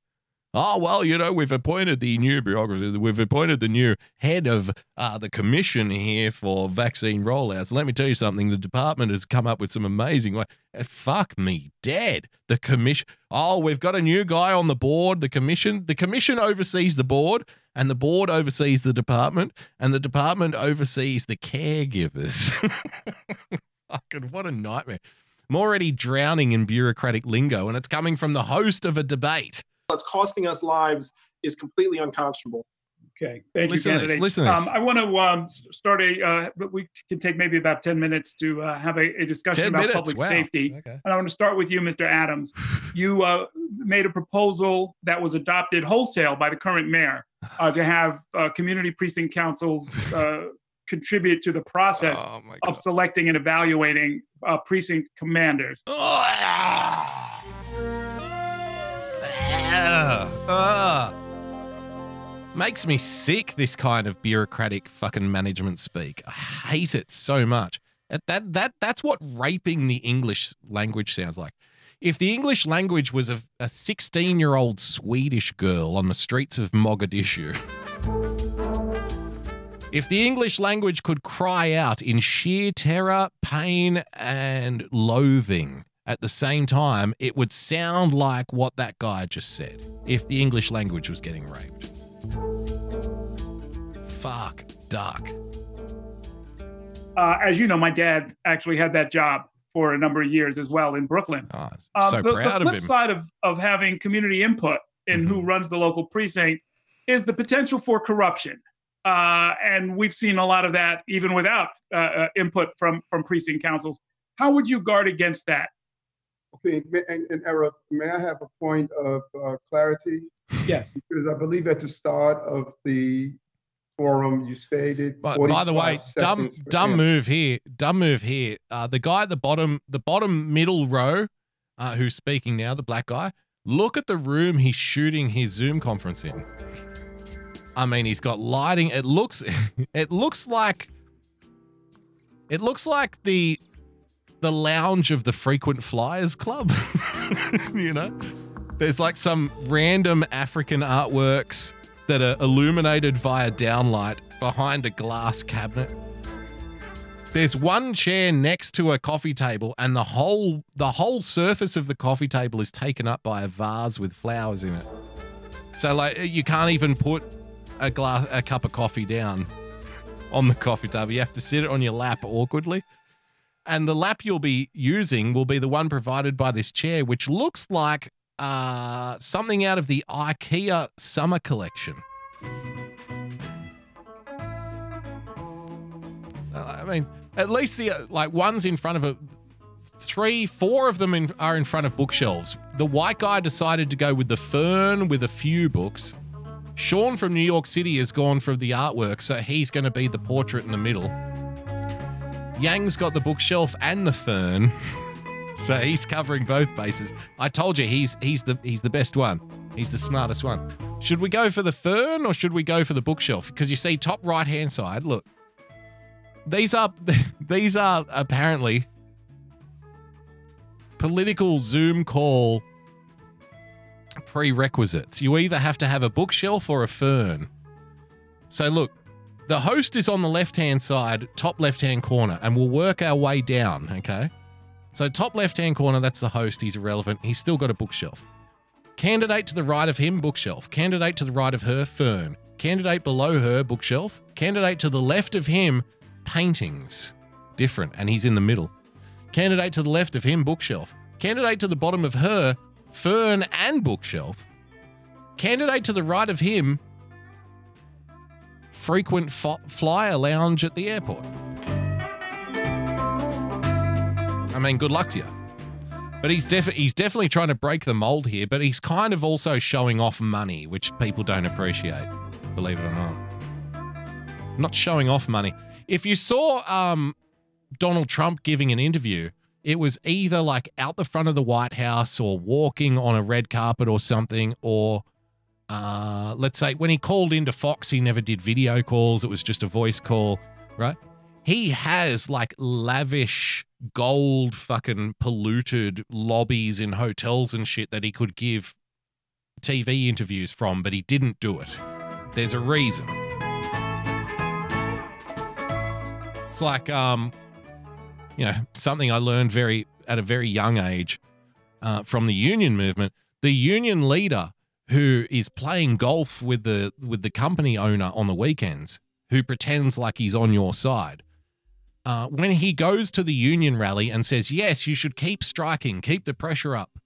Oh well, you know we've appointed the new bureaucracy. We've appointed the new head of uh, the commission here for vaccine rollouts. Let me tell you something. The department has come up with some amazing way. Uh, Fuck me dead. The commission. Oh, we've got a new guy on the board. The commission. The commission oversees the board, and the board oversees the department, and the department oversees the caregivers. *laughs* Fucking what a nightmare. I'm already drowning in bureaucratic lingo, and it's coming from the host of a debate. that's costing us lives is completely unconscionable. Okay, thank Listen you, to this, candidates. listen. Um, I want to um, start a, uh, but we can take maybe about 10 minutes to uh, have a, a discussion 10 about minutes, public wow. safety. Okay. And I want to start with you, Mr. Adams. *sighs* You uh, made a proposal that was adopted wholesale by the current mayor uh, to have uh, community precinct councils uh, contribute to the process Oh, of selecting and evaluating uh, precinct commanders. Makes me sick, this kind of bureaucratic fucking management speak. I hate it so much. That, that, that That's what raping the English language sounds like. If the English language was a 16 year old Swedish girl on the streets of Mogadishu, if the English language could cry out in sheer terror, pain, and loathing at the same time, it would sound like what that guy just said. If the English language was getting raped. Fuck, duck. Uh, as you know, my dad actually had that job for a number of years as well in Brooklyn. I'm Um, so the, proud the of flip him. side of, of having community input in who runs the local precinct is the potential for corruption. Uh, and we've seen a lot of that even without uh, uh, input from, from precinct councils. How would you guard against that? Okay, and, and Era, may I have a point of uh, clarity? Yes. Because I believe at the start of the forum, you stated. But by the way, dumb dumb answer. move here. Dumb move here. Uh, the guy at the bottom, the bottom middle row, uh, who's speaking now, the black guy. Look at the room he's shooting his Zoom conference in. I mean, he's got lighting. It looks, *laughs* it looks like, it looks like the, the lounge of the frequent flyers club. *laughs* you know, there's like some random African artworks that are illuminated via downlight behind a glass cabinet. There's one chair next to a coffee table, and the whole the whole surface of the coffee table is taken up by a vase with flowers in it. So like you can't even put a glass a cup of coffee down on the coffee table. You have to sit it on your lap awkwardly. And the lap you'll be using will be the one provided by this chair, which looks like uh, something out of the IKEA summer collection. Uh, I mean, at least the uh, like one's in front of a three, four of them in, are in front of bookshelves. The white guy decided to go with the fern with a few books. Shaun from New York City has gone for the artwork, so he's going to be the portrait in the middle. Yang's got the bookshelf and the fern. *laughs* so he's covering both bases. I told you he's he's the he's the best one. He's the smartest one. Should we go for the fern or should we go for the bookshelf? Because you see, top right hand side. Look, these are *laughs* these are apparently political Zoom call prerequisites. You either have to have a bookshelf or a fern. So look, the host is on the left hand side, top left hand corner, and we'll work our way down, okay? So, top left hand corner, that's the host. He's irrelevant. He's still got a bookshelf. Candidate to the right of him, bookshelf. Candidate to the right of her, fern. Candidate below her, bookshelf. Candidate to the left of him, paintings. Different, and he's in the middle. Candidate to the left of him, bookshelf. Candidate to the bottom of her, fern and bookshelf. Candidate to the right of him, frequent flyer lounge at the airport. I mean, good luck to you. But he's def- he's definitely trying to break the mold here, but he's kind of also showing off money, which people don't appreciate, believe it or not. Not showing off money. If you saw um, Donald Trump giving an interview, it was either like out the front of the White House or walking on a red carpet or something, or uh, let's say when he called into Fox, he never did video calls, it was just a voice call, right? He has like lavish gold fucking polluted lobbies in hotels and shit that he could give TV interviews from, but he didn't do it. There's a reason. It's like um you know, something I learned very at a very young age uh, from the union movement. The union leader who is playing golf with the with the company owner on the weekends, who pretends like he's on your side. Uh, when he goes to the union rally and says, "Yes, you should keep striking, keep the pressure up,"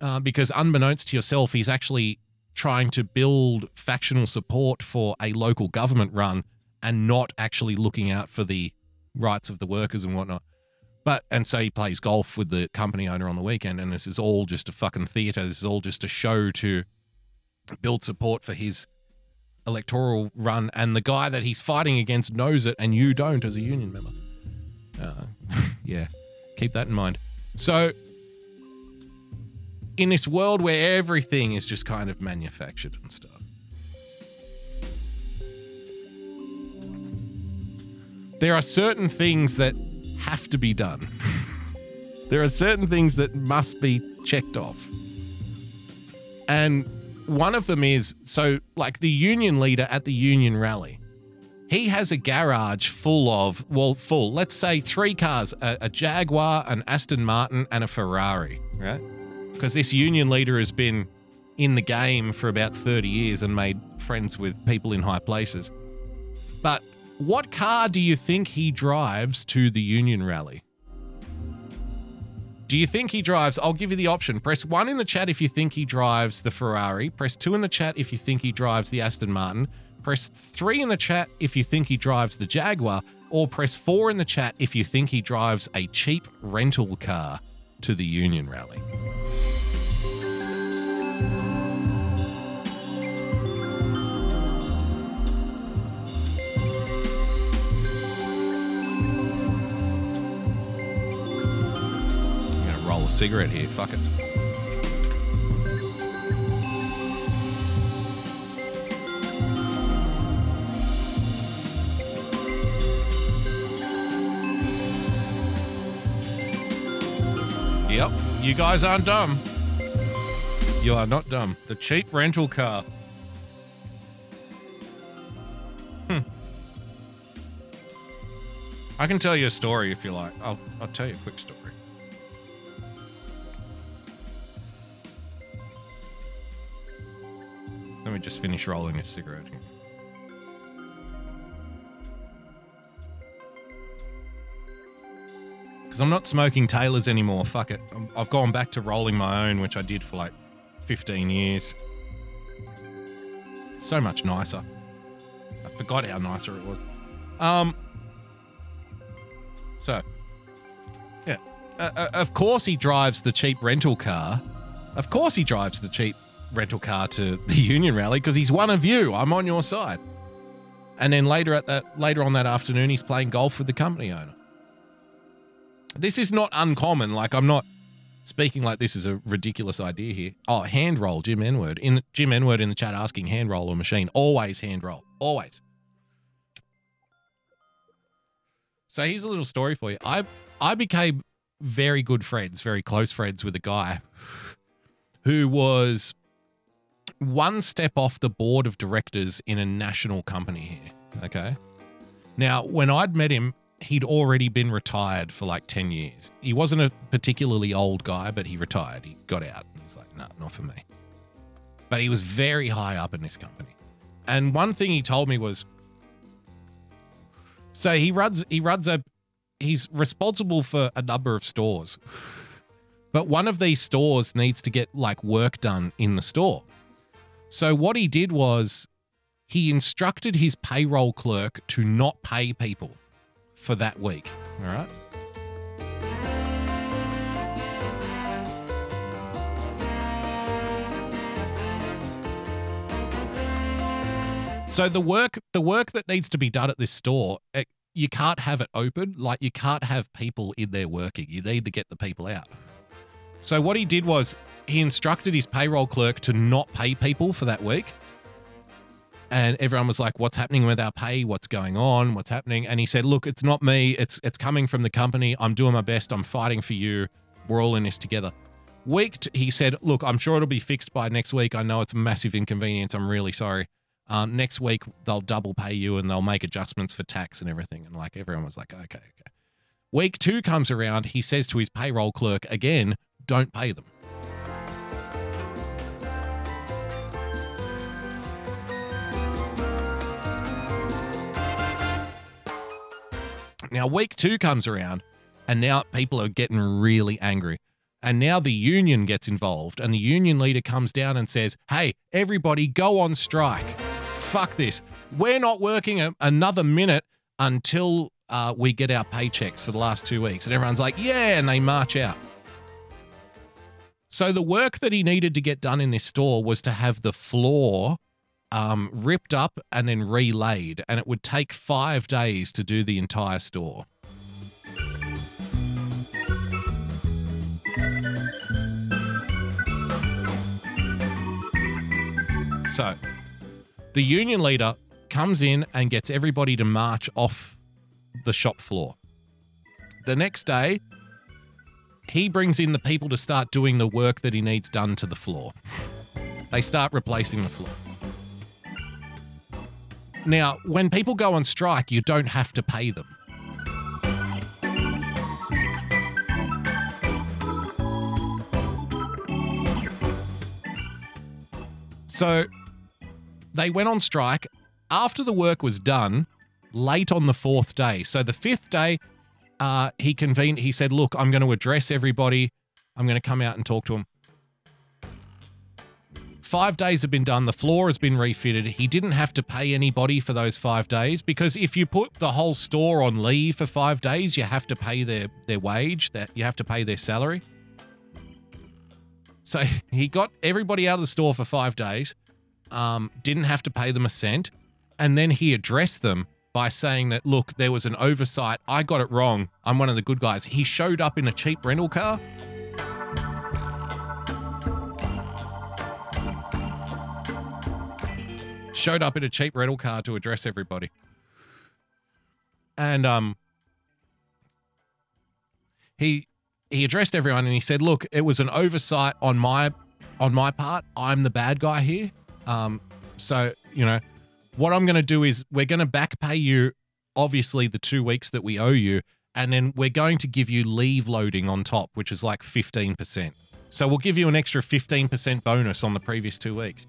uh, because unbeknownst to yourself, he's actually trying to build factional support for a local government run and not actually looking out for the rights of the workers and whatnot. But and so he plays golf with the company owner on the weekend, and this is all just a fucking theater. This is all just a show to build support for his electoral run. And the guy that he's fighting against knows it, and you don't as a union member. Uh, *laughs* yeah, keep that in mind. So, in this world where everything is just kind of manufactured and stuff, there are certain things that have to be done. there are certain things that must be checked off. And one of them is so, like the union leader at the union rally, he has a garage full of, well, full, let's say three cars a, a Jaguar, an Aston Martin, and a Ferrari, right? Because this union leader has been in the game for about 30 years and made friends with people in high places. But what car do you think he drives to the union rally? Do you think he drives? I'll give you the option. Press one in the chat if you think he drives the Ferrari. Press two in the chat if you think he drives the Aston Martin. Press three in the chat if you think he drives the Jaguar. Or press four in the chat if you think he drives a cheap rental car to the union rally. Roll a cigarette here. Fuck it. Yep, you guys aren't dumb. You are not dumb. The cheap rental car. Hmm. I can tell you a story if you like. I'll, I'll tell you a quick story. Let me just finish rolling a cigarette here. Because I'm not smoking Taylors anymore. Fuck it. I've gone back to rolling my own, which I did for like 15 years. So much nicer. I forgot how nicer it was. Um. So, yeah. Uh, uh, of course, he drives the cheap rental car. Of course, he drives the cheap rental car to the *laughs* union rally because he's one of you. I'm on your side. And then later at that later on that afternoon, he's playing golf with the company owner. This is not uncommon. Like I'm not speaking like this is a ridiculous idea here. Oh, hand roll, Jim Enward in Jim Enward in the chat asking hand roll or machine. Always hand roll. Always. So here's a little story for you. I I became very good friends, very close friends with a guy who was one step off the board of directors in a national company here. Okay. Now, when I'd met him, he'd already been retired for like 10 years. He wasn't a particularly old guy, but he retired. He got out. And he's like, no, not for me. But he was very high up in this company. And one thing he told me was so he runs he runs a he's responsible for a number of stores. But one of these stores needs to get like work done in the store. So what he did was he instructed his payroll clerk to not pay people for that week. All right. So the work the work that needs to be done at this store, it, you can't have it open. Like you can't have people in there working. You need to get the people out. So what he did was he instructed his payroll clerk to not pay people for that week. And everyone was like, "What's happening with our pay? What's going on? What's happening?" And he said, "Look, it's not me. It's it's coming from the company. I'm doing my best. I'm fighting for you. We're all in this together." Week, t- he said, "Look, I'm sure it'll be fixed by next week. I know it's a massive inconvenience. I'm really sorry. Um, next week they'll double pay you and they'll make adjustments for tax and everything." And like everyone was like, "Okay, okay." Week two comes around. He says to his payroll clerk again, "Don't pay them." Now, week two comes around, and now people are getting really angry. And now the union gets involved, and the union leader comes down and says, Hey, everybody, go on strike. Fuck this. We're not working a- another minute until uh, we get our paychecks for the last two weeks. And everyone's like, Yeah, and they march out. So the work that he needed to get done in this store was to have the floor um, ripped up and then relaid, and it would take five days to do the entire store. So, the union leader comes in and gets everybody to march off the shop floor. The next day, he brings in the people to start doing the work that he needs done to the floor. They start replacing the floor. Now, when people go on strike, you don't have to pay them. So they went on strike after the work was done late on the fourth day. So the fifth day, uh, he convened, he said, Look, I'm going to address everybody. I'm going to come out and talk to them. Five days have been done. The floor has been refitted. He didn't have to pay anybody for those five days because if you put the whole store on leave for five days, you have to pay their, their wage, that you have to pay their salary. So *laughs* he got everybody out of the store for five days, um, didn't have to pay them a cent, and then he addressed them by saying that, look, there was an oversight. I got it wrong. I'm one of the good guys. He showed up in a cheap rental car. Showed up in a cheap rental car to address everybody. And um he he addressed everyone and he said, "Look, it was an oversight on my on my part. I'm the bad guy here. Um, so you know, what I'm going to do is we're going to back pay you, obviously the two weeks that we owe you, and then we're going to give you leave loading on top, which is like 15 percent. So we'll give you an extra 15 percent bonus on the previous two weeks."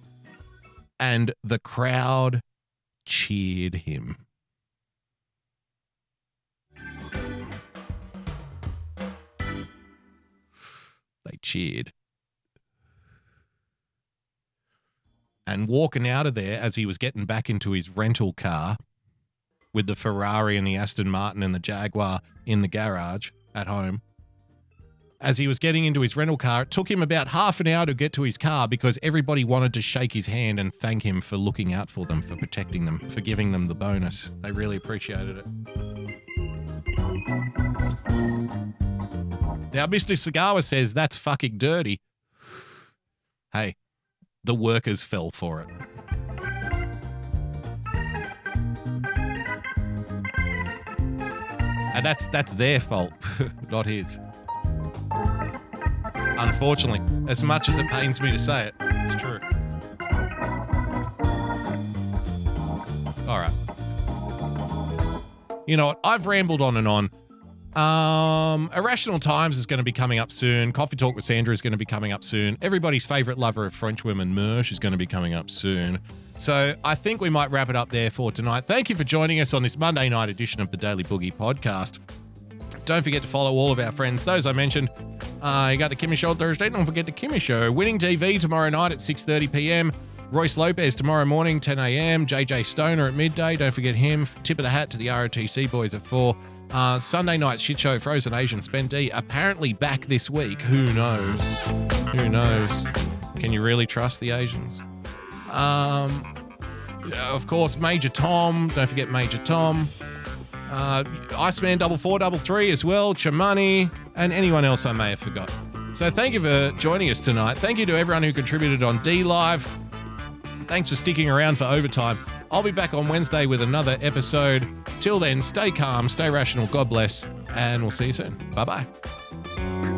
And the crowd cheered him. They cheered. And walking out of there as he was getting back into his rental car with the Ferrari and the Aston Martin and the Jaguar in the garage at home, as he was getting into his rental car, it took him about half an hour to get to his car because everybody wanted to shake his hand and thank him for looking out for them, for protecting them, for giving them the bonus. They really appreciated it. Now, Mr. Sagawa says that's fucking dirty. Hey, the workers fell for it. And that's that's their fault, *laughs* not his. Unfortunately, as much as it pains me to say it, it's true. All right. You know what? I've rambled on and on. Um, Irrational Times is going to be coming up soon. Coffee Talk with Sandra is going to be coming up soon. Everybody's favorite lover of French women, Mersh, is going to be coming up soon. So I think we might wrap it up there for tonight. Thank you for joining us on this Monday night edition of the Daily Boogie podcast. Don't forget to follow all of our friends, those I mentioned. Uh, you got the Kimmy Show Thursday. Don't forget the Kimmy Show. Winning TV tomorrow night at 6:30 p.m. Royce Lopez tomorrow morning, 10 a.m. JJ Stoner at midday. Don't forget him. Tip of the hat to the ROTC boys at 4. Uh, Sunday night shit show Frozen Asian Spend D apparently back this week. Who knows? Who knows? Can you really trust the Asians? Um, of course, Major Tom. Don't forget Major Tom. Uh, Iceman double four double three as well. Chamani and anyone else I may have forgotten. So thank you for joining us tonight. Thank you to everyone who contributed on D Live. Thanks for sticking around for overtime. I'll be back on Wednesday with another episode. Till then, stay calm, stay rational, God bless, and we'll see you soon. Bye bye.